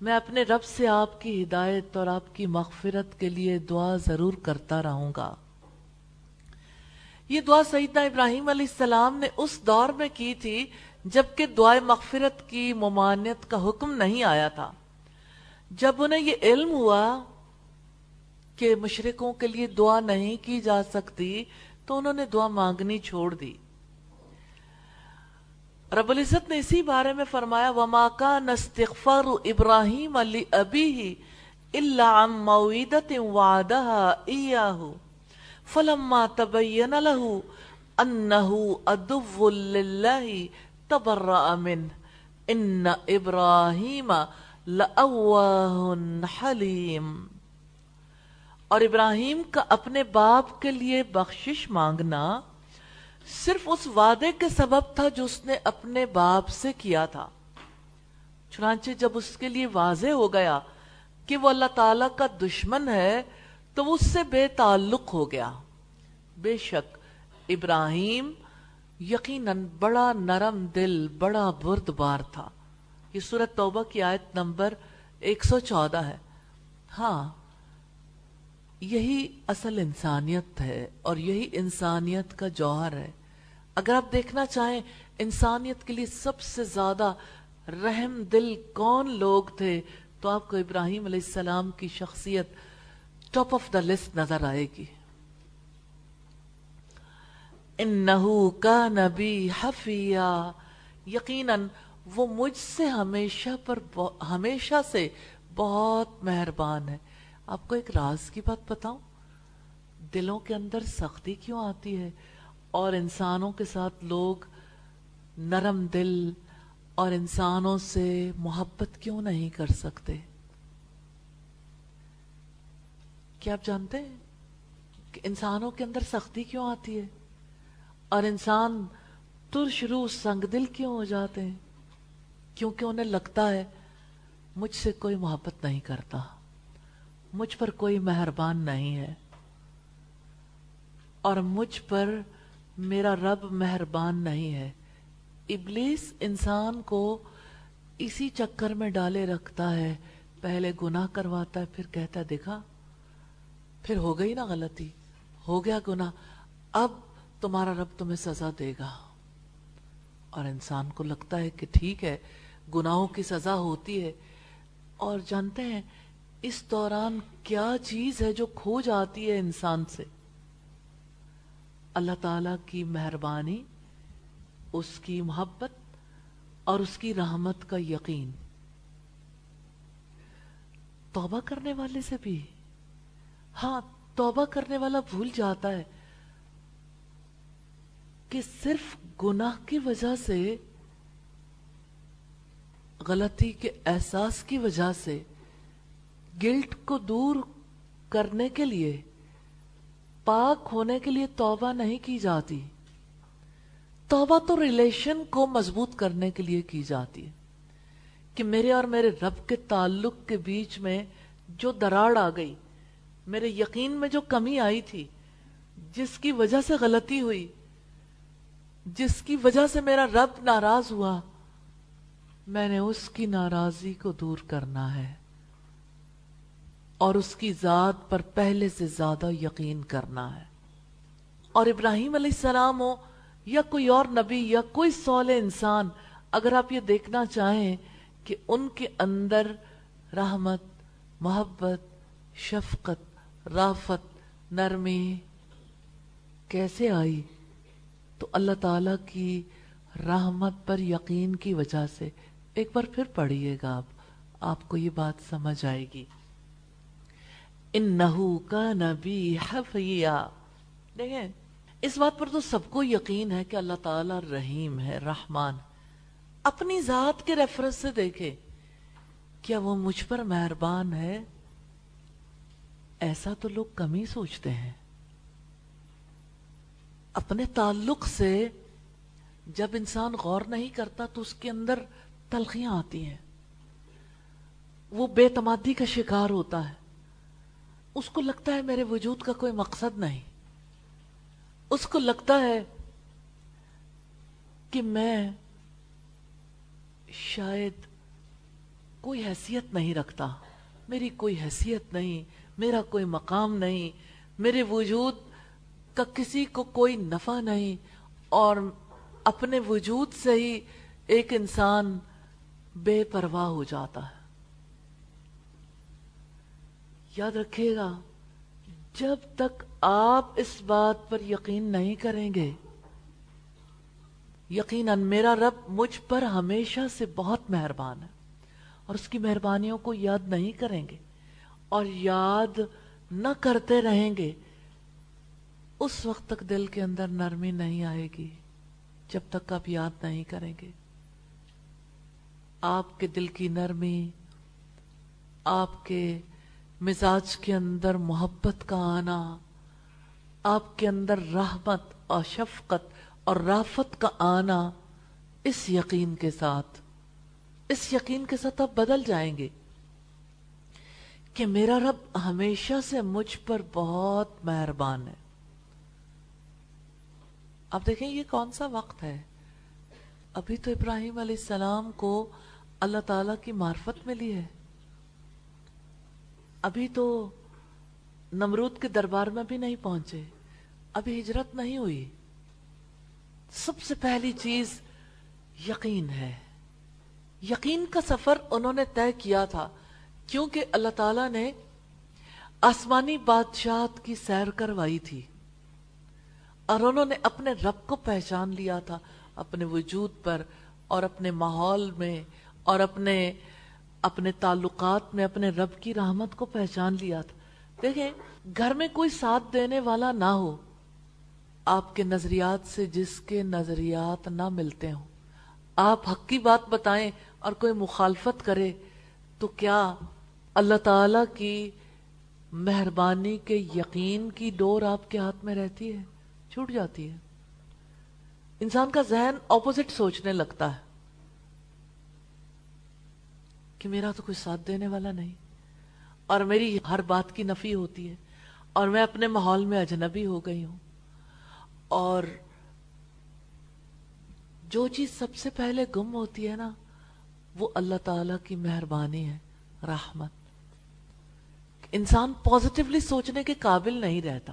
میں اپنے رب سے آپ کی ہدایت اور آپ کی مغفرت کے لیے دعا ضرور کرتا رہوں گا۔ یہ دعا سیدنا ابراہیم علیہ السلام نے اس دور میں کی تھی جبکہ دعائے مغفرت کی ممانعت کا حکم نہیں آیا تھا۔ جب انہیں یہ علم ہوا کہ مشرقوں کے لیے دعا نہیں کی جا سکتی تو انہوں نے دعا مانگنی چھوڑ دی۔ رب العزت نے اسی بارے میں فرمایا، وَمَا كَانَ اسْتِغْفَرُ إِبْرَاهِيمَ لِأَبِيهِ إِلَّا عَمْ مَوِيدَةٍ وَعَدَهَا إِيَّاهُ۔ فلما تبین له انه ادو للہ تبرأ من ان ابراہیم لأواہ حلیم. اور ابراہیم کا اپنے باپ کے لیے بخشش مانگنا صرف اس وعدے کے سبب تھا جو اس نے اپنے باپ سے کیا تھا. چنانچہ جب اس کے لیے واضح ہو گیا کہ وہ اللہ تعالیٰ کا دشمن ہے تو اس سے بے تعلق ہو گیا۔ بے شک، ابراہیم یقیناً بڑا نرم دل، بڑا برد بار تھا۔ یہ سورت توبہ کی آیت نمبر ایک سو چودہ ہے۔ ہاں یہی اصل انسانیت ہے اور یہی انسانیت کا جوہر ہے۔ اگر آپ دیکھنا چاہیں، انسانیت کے لیے سب سے زیادہ رحم دل کون لوگ تھے، تو آپ کو ابراہیم علیہ السلام کی شخصیت ٹاپ آف دا لسٹ نظر آئے گی۔ انہو کا نبی حفیہ۔ یقیناً وہ مجھ سے ہمیشہ پر ہمیشہ سے بہت مہربان ہے۔ آپ کو ایک راز کی بات بتاؤں؟ دلوں کے اندر سختی کیوں آتی ہے؟ اور انسانوں کے ساتھ لوگ نرم دل اور انسانوں سے محبت کیوں نہیں کر سکتے؟ کیا آپ جانتے ہیں کہ انسانوں کے اندر سختی کیوں آتی ہے؟ اور انسان تر سنگ دل کیوں ہو جاتے ہیں؟ کیونکہ انہیں لگتا ہے مجھ سے کوئی محبت نہیں کرتا، مجھ پر کوئی مہربان نہیں ہے، اور مجھ پر میرا رب مہربان نہیں ہے۔ ابلیس انسان کو اسی چکر میں ڈالے رکھتا ہے، پہلے گناہ کرواتا ہے، پھر کہتا ہے، دیکھا پھر ہو گئی نا غلطی۔ ہو گیا گناہ۔ اب تمہارا رب تمہیں سزا دے گا۔ اور انسان کو لگتا ہے کہ ٹھیک ہے، گناہوں کی سزا ہوتی ہے۔ اور جانتے ہیں، اس دوران کیا چیز ہے جو کھو جاتی ہے انسان سے؟ اللہ تعالی کی مہربانی، اس کی محبت اور اس کی رحمت کا یقین۔ توبہ کرنے والے سے بھی۔ ہاں توبہ کرنے والا بھول جاتا ہے کہ صرف گناہ کی وجہ سے، غلطی کے احساس کی وجہ سے، گلٹ کو دور کرنے کے لیے، پاک ہونے کے لیے توبہ نہیں کی جاتی۔ توبہ تو ریلیشن کو مضبوط کرنے کے لیے کی جاتی ہے کہ میرے اور میرے رب کے تعلق کے بیچ میں جو دراڑ آ گئی میرے یقین میں جو کمی آئی تھی، جس کی وجہ سے غلطی ہوئی، جس کی وجہ سے میرا رب ناراض ہوا، میں نے اس کی ناراضی کو دور کرنا ہے اور اس کی ذات پر پہلے سے زیادہ یقین کرنا ہے۔ اور ابراہیم علیہ السلام ہو یا کوئی اور نبی یا کوئی سول انسان، اگر آپ یہ دیکھنا چاہیں کہ ان کے اندر رحمت، محبت، شفقت رافت، نرمی، کیسے آئی؟ تو اللہ تعالی کی رحمت پر یقین کی وجہ سے ایک بار پھر پڑھیے گا آپ آپ کو یہ بات سمجھ آئے گی۔ ان کا نبی حفیہ۔ دیکھیں، اس بات پر تو سب کو یقین ہے کہ اللہ تعالی رحیم ہے، رحمان۔ اپنی ذات کے ریفرنس سے دیکھے کیا وہ مجھ پر مہربان ہے؟ ایسا تو لوگ کم ہی سوچتے ہیں۔ اپنے تعلق سے جب انسان غور نہیں کرتا تو اس کے اندر تلخیاں آتی ہیں۔ وہ بے تمادی کا شکار ہوتا ہے۔ اس کو لگتا ہے میرے وجود کا کوئی مقصد نہیں۔ اس کو لگتا ہے کہ میں شاید کوئی حیثیت نہیں رکھتا۔ میری کوئی حیثیت نہیں۔ میرا کوئی مقام نہیں، میرے وجود کا کسی کو کوئی نفع نہیں، اور اپنے وجود سے ہی ایک انسان بے پرواہ ہو جاتا ہے۔ یاد رکھیے گا، جب تک آپ اس بات پر یقین نہیں کریں گے، یقیناً میرا رب مجھ پر ہمیشہ سے بہت مہربان ہے، اور اس کی مہربانیوں کو یاد نہیں کریں گے۔ اور یاد نہ کرتے رہیں گے، اس وقت تک دل کے اندر نرمی نہیں آئے گی جب تک آپ یاد نہیں کریں گے۔ آپ کے دل کی نرمی، آپ کے مزاج کے اندر محبت کا آنا، آپ کے اندر رحمت اور شفقت اور رافت کا آنا، اس یقین کے ساتھ، اس یقین کے ساتھ آپ بدل جائیں گے۔ کہ میرا رب ہمیشہ سے مجھ پر بہت مہربان ہے۔ اب دیکھیں یہ کون سا وقت ہے؟ ابھی تو ابراہیم علیہ السلام کو اللہ تعالی کی معرفت ملی ہے۔ ابھی تو نمرود کے دربار میں بھی نہیں پہنچے۔ ابھی ہجرت نہیں ہوئی۔ سب سے پہلی چیز یقین ہے۔ یقین کا سفر انہوں نے طے کیا تھا۔ کیونکہ اللہ تعالی نے آسمانی بادشاہت کی سیر کروائی تھی اور انہوں نے اپنے رب کو پہچان لیا تھا، اپنے وجود پر اور اپنے ماحول میں اور اپنے اپنے تعلقات میں اپنے رب کی رحمت کو پہچان لیا تھا۔ دیکھیں، گھر میں کوئی ساتھ دینے والا نہ ہو۔ آپ کے نظریات سے جس کے نظریات نہ ملتے ہوں۔ آپ حق کی بات بتائیں اور کوئی مخالفت کرے تو کیا اللہ تعالی کی مہربانی کے یقین کی ڈور آپ کے ہاتھ میں رہتی ہے، چھوٹ جاتی ہے۔ انسان کا ذہن اپوزٹ سوچنے لگتا ہے کہ میرا تو کوئی ساتھ دینے والا نہیں۔ اور میری ہر بات کی نفی ہوتی ہے۔ اور میں اپنے ماحول میں اجنبی ہو گئی ہوں۔ اور جو چیز سب سے پہلے گم ہوتی ہے نا، وہ اللہ تعالی کی مہربانی ہے، رحمت۔ انسان پازیٹیولی سوچنے کے قابل نہیں رہتا۔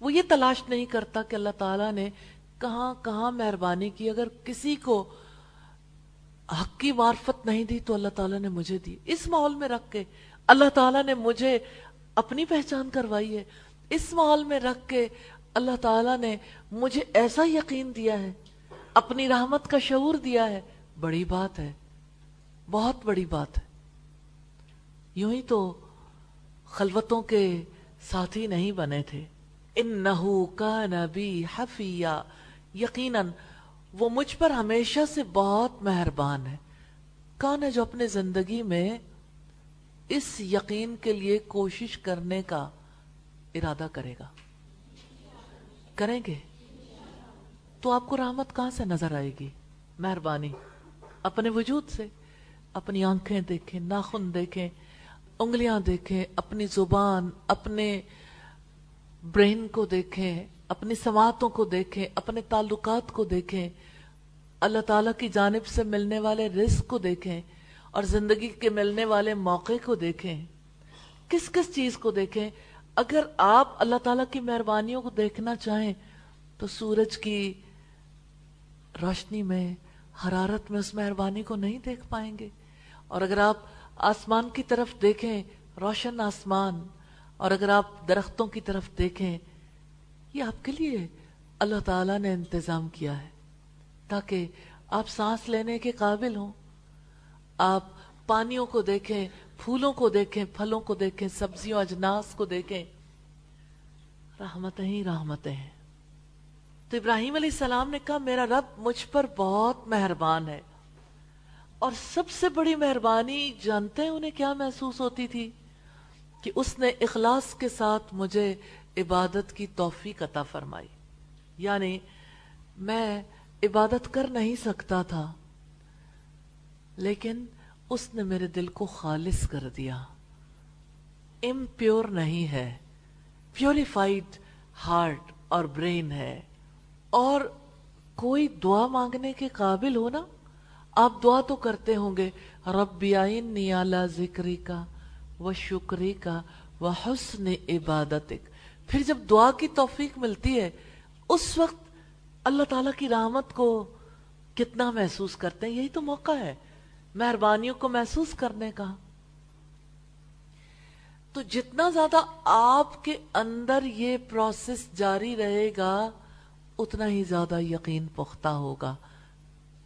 وہ یہ تلاش نہیں کرتا کہ اللہ تعالیٰ نے کہاں کہاں مہربانی کی۔ اگر کسی کو حق کی معرفت نہیں دی تو اللہ تعالیٰ نے مجھے دی۔ اس ماحول میں رکھ کے اللہ تعالیٰ نے مجھے اپنی پہچان کروائی ہے۔ اس ماحول میں رکھ کے اللہ تعالیٰ نے مجھے ایسا یقین دیا ہے، اپنی رحمت کا شعور دیا ہے۔ بڑی بات ہے، بہت بڑی بات ہے۔ یوں ہی تو خلوتوں کے ساتھی نہیں بنے تھے۔ ان نحو کا نبی حفیہ۔ یقیناً وہ مجھ پر ہمیشہ سے بہت مہربان ہے۔ کون ہے جو اپنے زندگی میں اس یقین کے لیے کوشش کرنے کا ارادہ کرے گا۔ کریں گے؟ تو آپ کو رحمت کہاں سے نظر آئے گی؟ مہربانی۔ اپنے وجود سے، اپنی آنکھیں دیکھیں، ناخن دیکھیں انگلیاں دیکھیں، اپنی زبان، اپنے برین کو دیکھیں، اپنی سماعتوں کو دیکھیں، اپنے تعلقات کو دیکھیں، اللہ تعالیٰ کی جانب سے ملنے والے رزق کو دیکھیں اور زندگی کے ملنے والے موقع کو دیکھیں۔ کس کس چیز کو دیکھیں؟ اگر آپ اللہ تعالیٰ کی مہربانیوں کو دیکھنا چاہیں تو سورج کی روشنی میں، حرارت میں اس مہربانی کو نہیں دیکھ پائیں گے۔ اور اگر آپ آسمان کی طرف دیکھیں، روشن آسمان۔ اور اگر آپ درختوں کی طرف دیکھیں، یہ آپ کے لیے اللہ تعالیٰ نے انتظام کیا ہے۔ تاکہ آپ سانس لینے کے قابل ہوں۔ آپ پانیوں کو دیکھیں، پھولوں کو دیکھیں، پھلوں کو دیکھیں، سبزیوں، اجناس کو دیکھیں۔ رحمتیں ہی رحمتیں ہیں۔ تو ابراہیم علیہ السلام نے کہا، میرا رب مجھ پر بہت مہربان ہے۔ اور سب سے بڑی مہربانی جانتے ہیں انہیں کیا محسوس ہوتی تھی؟ کہ اس نے اخلاص کے ساتھ مجھے عبادت کی توفیق عطا فرمائی۔ یعنی میں عبادت کر نہیں سکتا تھا، لیکن اس نے میرے دل کو خالص کر دیا۔ امپیور نہیں ہے، پیوریفائڈ ہارٹ اور برین ہے۔ اور کوئی دعا مانگنے کے قابل ہو نا؟ آپ دعا تو کرتے ہوں گے رب نیالا ذکری کا و شکری کا و حسن عبادت پھر جب دعا کی توفیق ملتی ہے، اس وقت اللہ تعالی کی رحمت کو کتنا محسوس کرتے ہیں؟ یہی تو موقع ہے، مہربانیوں کو محسوس کرنے کا۔ تو جتنا زیادہ آپ کے اندر یہ پروسیس جاری رہے گا، اتنا ہی زیادہ یقین پختہ ہوگا۔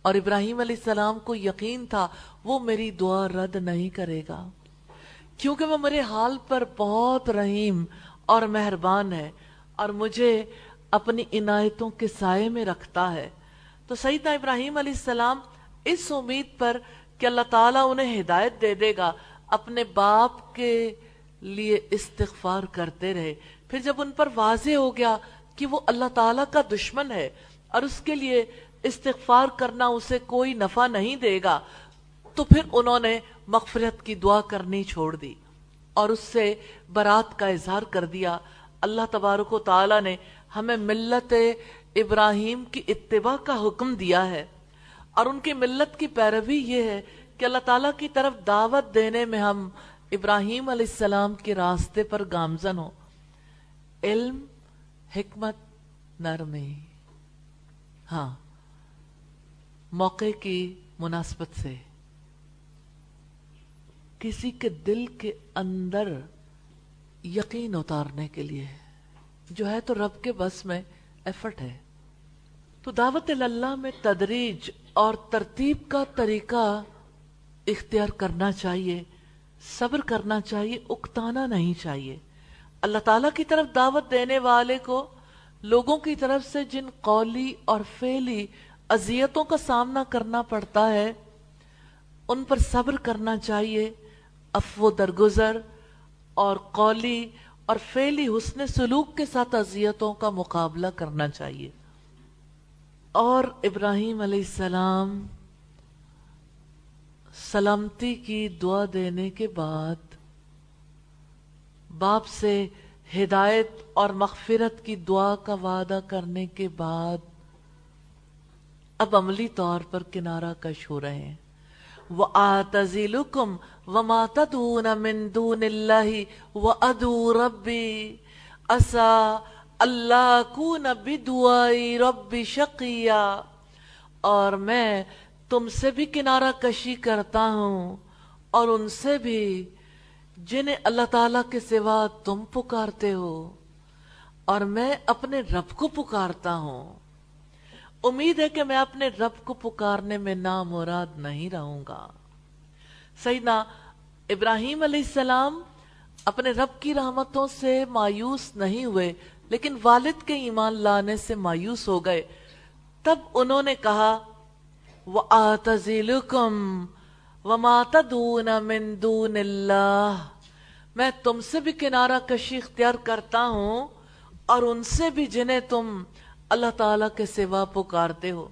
اور ابراہیم علیہ السلام کو یقین تھا وہ میری دعا رد نہیں کرے گا۔ کیونکہ وہ میرے حال پر بہت رحیم اور مہربان ہے اور مجھے اپنی عنایتوں کے سائے میں رکھتا ہے۔ تو سیدنا ابراہیم علیہ السلام اس امید پر کہ اللہ تعالیٰ انہیں ہدایت دے دے گا، اپنے باپ کے لیے استغفار کرتے رہے۔ پھر جب ان پر واضح ہو گیا کہ وہ اللہ تعالیٰ کا دشمن ہے اور اس کے لیے استغفار کرنا اسے کوئی نفع نہیں دے گا، تو پھر انہوں نے مغفرت کی دعا کرنی چھوڑ دی اور اس سے برات کا اظہار کر دیا۔ اللہ تبارک و تعالیٰ نے ہمیں ملت ابراہیم کی اتباع کا حکم دیا ہے۔ اور ان کی ملت کی پیروی یہ ہے کہ اللہ تعالیٰ کی طرف دعوت دینے میں ہم ابراہیم علیہ السلام کے راستے پر گامزن ہو علم، حکمت، نرمی۔ ہاں۔ موقع کی مناسبت سے۔ کسی کے دل کے اندر یقین اتارنے کے لیے۔ جو ہے تو رب کے بس میں ایفرٹ ہے۔ تو دعوت اللہ میں تدریج اور ترتیب کا طریقہ اختیار کرنا چاہیے، صبر کرنا چاہیے، اکتانا نہیں چاہیے۔ اللہ تعالیٰ کی طرف دعوت دینے والے کو، لوگوں کی طرف سے جن قولی اور فیلی اذیتوں کا سامنا کرنا پڑتا ہے، ان پر صبر کرنا چاہیے، افو درگزر اور قولی اور فیلی حسن سلوک کے ساتھ اذیتوں کا مقابلہ کرنا چاہیے۔ اور ابراہیم علیہ السلام سلامتی کی دعا دینے کے بعد باپ سے ہدایت اور مغفرت کی دعا کا وعدہ کرنے کے بعد اب عملی طور پر کنارہ کش ہو رہے ہیں۔ وَآتَزِلُكُمْ وَمَا تَدُونَ مِن دُونِ اللَّهِ وَأَدُو رَبِّي أَسَا اللہ کون بدعائی رب شقیہ اور میں تم سے بھی کنارہ کشی کرتا ہوں اور ان سے بھی جنہیں اللہ تعالیٰ کے سوا تم پکارتے ہو اور میں اپنے رب کو پکارتا ہوں۔ امید ہے کہ میں اپنے رب کو پکارنے میں نامراد نہیں رہوں گا۔ سیدنا ابراہیم علیہ السلام اپنے رب کی رحمتوں سے مایوس نہیں ہوئے، لیکن والد کے ایمان لانے سے مایوس ہو گئے۔ تب انہوں نے کہا وَآتَزِلُكُمْ وَمَا تَدُونَ مِن دُونِ اللَّهِ میں تم سے بھی کنارہ کشی اختیار کرتا ہوں اور ان سے بھی جنہیں تم اللہ تعالی کے سوا پکارتے ہو۔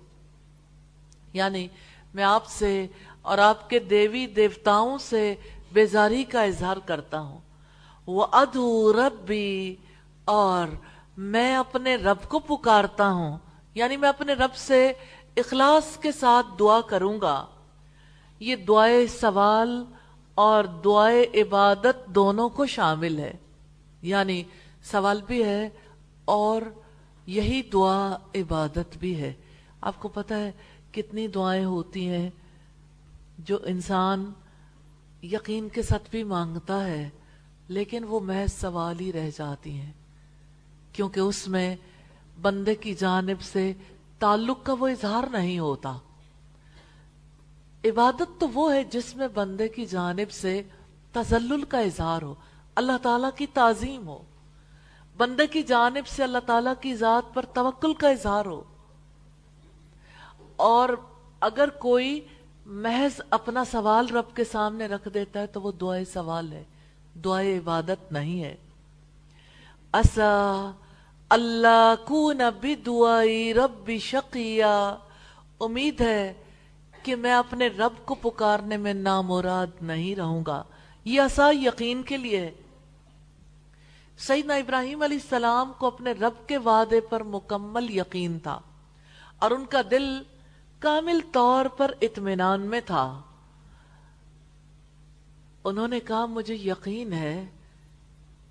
یعنی میں آپ سے اور آپ کے دیوی دیوتاؤں سے بیزاری کا اظہار کرتا ہوں۔ وہ ادو ربی اور میں اپنے رب کو پکارتا ہوں۔ یعنی میں اپنے رب سے اخلاص کے ساتھ دعا کروں گا۔ یہ دعائے سوال اور دعائے عبادت دونوں کو شامل ہے۔ یعنی سوال بھی ہے اور یہی دعا عبادت بھی ہے۔ آپ کو پتا ہے کتنی دعائیں ہوتی ہیں جو انسان یقین کے ساتھ بھی مانگتا ہے، لیکن وہ محض سوال ہی رہ جاتی ہیں۔ کیونکہ اس میں بندے کی جانب سے تعلق کا وہ اظہار نہیں ہوتا۔ عبادت تو وہ ہے جس میں بندے کی جانب سے تزلل کا اظہار ہو، اللہ تعالیٰ کی تعظیم ہو۔ بندے کی جانب سے اللہ تعالیٰ کی ذات پر توکل کا اظہار ہو۔ اور اگر کوئی محض اپنا سوال رب کے سامنے رکھ دیتا ہے تو وہ دعائے سوال ہے، دعائے عبادت نہیں ہے۔ اسا اللہ کو نبی دعائی رب شقیہ امید ہے کہ میں اپنے رب کو پکارنے میں نامراد نہیں رہوں گا۔ یہ ایسا یقین کے لیے سیدنا ابراہیم علیہ السلام کو اپنے رب کے وعدے پر مکمل یقین تھا اور ان کا دل کامل طور پر اطمینان میں تھا۔ انہوں نے کہا، مجھے یقین ہے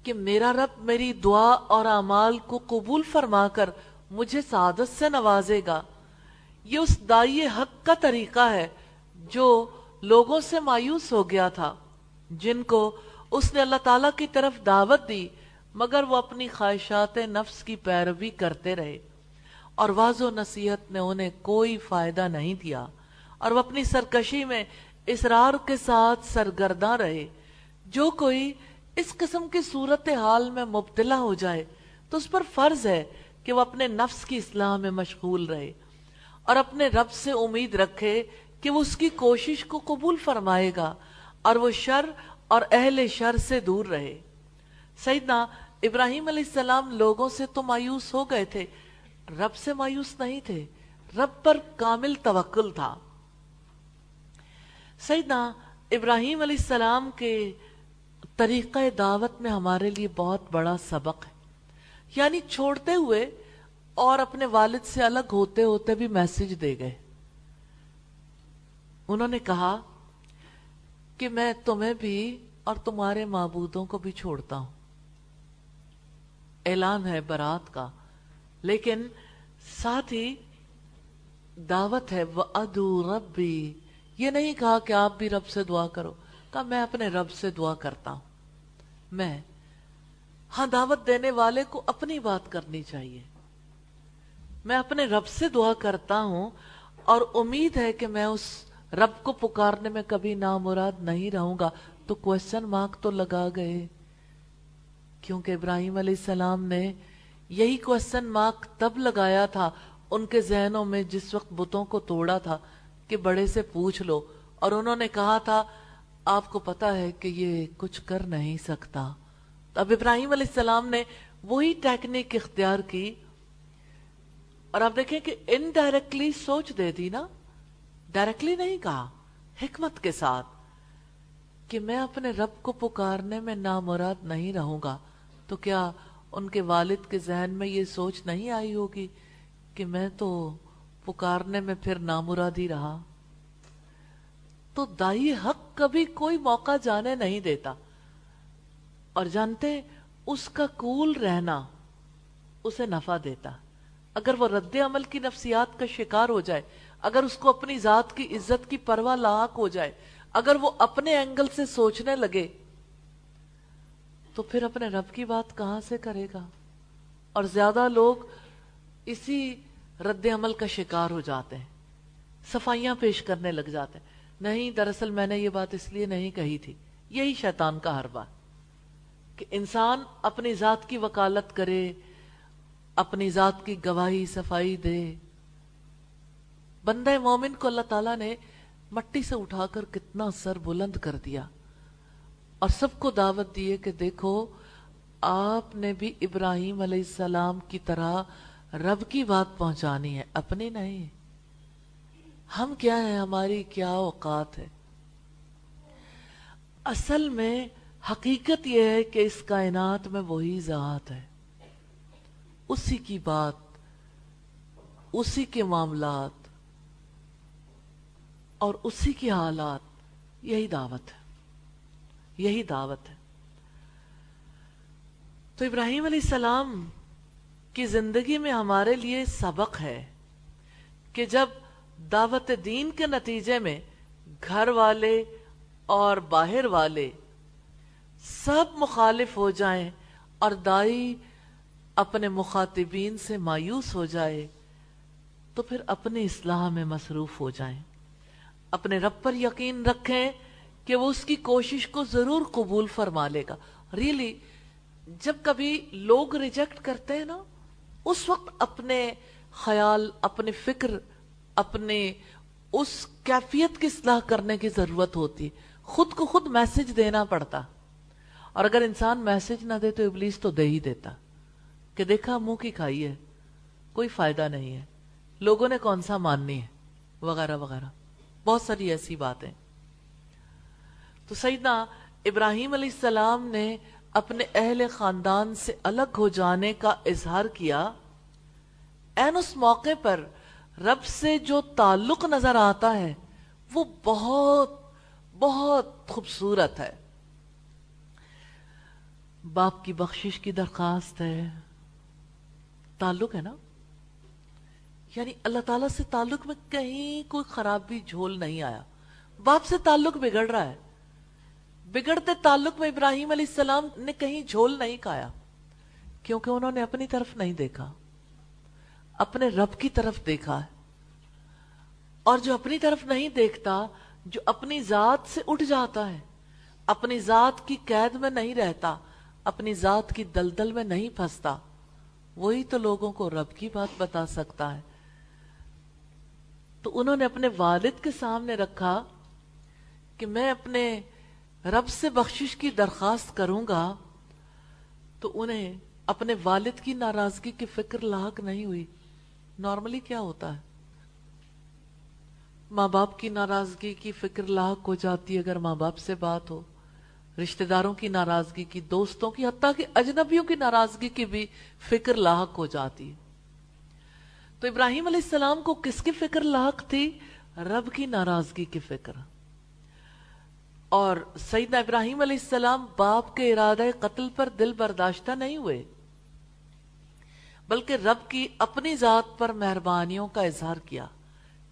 کہ میرا رب میری دعا اور اعمال کو قبول فرما کر مجھے سعادت سے نوازے گا۔ یہ اس دائی حق کا طریقہ ہے جو لوگوں سے مایوس ہو گیا تھا، جن کو اس نے اللہ تعالیٰ کی طرف دعوت دی مگر وہ اپنی خواہشات نفس کی پیروی کرتے رہے اور واض و نصیحت نے انہیں کوئی فائدہ نہیں دیا اور وہ اپنی سرکشی میں اسرار کے ساتھ سرگرداں رہے۔ جو کوئی اس قسم کی صورت حال میں مبتلا ہو جائے تو اس پر فرض ہے کہ وہ اپنے نفس کی اصلاح میں مشغول رہے اور اپنے رب سے امید رکھے کہ وہ اس کی کوشش کو قبول فرمائے گا اور وہ شر اور اہل شر سے دور رہے۔ سیدنا ابراہیم علیہ السلام لوگوں سے تو مایوس ہو گئے تھے۔ رب سے مایوس نہیں تھے۔ رب پر کامل توکل تھا۔ سیدنا ابراہیم علیہ السلام کے طریقہ دعوت میں ہمارے لیے بہت بڑا سبق ہے۔ یعنی چھوڑتے ہوئے اور اپنے والد سے الگ ہوتے ہوتے بھی میسج دے گئے۔ انہوں نے کہا کہ میں تمہیں بھی اور تمہارے معبودوں کو بھی چھوڑتا ہوں۔ اعلان ہے برات کا۔ لیکن ساتھ ہی دعوت ہے وہ ادو رب بھی یہ نہیں کہا کہ آپ بھی رب سے دعا کرو۔ کہا میں اپنے رب سے دعا کرتا ہوں۔ میں ہاں دعوت دینے والے کو اپنی بات کرنی چاہیے۔ میں اپنے رب سے دعا کرتا ہوں اور امید ہے کہ میں اس رب کو پکارنے میں کبھی نامراد نہیں رہوں گا۔ تو کوشچن مارک تو لگا گئے۔ کیونکہ ابراہیم علیہ السلام نے یہی کوشچن مارک تب لگایا تھا، ان کے ذہنوں میں جس وقت بتوں کو توڑا تھا، کہ بڑے سے پوچھ لو۔ اور انہوں نے کہا تھا، آپ کو پتا ہے کہ یہ کچھ کر نہیں سکتا۔ اب ابراہیم علیہ السلام نے وہی ٹیکنیک اختیار کی۔ اور آپ دیکھیں کہ انڈائریکٹلی سوچ دے دی نا۔ ڈائریکٹلی نہیں کہا، حکمت کے ساتھ۔ کہ میں اپنے رب کو پکارنے میں نامراد نہیں رہوں گا، تو کیا ان کے والد کے ذہن میں یہ سوچ نہیں آئی ہوگی کہ میں تو پکارنے میں پھر نامراد ہی رہا؟ تو دائی حق کبھی کوئی موقع جانے نہیں دیتا۔ اور جانتے اس کا کول رہنا اسے نفع دیتا۔ اگر وہ رد عمل کی نفسیات کا شکار ہو جائے، اگر اس کو اپنی ذات کی عزت کی پرواہ لاحق ہو جائے اگر وہ اپنے اینگل سے سوچنے لگے تو پھر اپنے رب کی بات کہاں سے کرے گا؟ اور زیادہ لوگ اسی رد عمل کا شکار ہو جاتے ہیں، صفائیاں پیش کرنے لگ جاتے ہیں۔ نہیں، دراصل میں نے یہ بات اس لیے نہیں کہی تھی۔ یہی شیطان کا ہر بات۔ کہ انسان اپنی ذات کی وکالت کرے، اپنی ذات کی گواہی، صفائی دے۔ بندہ مومن کو اللہ تعالیٰ نے مٹی سے اٹھا کر کتنا سر بلند کر دیا اور سب کو دعوت دیے کہ دیکھو، آپ نے بھی ابراہیم علیہ السلام کی طرح رب کی بات پہنچانی ہے، اپنی نہیں۔ ہم کیا ہیں؟ ہماری کیا اوقات ہے؟ اصل میں حقیقت یہ ہے کہ اس کائنات میں وہی ذات ہے۔ اسی کی بات، اسی کے معاملات اور اسی کے حالات، یہی دعوت ہے۔ یہی دعوت ہے۔ تو ابراہیم علیہ السلام کی زندگی میں ہمارے لیے سبق ہے کہ جب دعوت دین کے نتیجے میں گھر والے اور باہر والے سب مخالف ہو جائیں اور دائی اپنے مخاطبین سے مایوس ہو جائے، تو پھر اپنی اصلاح میں مصروف ہو جائیں۔ اپنے رب پر یقین رکھیں کہ وہ اس کی کوشش کو ضرور قبول فرما لے گا۔ ریلی جب کبھی لوگ ریجیکٹ کرتے ہیں نا، اس وقت اپنے خیال، اپنے فکر، اپنے اس کیفیت کی اصلاح کرنے کی ضرورت ہوتی۔ خود کو خود میسج دینا پڑتا۔ اور اگر انسان میسج نہ دے تو ابلیس تو دے ہی دیتا۔ کہ دیکھا، منہ کی کھائی ہے، کوئی فائدہ نہیں ہے۔ لوگوں نے کون سا ماننی ہے؟ وغیرہ وغیرہ۔ بہت ساری ایسی باتیں۔ تو سیدنا ابراہیم علیہ السلام نے اپنے اہل خاندان سے الگ ہو جانے کا اظہار کیا۔ این اس موقع پر رب سے جو تعلق نظر آتا ہے، وہ بہت بہت خوبصورت ہے۔ باپ کی بخشش کی درخواست ہے۔ تعلق ہے نا؟ یعنی اللہ تعالیٰ سے تعلق میں کہیں کوئی خرابی جھول نہیں آیا۔ باپ سے تعلق بگڑ رہا ہے۔ بگڑتے تعلق میں ابراہیم علیہ السلام نے کہیں جھول نہیں کھایا۔ کیونکہ انہوں نے اپنی طرف نہیں دیکھا۔ اپنے رب کی طرف دیکھا ہے۔ اور جو اپنی طرف نہیں دیکھتا، جو اپنی ذات سے اٹھ جاتا ہے۔ اپنی ذات کی قید میں نہیں رہتا، اپنی ذات کی دلدل میں نہیں پھنستا۔ وہی تو لوگوں کو رب کی بات بتا سکتا ہے۔ تو انہوں نے اپنے والد کے سامنے رکھا کہ میں اپنے رب سے بخشش کی درخواست کروں گا، تو انہیں اپنے والد کی ناراضگی کی فکر لاحق نہیں ہوئی۔ نارملی کیا ہوتا ہے؟ ماں باپ کی ناراضگی کی فکر لاحق ہو جاتی ہے اگر ماں باپ سے بات ہو۔ رشتہ داروں کی ناراضگی کی، دوستوں کی، حتیٰ کہ اجنبیوں کی ناراضگی کی بھی فکر لاحق ہو جاتی ہے۔ تو ابراہیم علیہ السلام کو کس کی فکر لاحق تھی؟ رب کی ناراضگی کی فکر۔ اور سیدنا ابراہیم علیہ السلام باپ کے ارادہ قتل پر دل برداشتہ نہیں ہوئے، بلکہ رب کی اپنی ذات پر مہربانیوں کا اظہار کیا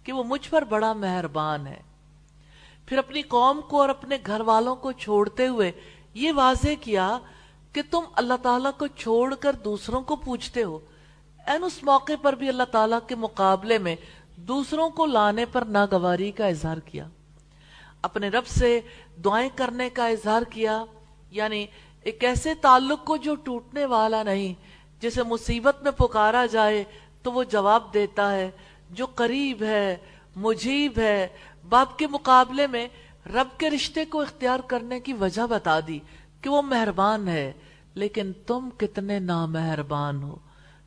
کہ وہ مجھ پر بڑا مہربان ہے۔ پھر اپنی قوم کو اور اپنے گھر والوں کو چھوڑتے ہوئے یہ واضح کیا کہ تم اللہ تعالیٰ کو چھوڑ کر دوسروں کو پوچھتے ہو۔ این اس موقع پر بھی اللہ تعالیٰ کے مقابلے میں دوسروں کو لانے پر ناگواری کا اظہار کیا۔ اپنے رب سے دعائیں کرنے کا اظہار کیا۔ یعنی ایک ایسے تعلق کو جو ٹوٹنے والا نہیں، جسے مصیبت میں پکارا جائے تو وہ جواب دیتا ہے، جو قریب ہے، مجیب ہے۔ باپ کے مقابلے میں رب کے رشتے کو اختیار کرنے کی وجہ بتا دی کہ وہ مہربان ہے، لیکن تم کتنے نامہربان ہو۔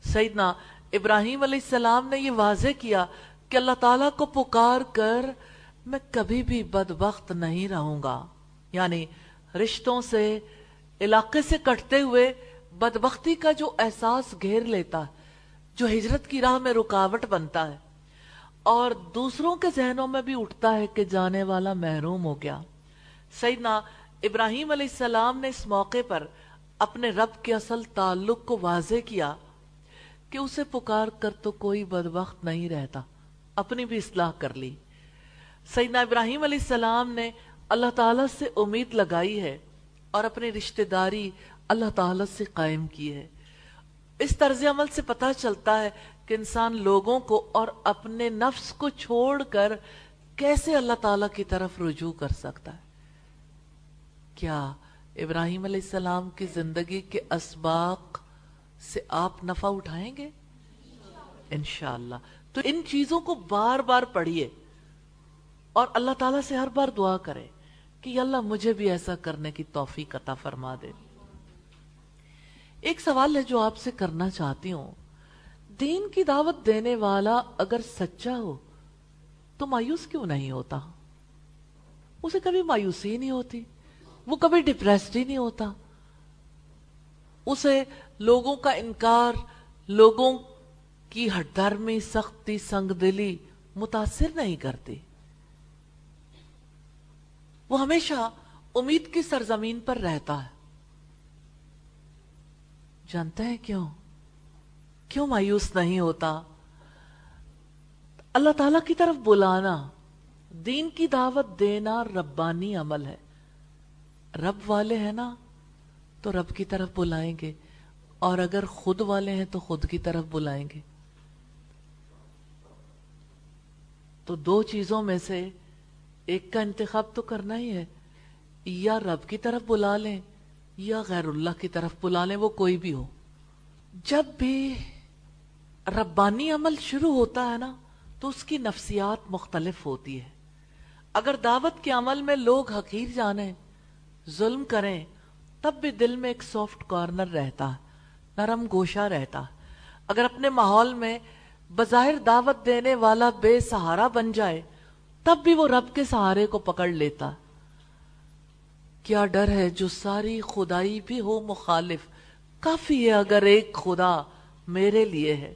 سیدنا ابراہیم علیہ السلام نے یہ واضح کیا کہ اللہ تعالیٰ کو پکار کر میں کبھی بھی بدبخت نہیں رہوں گا۔ یعنی رشتوں سے، علاقے سے کٹتے ہوئے بدبختی کا جو احساس گھیر لیتا ہے جو ہجرت کی راہ میں رکاوٹ بنتا ہے۔ اور دوسروں کے ذہنوں میں بھی اٹھتا ہے کہ جانے والا محروم ہو گیا۔ سیدنا ابراہیم علیہ السلام نے اس موقع پر اپنے رب کے اصل تعلق کو واضح کیا۔ کہ اسے پکار کر تو کوئی بدبخت نہیں رہتا۔ اپنی بھی اصلاح کر لی۔ سیدنا ابراہیم علیہ السلام نے اللہ تعالیٰ سے امید لگائی ہے اور اپنی رشتہ داری اللہ تعالیٰ سے قائم کی ہے۔ اس طرز عمل سے پتہ چلتا ہے کہ انسان لوگوں کو اور اپنے نفس کو چھوڑ کر کیسے اللہ تعالیٰ کی طرف رجوع کر سکتا ہے۔ کیا ابراہیم علیہ السلام کی زندگی کے اسباق سے آپ نفع اٹھائیں گے؟ انشاءاللہ۔ تو ان چیزوں کو بار بار پڑھیے اور اللہ تعالیٰ سے ہر بار دعا کرے کہ اللہ مجھے بھی ایسا کرنے کی توفیق عطا فرما دے۔ ایک سوال ہے جو آپ سے کرنا چاہتی ہوں۔ دین کی دعوت دینے والا اگر سچا ہو تو مایوس کیوں نہیں ہوتا؟ اسے کبھی مایوسی نہیں ہوتی، وہ کبھی ڈپریسڈ ہی نہیں ہوتا۔ اسے لوگوں کا انکار، لوگوں کی ہٹ درمی سختی سنگ دلی متاثر نہیں کرتی وہ ہمیشہ امید کی سرزمین پر رہتا ہے۔ جانتے ہیں کیوں؟ کیوں مایوس نہیں ہوتا؟ اللہ تعالی کی طرف بلانا، دین کی دعوت دینا ربانی عمل ہے۔ رب والے ہیں نا، تو رب کی طرف بلائیں گے۔ اور اگر خود والے ہیں تو خود کی طرف بلائیں گے۔ تو دو چیزوں میں سے ایک کا انتخاب تو کرنا ہی ہے۔ یا رب کی طرف بلا لیں یا غیر اللہ کی طرف بلا لیں، وہ کوئی بھی ہو۔ جب بھی ربانی عمل شروع ہوتا ہے نا، تو اس کی نفسیات مختلف ہوتی ہے۔ اگر دعوت کے عمل میں لوگ حقیر جانے ظلم کریں، تب بھی دل میں ایک سافٹ کارنر رہتا ہے۔ نرم گوشہ رہتا۔ اگر اپنے ماحول میں بظاہر دعوت دینے والا بے سہارا بن جائے، تب بھی وہ رب کے سہارے کو پکڑ لیتا۔ کیا ڈر ہے جو ساری خدائی بھی ہو مخالف؟ کافی ہے اگر ایک خدا میرے لیے ہے۔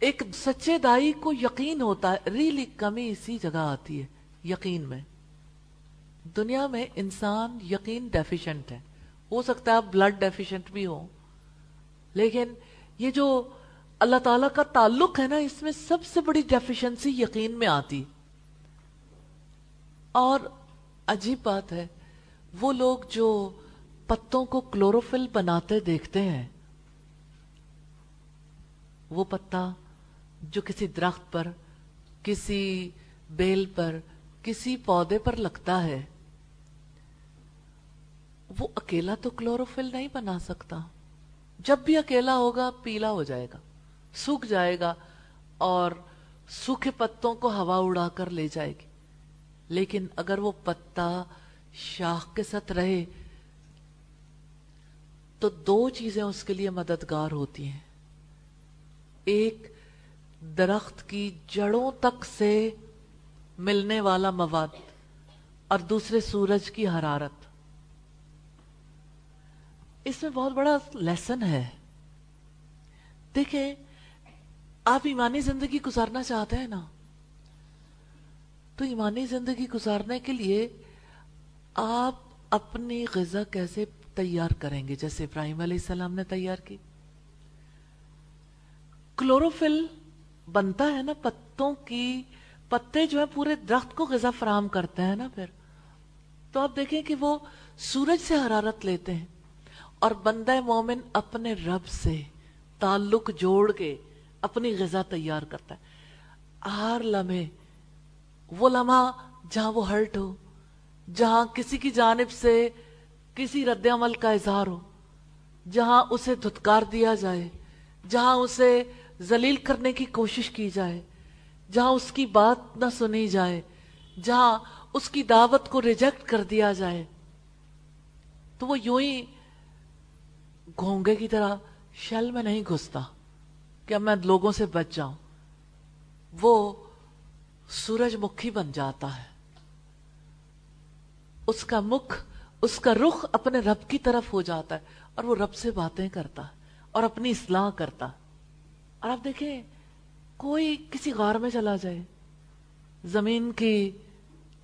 ایک سچے دائی کو یقین ہوتا ہے، ریلی کمی اسی جگہ آتی ہے یقین میں۔ دنیا میں انسان یقین ڈیفیشنٹ ہے۔ ہو سکتا ہے بلڈ ڈیفیشنٹ بھی ہو لیکن یہ جو اللہ تعالیٰ کا تعلق ہے نا، اس میں سب سے بڑی ڈیفیشنسی یقین میں آتی۔ اور عجیب بات ہے، وہ لوگ جو پتوں کو کلوروفل بناتے دیکھتے ہیں، وہ پتا جو کسی درخت پر، کسی بیل پر، کسی پودے پر لگتا ہے، وہ اکیلا تو کلوروفل نہیں بنا سکتا۔ جب بھی اکیلا ہوگا، پیلا ہو جائے گا، سوکھ جائے گا اور سوکھے پتوں کو ہوا اڑا کر لے جائے گی۔ لیکن اگر وہ پتا شاخ کے ساتھ رہے، تو دو چیزیں اس کے لیے مددگار ہوتی ہیں۔ ایک، درخت کی جڑوں تک سے ملنے والا مواد، اور دوسرے، سورج کی حرارت۔ اس میں بہت بڑا لیسن ہے۔ دیکھیں، آپ ایمانی زندگی گزارنا چاہتے ہیں نا، تو ایمانی زندگی گزارنے کے لیے آپ اپنی غذا کیسے تیار کریں گے؟ جیسے ابراہیم علیہ السلام نے تیار کی۔ کلوروفل بنتا ہے نا، پتوں کی، پتے جو ہے پورے درخت کو غذا فراہم کرتے ہیں نا پھر۔ تو آپ دیکھیں کہ وہ سورج سے حرارت لیتے ہیں۔ اور بندہ مومن اپنے رب سے تعلق جوڑ کے اپنی غذا تیار کرتا ہے۔ ہر لمحے، وہ لمحہ جہاں وہ ہرٹ ہو، جہاں کسی کی جانب سے کسی رد عمل کا اظہار ہو، جہاں اسے دھتکار دیا جائے، جہاں اسے ذلیل کرنے کی کوشش کی جائے، جہاں اس کی بات نہ سنی جائے، جہاں اس کی دعوت کو ریجیکٹ کر دیا جائے۔ تو وہ یوں ہی گھونگے کی طرح شیل میں نہیں گھستا کہ میں لوگوں سے بچ جاؤں۔ وہ سورج مکھی بن جاتا ہے۔ اس کا مکھ، اس کا رخ اپنے رب کی طرف ہو جاتا ہے اور وہ رب سے باتیں کرتا اور اپنی اصلاح کرتا اور آپ دیکھیں، کوئی کسی غار میں چلا جائے، زمین کی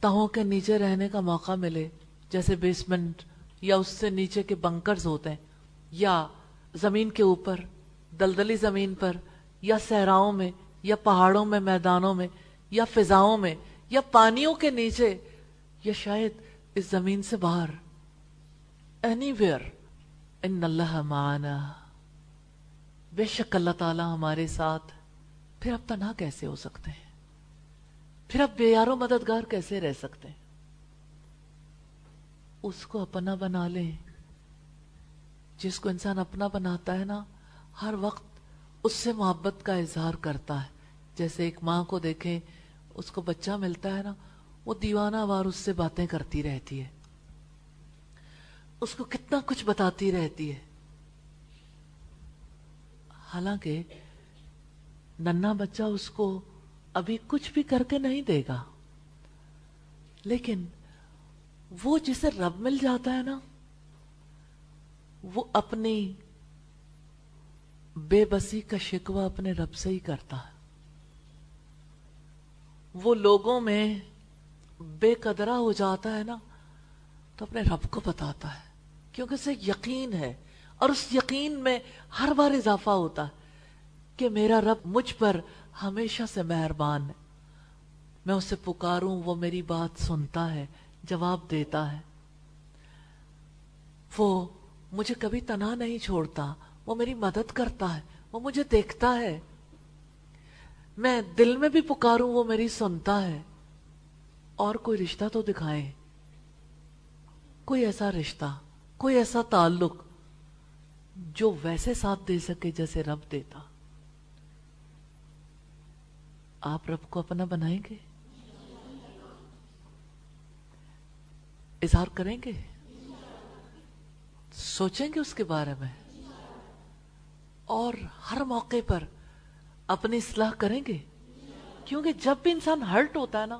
تہوں کے نیچے رہنے کا موقع ملے، جیسے بیسمنٹ یا اس سے نیچے کے بنکرز ہوتے ہیں۔ یا زمین کے اوپر، دلدلی زمین پر، یا صحراؤں میں، یا پہاڑوں میں، میدانوں میں، یا فضاؤں میں، یا پانیوں کے نیچے، یا شاید اس زمین سے باہر۔ اینی ویئر ان اللہ معانا بے شک اللہ تعالی ہمارے ساتھ۔ پھر اب تنہا کیسے ہو سکتے ہیں؟ پھر اب بے یارو مددگار کیسے رہ سکتے ہیں؟ اس کو اپنا بنا لیں۔ جس کو انسان اپنا بناتا ہے نا، ہر وقت اس سے محبت کا اظہار کرتا ہے۔ جیسے ایک ماں کو دیکھیں، اس کو بچہ ملتا ہے نا، وہ دیوانہ وار اس سے باتیں کرتی رہتی ہے۔ اس کو کتنا کچھ بتاتی رہتی ہے۔ حالانکہ ننا بچہ اس کو ابھی کچھ بھی کر کے نہیں دے گا۔ لیکن وہ جسے رب مل جاتا ہے نا وہ اپنی بے بسی کا شکوہ اپنے رب سے ہی کرتا ہے۔ وہ لوگوں میں بے قدرہ ہو جاتا ہے نا، تو اپنے رب کو بتاتا ہے، کیونکہ اسے یقین ہے۔ اور اس یقین میں ہر بار اضافہ ہوتا ہے کہ میرا رب مجھ پر ہمیشہ سے مہربان ہے۔ میں اسے پکاروں، وہ میری بات سنتا ہے، جواب دیتا ہے۔ وہ مجھے کبھی تنہا نہیں چھوڑتا، وہ میری مدد کرتا ہے، وہ مجھے دیکھتا ہے۔ میں دل میں بھی پکاروں، وہ میری سنتا ہے۔ اور کوئی رشتہ تو دکھائے۔ کوئی ایسا رشتہ، کوئی ایسا تعلق جو ویسے ساتھ دے سکے جیسے رب دیتا۔ آپ رب کو اپنا بنائیں گے؟ اظہار کریں گے؟ سوچیں گے اس کے بارے میں۔ اور ہر موقع پر اپنی اصلاح کریں گے۔ کیونکہ جب بھی انسان ہرٹ ہوتا ہے نا،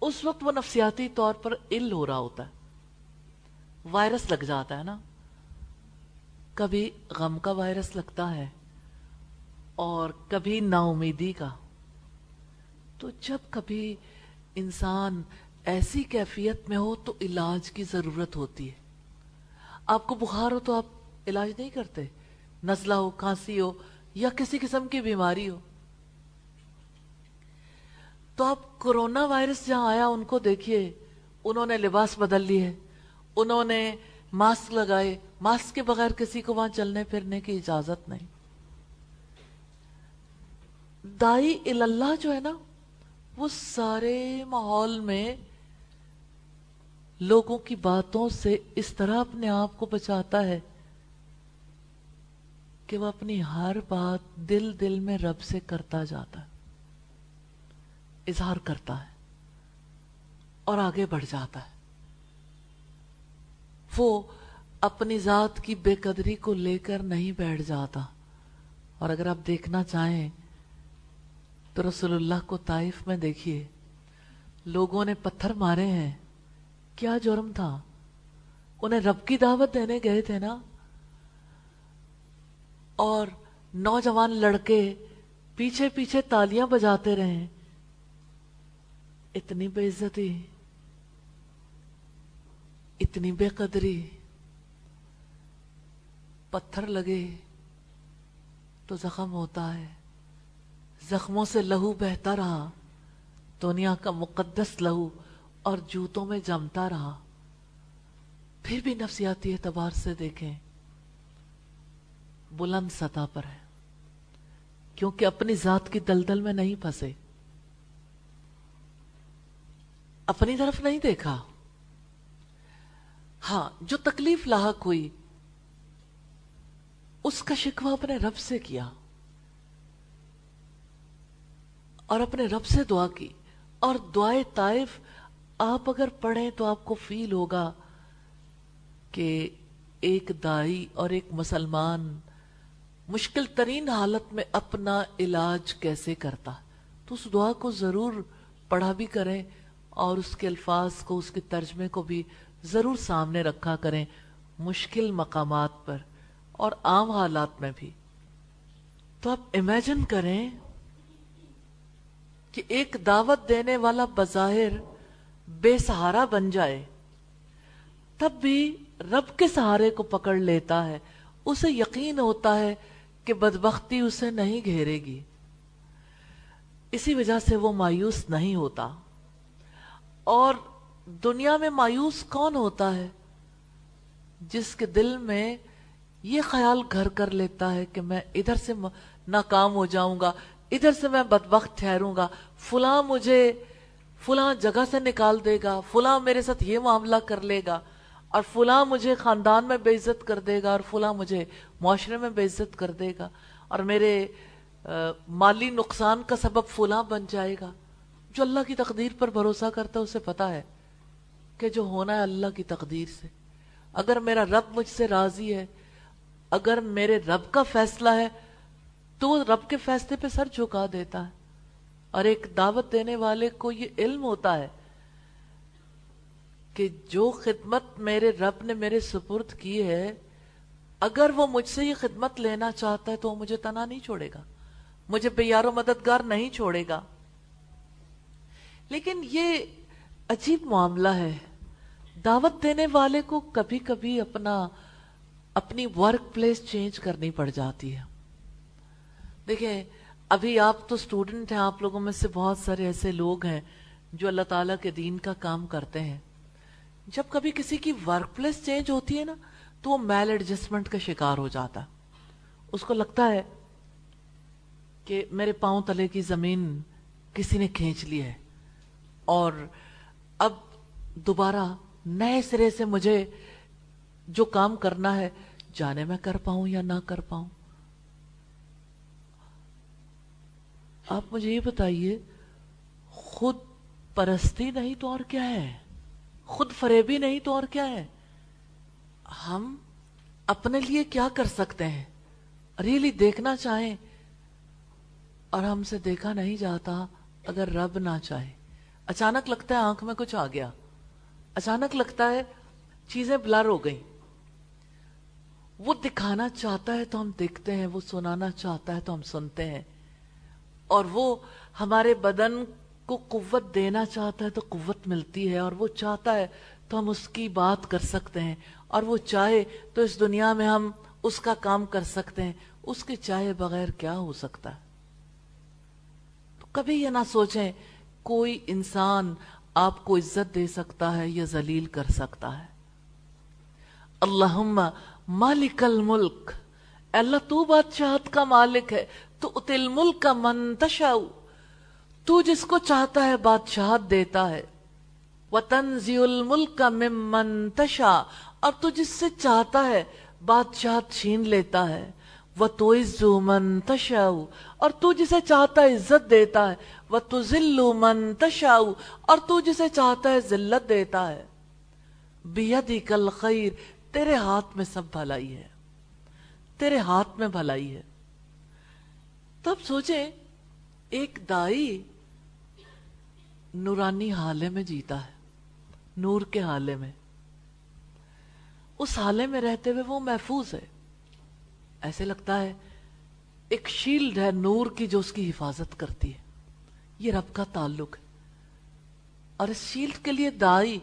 اس وقت وہ نفسیاتی طور پر ال ہو رہا ہوتا ہے۔ وائرس لگ جاتا ہے نا۔ کبھی غم کا وائرس لگتا ہے اور کبھی نا امیدی کا۔ تو جب کبھی انسان ایسی کیفیت میں ہو تو علاج کی ضرورت ہوتی ہے۔ آپ کو بخار ہو تو آپ علاج نہیں کرتے۔ نزلہ ہو، کھانسی ہو، یا کسی قسم کی بیماری ہو۔ تو آپ کرونا وائرس جہاں آیا، ان کو دیکھیے۔ انہوں نے لباس بدل لیے انہوں نے ماسک لگائے۔ ماسک کے بغیر کسی کو وہاں چلنے پھرنے کی اجازت نہیں۔ دائی اللہ جو ہے نا، وہ سارے ماحول میں لوگوں کی باتوں سے اس طرح اپنے آپ کو بچاتا ہے کہ وہ اپنی ہر بات دل دل میں رب سے کرتا جاتا ہے، اظہار کرتا ہے اور آگے بڑھ جاتا ہے۔ وہ اپنی ذات کی بے قدری کو لے کر نہیں بیٹھ جاتا۔ اور اگر آپ دیکھنا چاہیں تو رسول اللہ کو طائف میں دیکھیے، لوگوں نے پتھر مارے ہیں۔ کیا جرم تھا؟ انہیں رب کی دعوت دینے گئے تھے نا؟ اور نوجوان لڑکے پیچھے پیچھے تالیاں بجاتے رہے۔ اتنی بے عزتی، اتنی بے قدری۔ پتھر لگے تو زخم ہوتا ہے۔ زخموں سے لہو بہتا رہا۔ دنیا کا مقدس لہو اور جوتوں میں جمتا رہا۔ پھر بھی نفسیاتی اعتبار سے دیکھیں، بلند سطح پر ہے، کیونکہ اپنی ذات کی دلدل میں نہیں پھنسے۔ اپنی طرف نہیں دیکھا۔ ہاں جو تکلیف لاحق ہوئی، اس کا شکوہ اپنے رب سے کیا۔ اور اپنے رب سے دعا کی۔ اور دعائے طائف آپ اگر پڑھیں تو آپ کو فیل ہوگا کہ ایک دائی اور ایک مسلمان مشکل ترین حالت میں اپنا علاج کیسے کرتا؟ تو اس دعا کو ضرور پڑھا بھی کریں اور اس کے الفاظ کو، اس کے ترجمے کو بھی ضرور سامنے رکھا کریں مشکل مقامات پر اور عام حالات میں بھی۔ تو آپ امیجن کریں کہ ایک دعوت دینے والا بظاہر بے سہارا بن جائے۔ تب بھی رب کے سہارے کو پکڑ لیتا ہے۔ اسے یقین ہوتا ہے کہ بدبختی اسے نہیں گھیرے گی۔ اسی وجہ سے وہ مایوس نہیں ہوتا۔ اور دنیا میں مایوس کون ہوتا ہے؟ جس کے دل میں یہ خیال گھر کر لیتا ہے کہ میں ادھر سے ناکام ہو جاؤں گا، ادھر سے میں بدبخت ٹھہروں گا، فلاں مجھے فلاں جگہ سے نکال دے گا، فلاں میرے ساتھ یہ معاملہ کر لے گا، اور فلاں مجھے خاندان میں بے عزت کر دے گا، اور فلاں مجھے معاشرے میں بے عزت کر دے گا، اور میرے مالی نقصان کا سبب فلاں بن جائے گا۔ جو اللہ کی تقدیر پر بھروسہ کرتا ہے، اسے پتا ہے کہ جو ہونا ہے اللہ کی تقدیر سے۔ اگر میرا رب مجھ سے راضی ہے، اگر میرے رب کا فیصلہ ہے، تو وہ رب کے فیصلے پہ سر جھکا دیتا ہے۔ اور ایک دعوت دینے والے کو یہ علم ہوتا ہے کہ جو خدمت میرے رب نے میرے سپرد کی ہے، اگر وہ مجھ سے یہ خدمت لینا چاہتا ہے تو وہ مجھے تنا نہیں چھوڑے گا۔ مجھے بے و مددگار نہیں چھوڑے گا۔ لیکن یہ عجیب معاملہ ہے۔ دعوت دینے والے کو کبھی کبھی اپنا، اپنی ورک پلیس چینج کرنی پڑ جاتی ہے۔ دیکھیں ابھی آپ تو سٹوڈنٹ ہیں، آپ لوگوں میں سے بہت سارے ایسے لوگ ہیں جو اللہ تعالیٰ کے دین کا کام کرتے ہیں۔ جب کبھی کسی کی ورک پلیس چینج ہوتی ہے نا، تو وہ میل ایڈجسٹمنٹ کا شکار ہو جاتا۔ اس کو لگتا ہے کہ میرے پاؤں تلے کی زمین کسی نے کھینچ لی ہے۔ اور اب دوبارہ نئے سرے سے مجھے جو کام کرنا ہے، جانے میں کر پاؤں یا نہ کر پاؤں۔ آپ مجھے یہ بتائیے، خود پرستی نہیں تو اور کیا ہے؟ خود فریبی نہیں تو اور کیا ہے؟ ہم اپنے لیے کیا کر سکتے ہیں؟ ریلی دیکھنا چاہیں اور ہم سے دیکھا نہیں جاتا اگر رب نہ چاہے۔ اچانک لگتا ہے آنکھ میں کچھ آ گیا۔ اچانک لگتا ہے چیزیں بلر ہو گئی وہ دکھانا چاہتا ہے تو ہم دیکھتے ہیں، وہ سنانا چاہتا ہے تو ہم سنتے ہیں۔ اور وہ ہمارے بدن کو قوت دینا چاہتا ہے تو قوت ملتی ہے، اور وہ چاہتا ہے تو ہم اس کی بات کر سکتے ہیں۔ اور وہ چاہے تو اس دنیا میں ہم اس کا کام کر سکتے ہیں۔ اس کے چاہے بغیر کیا ہو سکتا؟ ہے تو کبھی یہ نہ سوچیں، کوئی انسان آپ کو عزت دے سکتا ہے یا ذلیل کر سکتا ہے۔ اللہم مالک الملک۔ اللہ تو بادشاہت کا مالک ہے تو اتل ملک کا منتشاؤ تو جس کو چاہتا ہے بادشاہت دیتا ہے۔ وَتَنزِيُ الْمُلْكَ مِمَّن تَشَا اور تو جس سے چاہتا ہے بادشاہت چھین لیتا ہے۔ وَتُعِزُّ مَن تَشَاؤ۔ اور تو جسے چاہتا ہے عزت دیتا ہے۔ وَتُزِلُّ مَن تَشَاؤ۔ اور تو جسے چاہتا ہے ذلت دیتا ہے۔ بِيَدِكَ الْخَيْرِ تیرے ہاتھ میں سب بھلائی ہے۔ تیرے ہاتھ میں بھلائی ہے۔ تب سوچیں، ایک دائی نورانی حالے میں جیتا ہے، نور کے حالے میں۔ اس حالے میں رہتے ہوئے وہ محفوظ ہے۔ ایسے لگتا ہے، ایک شیلڈ ہے نور کی جو اس کی حفاظت کرتی ہے۔ یہ رب کا تعلق ہے۔ اور اس شیلڈ کے لیے دائی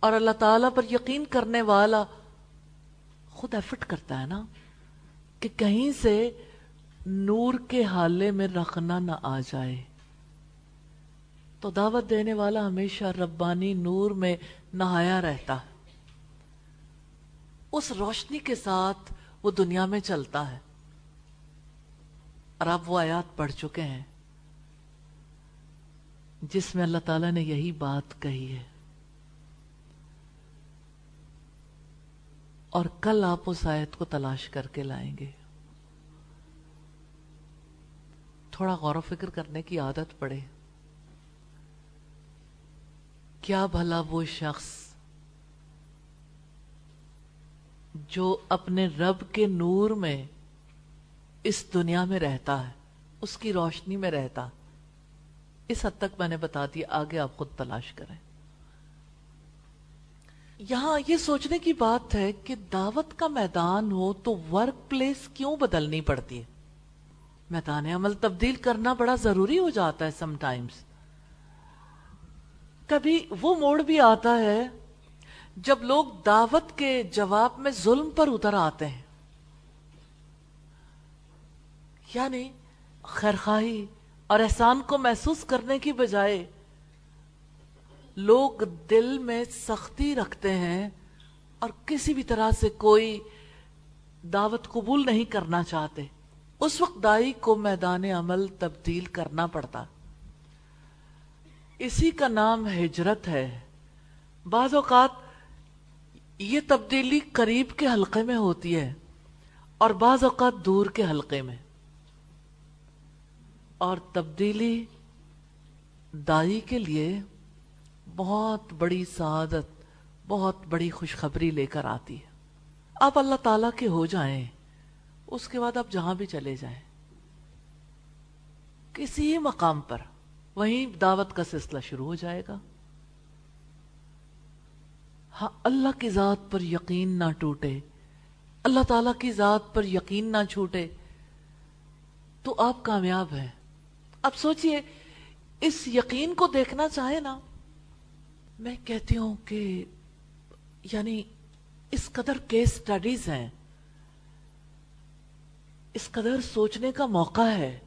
اور اللہ تعالی پر یقین کرنے والا خود ایفٹ کرتا ہے نا۔ کہ کہیں سے نور کے حالے میں رکھنا نہ آ جائے۔ تو دعوت دینے والا ہمیشہ ربانی نور میں نہایا رہتا۔ ہے اس روشنی کے ساتھ وہ دنیا میں چلتا ہے۔ اور اب وہ آیات پڑھ چکے ہیں۔ جس میں اللہ تعالیٰ نے یہی بات کہی ہے۔ اور کل آپ اس آیت کو تلاش کر کے لائیں گے۔ تھوڑا غور و فکر کرنے کی عادت پڑے۔ کیا بھلا وہ شخص جو اپنے رب کے نور میں اس دنیا میں رہتا ہے، اس کی روشنی میں رہتا۔ اس حد تک میں نے بتا دیا آگے آپ خود تلاش کریں۔ یہاں یہ سوچنے کی بات ہے کہ دعوت کا میدان ہو تو ورک پلیس کیوں بدلنی پڑتی ہے؟ میدان عمل تبدیل کرنا بڑا ضروری ہو جاتا ہے سم ٹائمز کبھی وہ موڑ بھی آتا ہے جب لوگ دعوت کے جواب میں ظلم پر اتر آتے ہیں۔ یعنی خیرخواہی اور احسان کو محسوس کرنے کی بجائے لوگ دل میں سختی رکھتے ہیں اور کسی بھی طرح سے کوئی دعوت قبول نہیں کرنا چاہتے۔ اس وقت دائی کو میدان عمل تبدیل کرنا پڑتا۔ اسی کا نام ہجرت ہے۔ بعض اوقات یہ تبدیلی قریب کے حلقے میں ہوتی ہے اور بعض اوقات دور کے حلقے میں۔ اور تبدیلی دائی کے لیے بہت بڑی سعادت، بہت بڑی خوشخبری لے کر آتی ہے۔ آپ اللہ تعالیٰ کے ہو جائیں، اس کے بعد آپ جہاں بھی چلے جائیں۔ کسی مقام پر وہیں دعوت کا سلسلہ شروع ہو جائے گا۔ ہاں اللہ کی ذات پر یقین نہ ٹوٹے، اللہ تعالیٰ کی ذات پر یقین نہ چھوٹے، تو آپ کامیاب ہیں۔ اب سوچئے، اس یقین کو دیکھنا چاہے نا میں کہتی ہوں کہ یعنی اس قدر کیس سٹڈیز ہیں، اس قدر سوچنے کا موقع ہے۔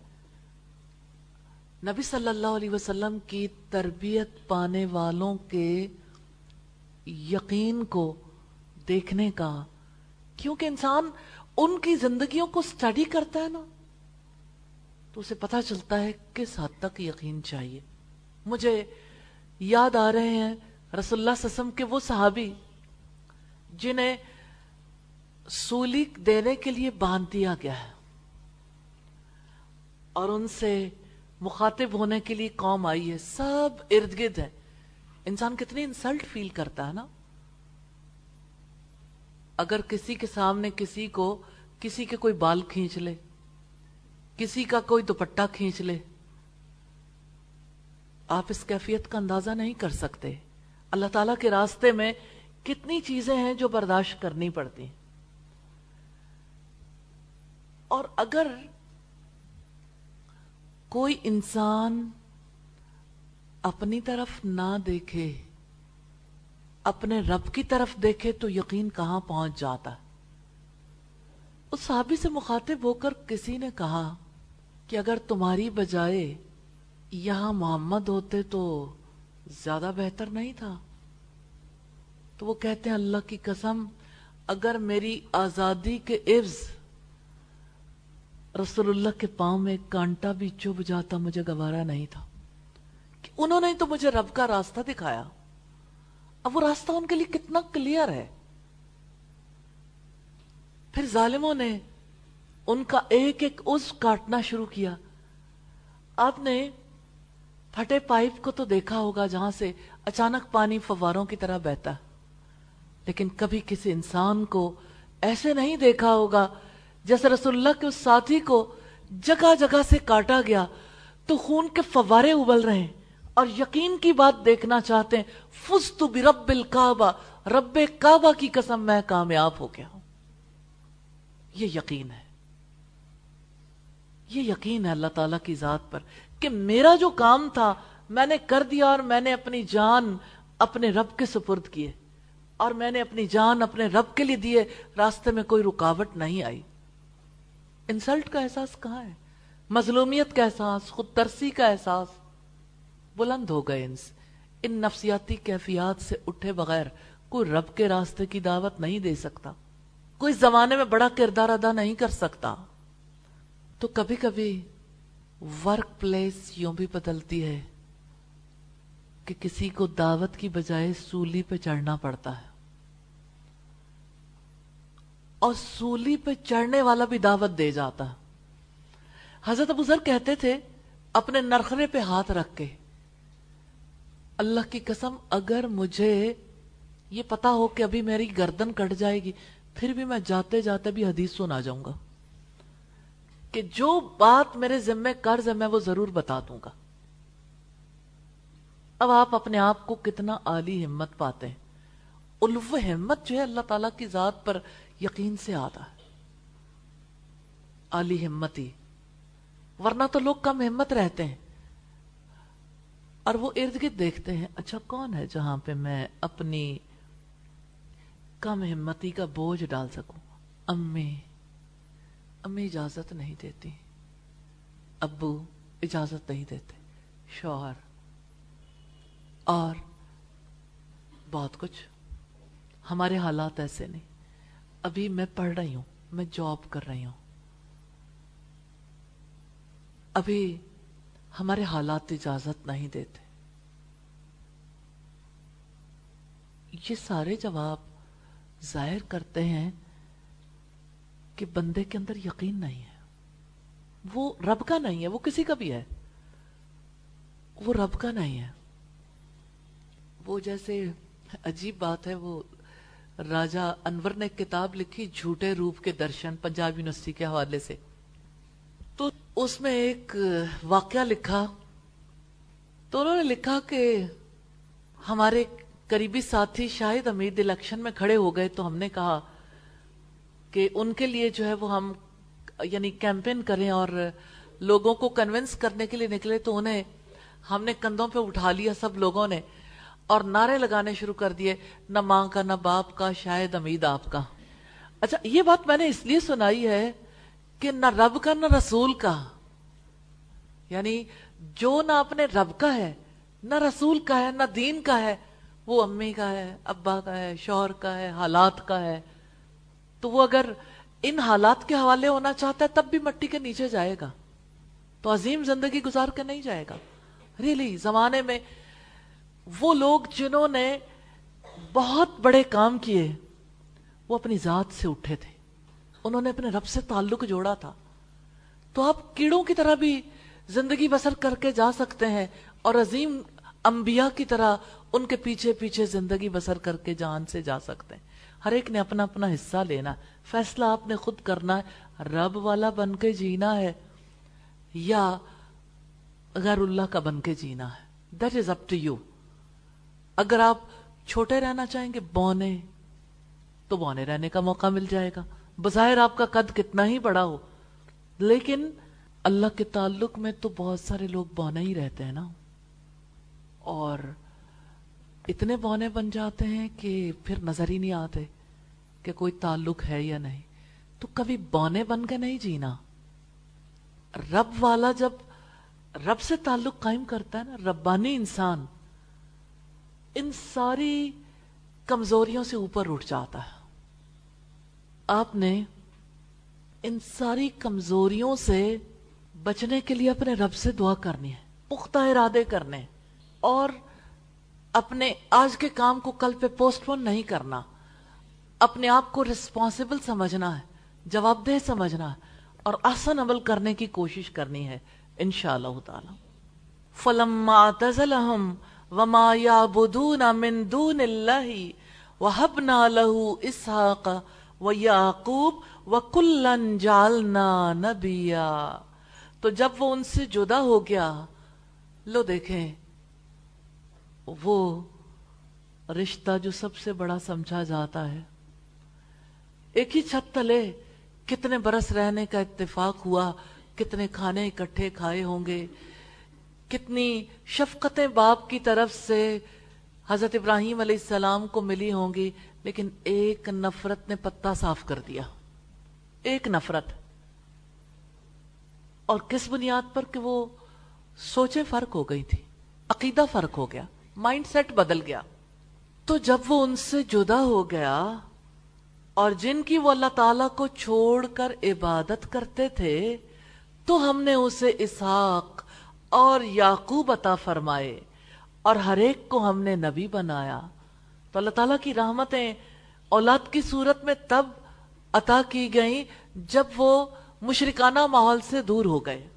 نبی صلی اللہ علیہ وسلم کی تربیت پانے والوں کے یقین کو دیکھنے کا، کیونکہ انسان ان کی زندگیوں کو سٹڈی کرتا ہے نا، تو اسے پتا چلتا ہے کس حد تک یقین چاہیے۔ مجھے یاد آ رہے ہیں رسول اللہ وسلم کے وہ صحابی جنہیں سولی دینے کے لیے باندھ دیا گیا ہے اور ان سے مخاطب ہونے کے لیے قوم آئی ہے، سب ارد گرد ہے انسان کتنی انسلٹ فیل کرتا ہے نا۔ اگر کسی کے سامنے کسی کو، کسی کے کوئی بال کھینچ لے، کسی کا کوئی دوپٹہ کھینچ لے آپ اس کیفیت کا اندازہ نہیں کر سکتے۔ اللہ تعالی کے راستے میں کتنی چیزیں ہیں جو برداشت کرنی پڑتی۔ اور اگر کوئی انسان اپنی طرف نہ دیکھے، اپنے رب کی طرف دیکھے، تو یقین کہاں پہنچ جاتا؟ اس صحابی سے مخاطب ہو کر کسی نے کہا کہ اگر تمہاری بجائے یہاں محمد ہوتے تو زیادہ بہتر نہیں تھا۔ تو وہ کہتے ہیں، اللہ کی قسم، اگر میری آزادی کے عرض رسول اللہ کے پاؤں میں کانٹا بھی چب جاتا، مجھے گوارا نہیں تھا۔ کہ انہوں نے تو مجھے رب کا راستہ دکھایا۔ اب وہ راستہ ان کے لیے کتنا کلیئر ہے۔ پھر ظالموں نے ان کا ایک ایک اس کاٹنا شروع کیا۔ آپ نے پھٹے پائپ کو تو دیکھا ہوگا جہاں سے اچانک پانی فواروں کی طرح بہتا لیکن کبھی کسی انسان کو ایسے نہیں دیکھا ہوگا جیسے رسول اللہ کے اس ساتھی کو جگہ جگہ سے کاٹا گیا تو خون کے فوارے ابل رہے ہیں۔ اور یقین کی بات دیکھنا چاہتے ہیں فست برب الکعبہ، رب کعبہ کی قسم میں کامیاب ہو گیا ہوں۔ یہ یقین ہے۔ یہ یقین ہے اللہ تعالی کی ذات پر کہ میرا جو کام تھا، میں نے کر دیا اور میں نے اپنی جان اپنے رب کے سپرد کیے۔ اور میں نے اپنی جان اپنے رب کے لیے دیے، راستے میں کوئی رکاوٹ نہیں آئی۔ انسلٹ کا احساس کہاں ہے؟ مظلومیت کا احساس، خود ترسی کا احساس۔ بلند ہو گئے ان نفسیاتی کیفیات سے اٹھے بغیر کوئی رب کے راستے کی دعوت نہیں دے سکتا۔ کوئی زمانے میں بڑا کردار ادا نہیں کر سکتا۔ تو کبھی کبھی ورک پلیس یوں بھی بدلتی ہے کہ کسی کو دعوت کی بجائے سولی پہ چڑھنا پڑتا ہے۔ اور سولی پہ چڑھنے والا بھی دعوت دے جاتا۔ حضرت ابو ذر کہتے تھے، اپنے نرخرے پہ ہاتھ رکھ کے، اللہ کی قسم، اگر مجھے یہ پتا ہو کہ ابھی میری گردن کٹ جائے گی، پھر بھی میں جاتے جاتے بھی حدیث سنا جاؤں گا۔ کہ جو بات میرے ذمے قرض ہے میں وہ ضرور بتا دوں گا۔ اب آپ اپنے آپ کو کتنا عالی ہمت پاتے ہیں۔ الو ہمت جو ہے اللہ تعالیٰ کی ذات پر یقین سے آتا ہے۔ عالی ہمتی ورنہ تو لوگ کم ہمت رہتے ہیں۔ اور وہ ارد گرد دیکھتے ہیں اچھا کون ہے جہاں پہ میں اپنی کم ہمتی کا بوجھ ڈال سکوں؟ امی۔ امی اجازت نہیں دیتی۔ ابو اجازت نہیں دیتے۔ شوہر۔ اور بہت کچھ۔ ہمارے حالات ایسے نہیں۔ ابھی میں پڑھ رہی ہوں۔ میں جاب کر رہی ہوں۔ ابھی ہمارے حالات اجازت نہیں دیتے۔ یہ سارے جواب ظاہر کرتے ہیں کہ بندے کے اندر یقین نہیں ہے۔ وہ رب کا نہیں ہے، وہ کسی کا بھی ہے۔ وہ رب کا نہیں ہے۔ وہ جیسے عجیب بات ہے، وہ راجہ انور نے کتاب لکھی جھوٹے روپ کے درشن پنجاب یونیورسٹی کے حوالے سے۔ تو اس میں ایک واقعہ لکھا۔ تو انہوں نے لکھا کہ ہمارے قریبی ساتھی شاید امید الیکشن میں کھڑے ہو گئے تو ہم نے کہا کہ ان کے لیے جو ہے وہ ہم یعنی کیمپین کریں اور لوگوں کو کنونس کرنے کے لیے نکلے تو انہیں ہم نے کندھوں پہ اٹھا لیا سب لوگوں نے اور نعرے لگانے شروع کر دیے، نہ ماں کا، نہ باپ کا، شاید امید آپ کا۔ اچھا یہ بات میں نے اس لیے سنائی ہے کہ نہ رب کا، نہ رسول کا۔ یعنی جو نہ اپنے رب کا ہے، نہ رسول کا ہے، نہ دین کا ہے، وہ امی کا ہے، ابا کا ہے، شوہر کا ہے، حالات کا ہے۔ تو وہ اگر ان حالات کے حوالے ہونا چاہتا ہے، تب بھی مٹی کے نیچے جائے گا۔ تو عظیم زندگی گزار کے نہیں جائے گا۔ ریلی زمانے میں وہ لوگ جنہوں نے بہت بڑے کام کیے، وہ اپنی ذات سے اٹھے تھے۔ انہوں نے اپنے رب سے تعلق جوڑا تھا۔ تو آپ کیڑوں کی طرح بھی زندگی بسر کر کے جا سکتے ہیں اور عظیم انبیاء کی طرح ان کے پیچھے پیچھے زندگی بسر کر کے جان سے جا سکتے ہیں۔ ہر ایک نے اپنا اپنا حصہ لینا فیصلہ آپ نے خود کرنا ہے۔ رب والا بن کے جینا ہے یا غیر اللہ کا بن کے جینا ہے۔ That is up to you اگر آپ چھوٹے رہنا چاہیں گے، بونے۔ تو بونے رہنے کا موقع مل جائے گا۔ بظاہر آپ کا قد کتنا ہی بڑا ہو۔ لیکن اللہ کے تعلق میں تو بہت سارے لوگ بونے ہی رہتے ہیں نا۔ اور اتنے بونے بن جاتے ہیں کہ پھر نظر ہی نہیں آتے کہ کوئی تعلق ہے یا نہیں۔ تو کبھی بونے بن کے نہیں جینا۔ رب والا جب رب سے تعلق قائم کرتا ہے نا، ربانی انسان ان ساری کمزوریوں سے اوپر اٹھ جاتا ہے۔ آپ نے ان ساری کمزوریوں سے بچنے کے لیے اپنے رب سے دعا کرنی ہے، پختہ ارادے کرنے اور اپنے آج کے کام کو کل پہ پوسٹ پون نہیں کرنا۔ اپنے آپ کو ریسپانسبل سمجھنا ہے جواب دہ سمجھنا ہے، اور آسن عمل کرنے کی کوشش کرنی ہے، انشاءاللہ تعالی۔ فلما تزلہم وما یعبدون من دون اللہ وحبنا لہو اسحاق ویعقوب وکلن جالنا نبیا تو جب وہ ان سے جدا ہو گیا، لو دیکھیں وہ رشتہ جو سب سے بڑا سمجھا جاتا ہے۔ ایک ہی چھت تلے کتنے برس رہنے کا اتفاق ہوا، کتنے کھانے اکٹھے کھائے ہوں گے، کتنی شفقتیں باپ کی طرف سے حضرت ابراہیم علیہ السلام کو ملی ہوں گی، لیکن ایک نفرت نے پتا صاف کر دیا۔ ایک نفرت۔ اور کس بنیاد پر کہ وہ سوچیں فرق ہو گئی تھی، عقیدہ فرق ہو گیا۔ مائنڈ سیٹ بدل گیا۔ تو جب وہ ان سے جدا ہو گیا اور جن کی وہ اللہ تعالی کو چھوڑ کر عبادت کرتے تھے، تو ہم نے اسے اسحاق اور یعقوب عطا فرمائے اور ہر ایک کو ہم نے نبی بنایا۔ تو اللہ تعالیٰ کی رحمتیں اولاد کی صورت میں تب عطا کی گئیں جب وہ مشرکانہ ماحول سے دور ہو گئے۔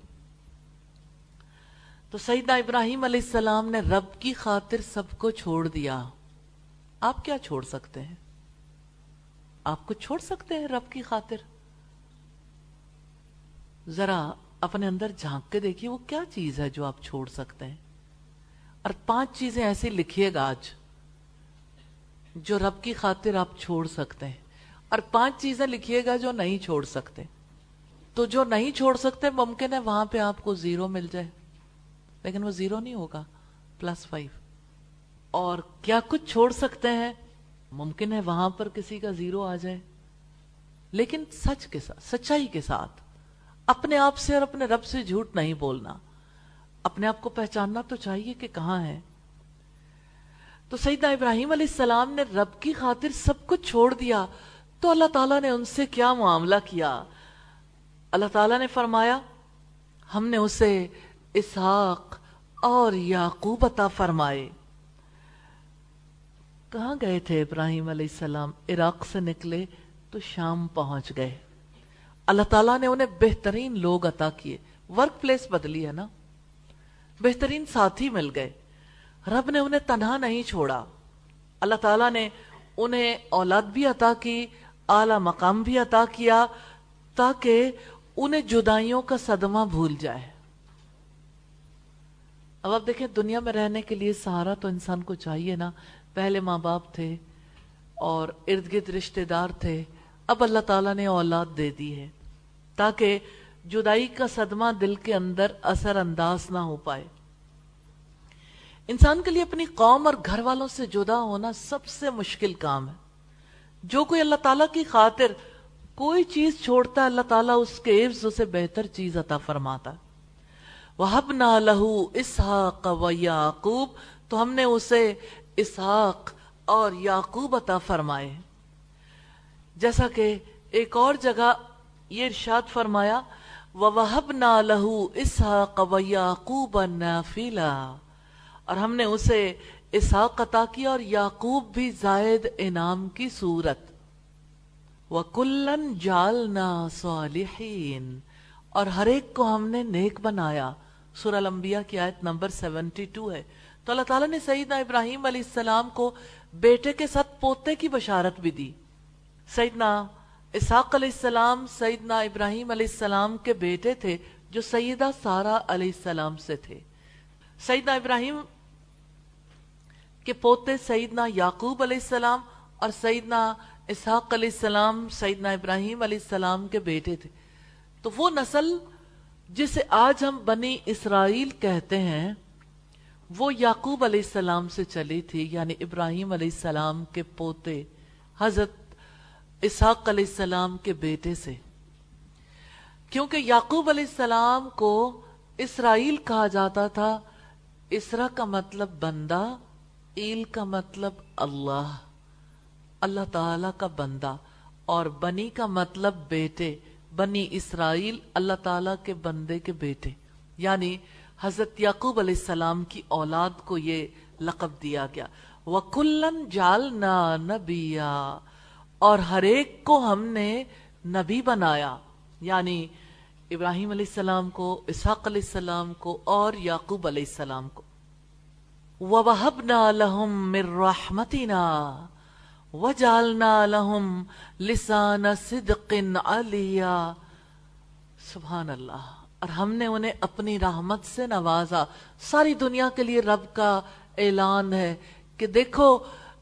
تو سیدنا ابراہیم علیہ السلام نے رب کی خاطر سب کو چھوڑ دیا۔ آپ کیا چھوڑ سکتے ہیں؟ آپ کو چھوڑ سکتے ہیں رب کی خاطر؟ ذرا اپنے اندر جھانک کے دیکھیے، وہ کیا چیز ہے جو آپ چھوڑ سکتے ہیں؟ اور پانچ چیزیں ایسی لکھیے گا آج جو رب کی خاطر آپ چھوڑ سکتے ہیں۔ اور پانچ چیزیں لکھیے گا جو نہیں چھوڑ سکتے۔ تو جو نہیں چھوڑ سکتے، ممکن ہے وہاں پہ آپ کو زیرو مل جائے۔ لیکن وہ زیرو نہیں ہوگا پلس فائیو اور کیا کچھ چھوڑ سکتے ہیں؟ ممکن ہے وہاں پر کسی کا زیرو آ جائے۔ لیکن سچ کے ساتھ، سچائی کے ساتھ، اپنے آپ سے اور اپنے رب سے جھوٹ نہیں بولنا۔ اپنے آپ کو پہچاننا تو چاہیے کہ کہاں ہے۔ تو سیدنا ابراہیم علیہ السلام نے رب کی خاطر سب کچھ چھوڑ دیا۔ تو اللہ تعالیٰ نے ان سے کیا معاملہ کیا؟ اللہ تعالیٰ نے فرمایا، ہم نے اسے اسحاق اور یعقوب عطا فرمائے۔ کہاں گئے تھے ابراہیم علیہ السلام؟ عراق سے نکلے تو شام پہنچ گئے۔ اللہ تعالیٰ نے انہیں بہترین لوگ عطا کیے۔ ورک پلیس بدلی ہے نا۔ بہترین ساتھی مل گئے۔ رب نے انہیں تنہا نہیں چھوڑا۔ اللہ تعالیٰ نے انہیں اولاد بھی عطا کی، اعلی مقام بھی عطا کیا تاکہ انہیں جدائیوں کا صدمہ بھول جائے۔ اب آپ دیکھیں دنیا میں رہنے کے لیے سہارا تو انسان کو چاہیے نا۔ پہلے ماں باپ تھے اور ارد گرد رشتے دار تھے۔ اب اللہ تعالیٰ نے اولاد دے دی ہے تاکہ جدائی کا صدمہ دل کے اندر اثر انداز نہ ہو پائے۔ انسان کے لیے اپنی قوم اور گھر والوں سے جدا ہونا سب سے مشکل کام ہے۔ جو کوئی اللہ تعالیٰ کی خاطر کوئی چیز چھوڑتا ہے، اللہ تعالیٰ اس کے عفظ اسے بہتر چیز عطا فرماتا وَحَبْنَا لَهُ إِسْحَاقَ وَيَعْقُوب تو ہم نے اسے اسحاق اور یعقوب عطا فرمائے۔ جیسا کہ ایک اور جگہ یہ ارشاد فرمایا وَوَحَبْنَا لَهُ إِسْحَاقَ وَيَعْقُوبَ نَافِلًا۔ اور ہم نے اسے اسحاق عطا کیا اور یعقوب بھی زائد انعام کی صورت۔ وَكُلًّا جَعَلْنَا صَالِحِينَ۔ اور ہر ایک کو ہم نے نیک بنایا۔ سورہ الانبیاء کی آیت نمبر سیونٹی ٹو ہے۔ تو اللہ تعالیٰ نے سیدنا ابراہیم علیہ السلام کو بیٹے کے ساتھ پوتے کی بشارت بھی دی۔ سیدنا اسحاق علیہ السلام، سیدنا ابراہیم علیہ السلام کے بیٹے تھے جو سیدہ سارا علیہ السلام سے تھے۔ سیدنا ابراہیم کے پوتے سیدنا یعقوب علیہ السلام اور سیدنا اسحاق علیہ السلام، سیدنا ابراہیم علیہ السلام کے بیٹے تھے۔ تو وہ نسل جسے آج ہم بنی اسرائیل کہتے ہیں، وہ یعقوب علیہ السلام سے چلی تھی یعنی ابراہیم علیہ السلام کے پوتے حضرت اسحاق علیہ السلام کے بیٹے سے۔ کیونکہ یعقوب علیہ السلام کو اسرائیل کہا جاتا تھا، اسرا کا مطلب بندہ، ایل کا مطلب اللہ۔ اللہ تعالی کا بندہ اور بنی کا مطلب بیٹے۔ بنی اسرائیل اللہ تعالیٰ کے بندے کے بیٹے یعنی حضرت یعقوب علیہ السلام کی اولاد کو یہ لقب دیا گیا۔ وَكُلًّا جَعَلْنَا نَبِيًّا اور ہر ایک کو ہم نے نبی بنایا۔ یعنی ابراہیم علیہ السلام کو، اسحاق علیہ السلام کو، اور یعقوب علیہ السلام کو۔ وَوَهَبْنَا لَهُم مِّن رَحْمَتِنَا وَجَعَلْنَا لَهُمْ لِسَانَ صِدْقٍ عَلِيًّا۔ سبحان اللہ اور ہم نے انہیں اپنی رحمت سے نوازا۔ ساری دنیا کے لیے رب کا اعلان ہے کہ دیکھو،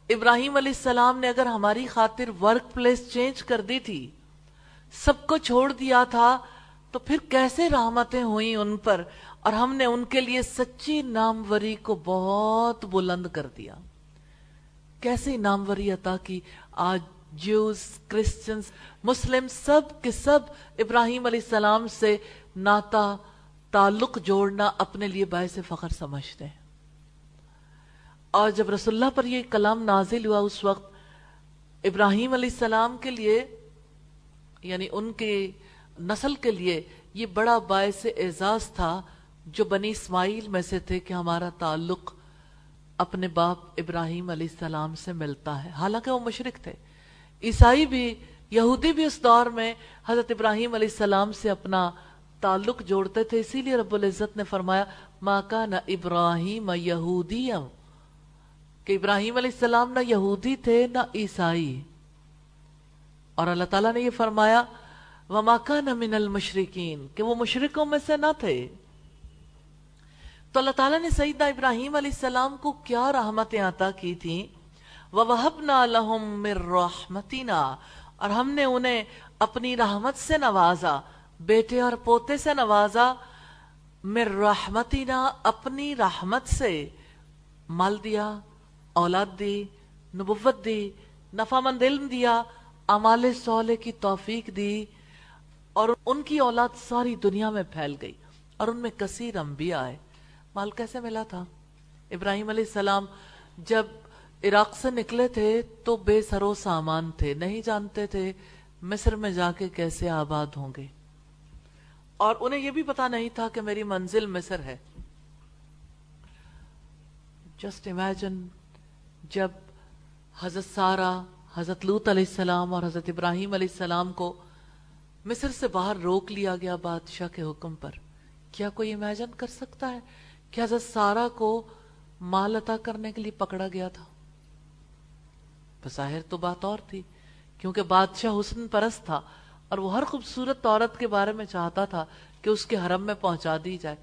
ابراہیم علیہ السلام نے اگر ہماری خاطر ورک پلیس چینج کر دی تھی، سب کو چھوڑ دیا تھا، تو پھر کیسے رحمتیں ہوئیں ان پر؟ اور ہم نے ان کے لیے سچی ناموری کو بہت بلند کر دیا۔ کیسے ناموری عطا کی؟ آج جیوز کرسچنز مسلم سب کے سب ابراہیم علیہ السلام سے ناتا تعلق جوڑنا اپنے لیے باعث فخر سمجھتے ہیں۔ اور جب رسول اللہ پر یہ کلام نازل ہوا، اس وقت ابراہیم علیہ السلام کے لیے یعنی ان کے نسل کے لیے یہ بڑا باعث اعزاز تھا جو بنی اسماعیل میں سے تھے کہ ہمارا تعلق اپنے باپ ابراہیم علیہ السلام سے ملتا ہے۔ حالانکہ وہ مشرق تھے۔ عیسائی بھی، یہودی بھی اس دور میں حضرت ابراہیم علیہ السلام سے اپنا تعلق جوڑتے تھے۔ اسی لیے رب العزت نے فرمایا ماں کا نہ ابراہیم یہودی کہ ابراہیم علیہ السلام نہ یہودی تھے، نہ عیسائی۔ اور اللہ تعالیٰ نے یہ فرمایا، وما كان من المشرقین کہ وہ مشرقوں میں سے نہ تھے۔ تو اللہ تعالیٰ نے سیدہ ابراہیم علیہ السلام کو کیا رحمتیں عطا کی تھیں؟ وَوَهَبْنَا لَهُم مِّن رَحْمَتِنَا۔ اور ہم نے انہیں اپنی رحمت سے نوازا، بیٹے اور پوتے سے نوازا۔ مِّن رَحْمَتِنَا، اپنی رحمت سے مال دیا، اولاد دی، نبوت دی نفع مند علم دیا عمال صالح کی توفیق دی۔ اور ان کی اولاد ساری دنیا میں پھیل گئی اور ان میں کثیر انبیاء آئے۔ مال کیسے ملا تھا؟ ابراہیم علیہ السلام جب عراق سے نکلے تھے تو بے سرو سامان تھے، نہیں جانتے تھے مصر میں جا کے کیسے آباد ہوں گے۔ اور انہیں یہ بھی پتا نہیں تھا کہ میری منزل مصر ہے۔ جسٹ امیجن جب حضرت سارا حضرت لوت علیہ السلام اور حضرت ابراہیم علیہ السلام کو مصر سے باہر روک لیا گیا بادشاہ کے حکم پر۔ کیا کوئی امیجن کر سکتا ہے؟ کہ حضرت سارا کو مال عطا کرنے کے لیے پکڑا گیا تھا۔ بظاہر تو بات اور تھی، کیونکہ بادشاہ حسن پرست تھا اور وہ ہر خوبصورت عورت کے بارے میں چاہتا تھا کہ اس کے حرم میں پہنچا دی جائے۔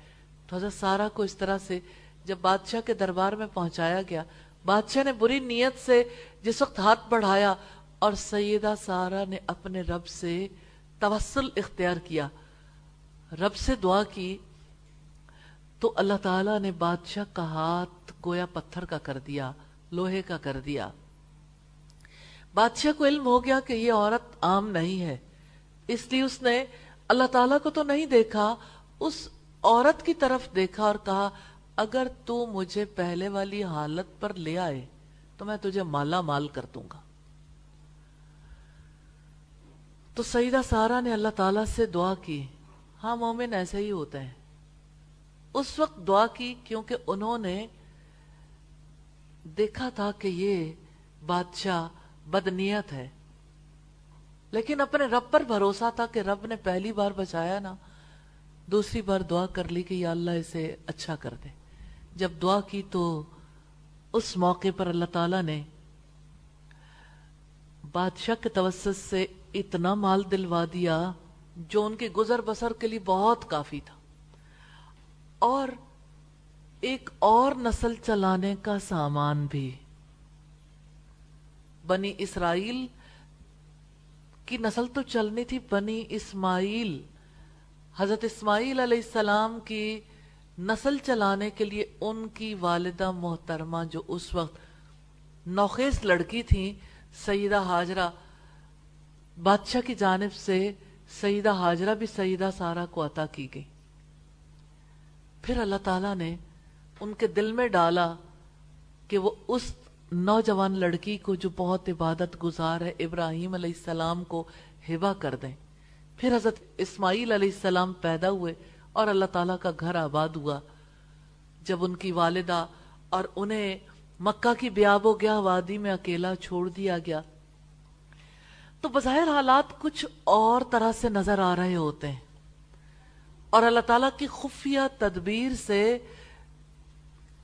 تو حضرت سارا کو اس طرح سے جب بادشاہ کے دربار میں پہنچایا گیا، بادشاہ نے بری نیت سے جس وقت ہاتھ بڑھایا اور سیدہ سارا نے اپنے رب سے توسل اختیار کیا۔ رب سے دعا کی تو اللہ تعالیٰ نے بادشاہ کا ہاتھ گویا پتھر کا کر دیا، لوہے کا کر دیا۔ بادشاہ کو علم ہو گیا کہ یہ عورت عام نہیں ہے۔ اس لیے اس نے اللہ تعالیٰ کو تو نہیں دیکھا، اس عورت کی طرف دیکھا اور کہا، اگر تو مجھے پہلے والی حالت پر لے آئے تو میں تجھے مالا مال کر دوں گا۔ تو سیدہ سارا نے اللہ تعالیٰ سے دعا کی ہاں مومن ایسے ہی ہوتا ہے اس وقت دعا کی کیونکہ انہوں نے دیکھا تھا کہ یہ بادشاہ بدنیت ہے۔ لیکن اپنے رب پر بھروسہ تھا کہ رب نے پہلی بار بچایا نا، دوسری بار دعا کر لی کہ یا اللہ اسے اچھا کر دے۔ جب دعا کی تو اس موقع پر اللہ تعالیٰ نے بادشاہ کے توسط سے اتنا مال دلوا دیا جو ان کے گزر بسر کے لیے بہت کافی تھا۔ اور ایک اور نسل چلانے کا سامان بھی۔ بنی اسرائیل کی نسل تو چلنی تھی بنی اسماعیل۔ حضرت اسماعیل علیہ السلام کی نسل چلانے کے لیے ان کی والدہ محترمہ جو اس وقت نوخیز لڑکی تھی، سیدہ حاجرہ۔ بادشاہ کی جانب سے سیدہ حاجرہ بھی سیدہ سارا کو عطا کی گئی۔ پھر اللہ تعالیٰ نے ان کے دل میں ڈالا کہ وہ اس نوجوان لڑکی کو جو بہت عبادت گزار ہے، ابراہیم علیہ السلام کو ہبا کر دیں۔ پھر حضرت اسماعیل علیہ السلام پیدا ہوئے اور اللہ تعالیٰ کا گھر آباد ہوا۔ جب ان کی والدہ اور انہیں مکہ کی بیاب و گیا وادی میں اکیلا چھوڑ دیا گیا۔ تو بظاہر حالات کچھ اور طرح سے نظر آ رہے ہوتے ہیں۔ اور اللہ تعالیٰ کی خفیہ تدبیر سے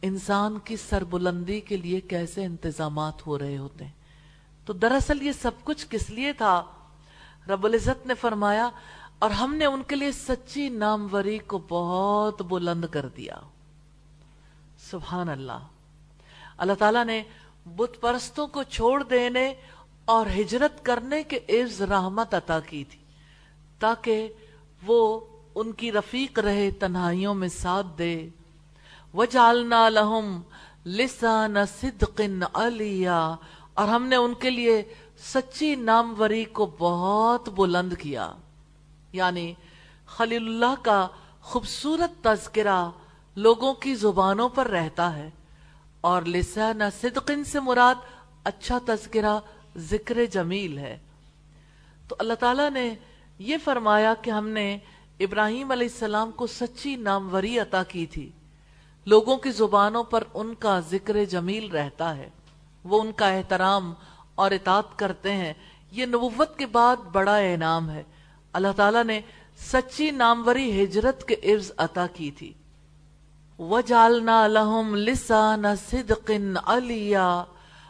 انسان کی سربلندی کے لیے کیسے انتظامات ہو رہے ہوتے ہیں؟ تو دراصل یہ سب کچھ کس لیے تھا؟ رب العزت نے فرمایا، اور ہم نے ان کے لیے سچی ناموری کو بہت بلند کر دیا۔ سبحان اللہ۔ اللہ تعالیٰ نے بت پرستوں کو چھوڑ دینے اور ہجرت کرنے کے عز رحمت عطا کی تھی، تاکہ وہ ان کی رفیق رہے تنہائیوں میں ساتھ دے۔ وجعلنا لہم لسان صدق علیا اور ہم نے ان کے لیے سچی ناموری کو بہت بلند کیا۔ یعنی خلیل اللہ کا خوبصورت تذکرہ لوگوں کی زبانوں پر رہتا ہے۔ اور لسان صدقن سے مراد اچھا تذکرہ ذکر جمیل ہے۔ تو اللہ تعالیٰ نے یہ فرمایا کہ ہم نے ابراہیم علیہ السلام کو سچی ناموری عطا کی تھی۔ لوگوں کی زبانوں پر ان کا ذکر جمیل رہتا ہے۔ وہ ان کا احترام اور اطاعت کرتے ہیں۔ یہ نبوت کے بعد بڑا انعام ہے۔ اللہ تعالیٰ نے سچی ناموری ہجرت کے عرض عطا کی تھی۔ وَجَعَلْنَا لَهُمْ لِسَانَ صِدْقٍ عَلِيًا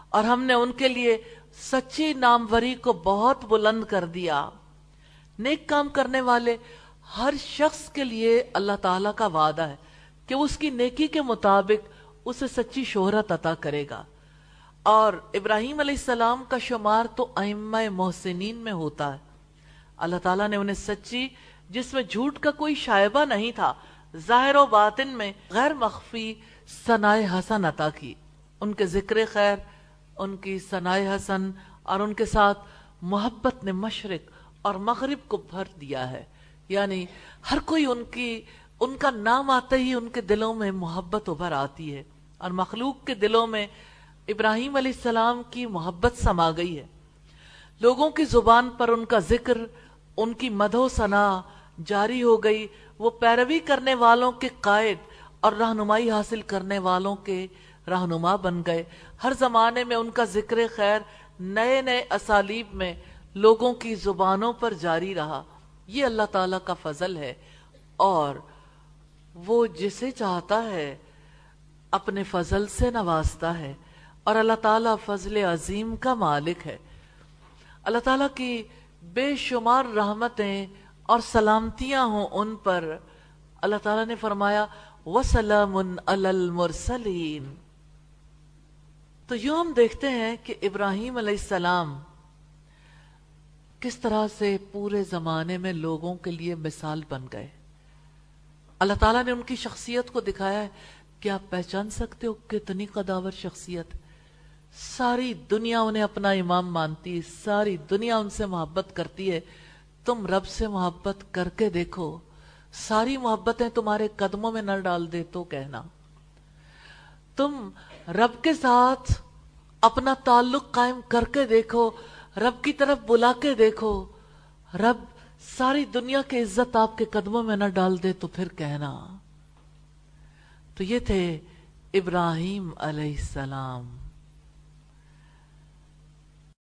اور ہم نے ان کے لیے سچی ناموری کو بہت بلند کر دیا۔ نیک کام کرنے والے ہر شخص کے لیے اللہ تعالیٰ کا وعدہ ہے کہ اس کی نیکی کے مطابق اسے سچی شہرت عطا کرے گا۔ اور ابراہیم علیہ السلام کا شمار تو ائمہ محسنین میں ہوتا ہے۔ اللہ تعالیٰ نے انہیں سچی، جس میں جھوٹ کا کوئی شائبہ نہیں تھا، ظاہر و باطن میں غیر مخفی ثناء حسن عطا کی۔ ان کے ذکر خیر، ان کی ثناء حسن اور ان کے ساتھ محبت نے مشرق اور مغرب کو بھر دیا ہے۔ یعنی ہر کوئی ان کی، ان کا نام آتے ہی ان کے دلوں میں محبت ابھر آتی ہے۔ اور مخلوق کے دلوں میں ابراہیم علیہ السلام کی محبت سما گئی ہے۔ لوگوں کی زبان پر ان کا ذکر، ان کی مدھو سنا جاری ہو گئی۔ وہ پیروی کرنے والوں کے قائد اور رہنمائی حاصل کرنے والوں کے رہنما بن گئے۔ ہر زمانے میں ان کا ذکر خیر نئے نئے اسالیب میں لوگوں کی زبانوں پر جاری رہا۔ یہ اللہ تعالیٰ کا فضل ہے اور وہ جسے چاہتا ہے اپنے فضل سے نوازتا ہے اور اللہ تعالیٰ فضل عظیم کا مالک ہے۔ اللہ تعالیٰ کی بے شمار رحمتیں اور سلامتیاں ہوں ان پر۔ اللہ تعالیٰ نے فرمایا، وسلام المرسلین تو یوں ہم دیکھتے ہیں کہ ابراہیم علیہ السلام کس طرح سے پورے زمانے میں لوگوں کے لیے مثال بن گئے؟ اللہ تعالیٰ نے ان کی شخصیت کو دکھایا ہے کیا آپ پہچان سکتے ہو کتنی قداور شخصیت ساری دنیا انہیں اپنا امام مانتی ہے، ساری دنیا ان سے محبت کرتی ہے۔ تم رب سے محبت کر کے دیکھو، ساری محبتیں تمہارے قدموں میں نہ ڈال دے تو کہنا۔ تم رب کے ساتھ اپنا تعلق قائم کر کے دیکھو رب کی طرف بلا کے دیکھو، رب ساری دنیا کی عزت آپ کے قدموں میں نہ ڈال دے تو پھر کہنا۔ تو یہ تھے ابراہیم علیہ السلام۔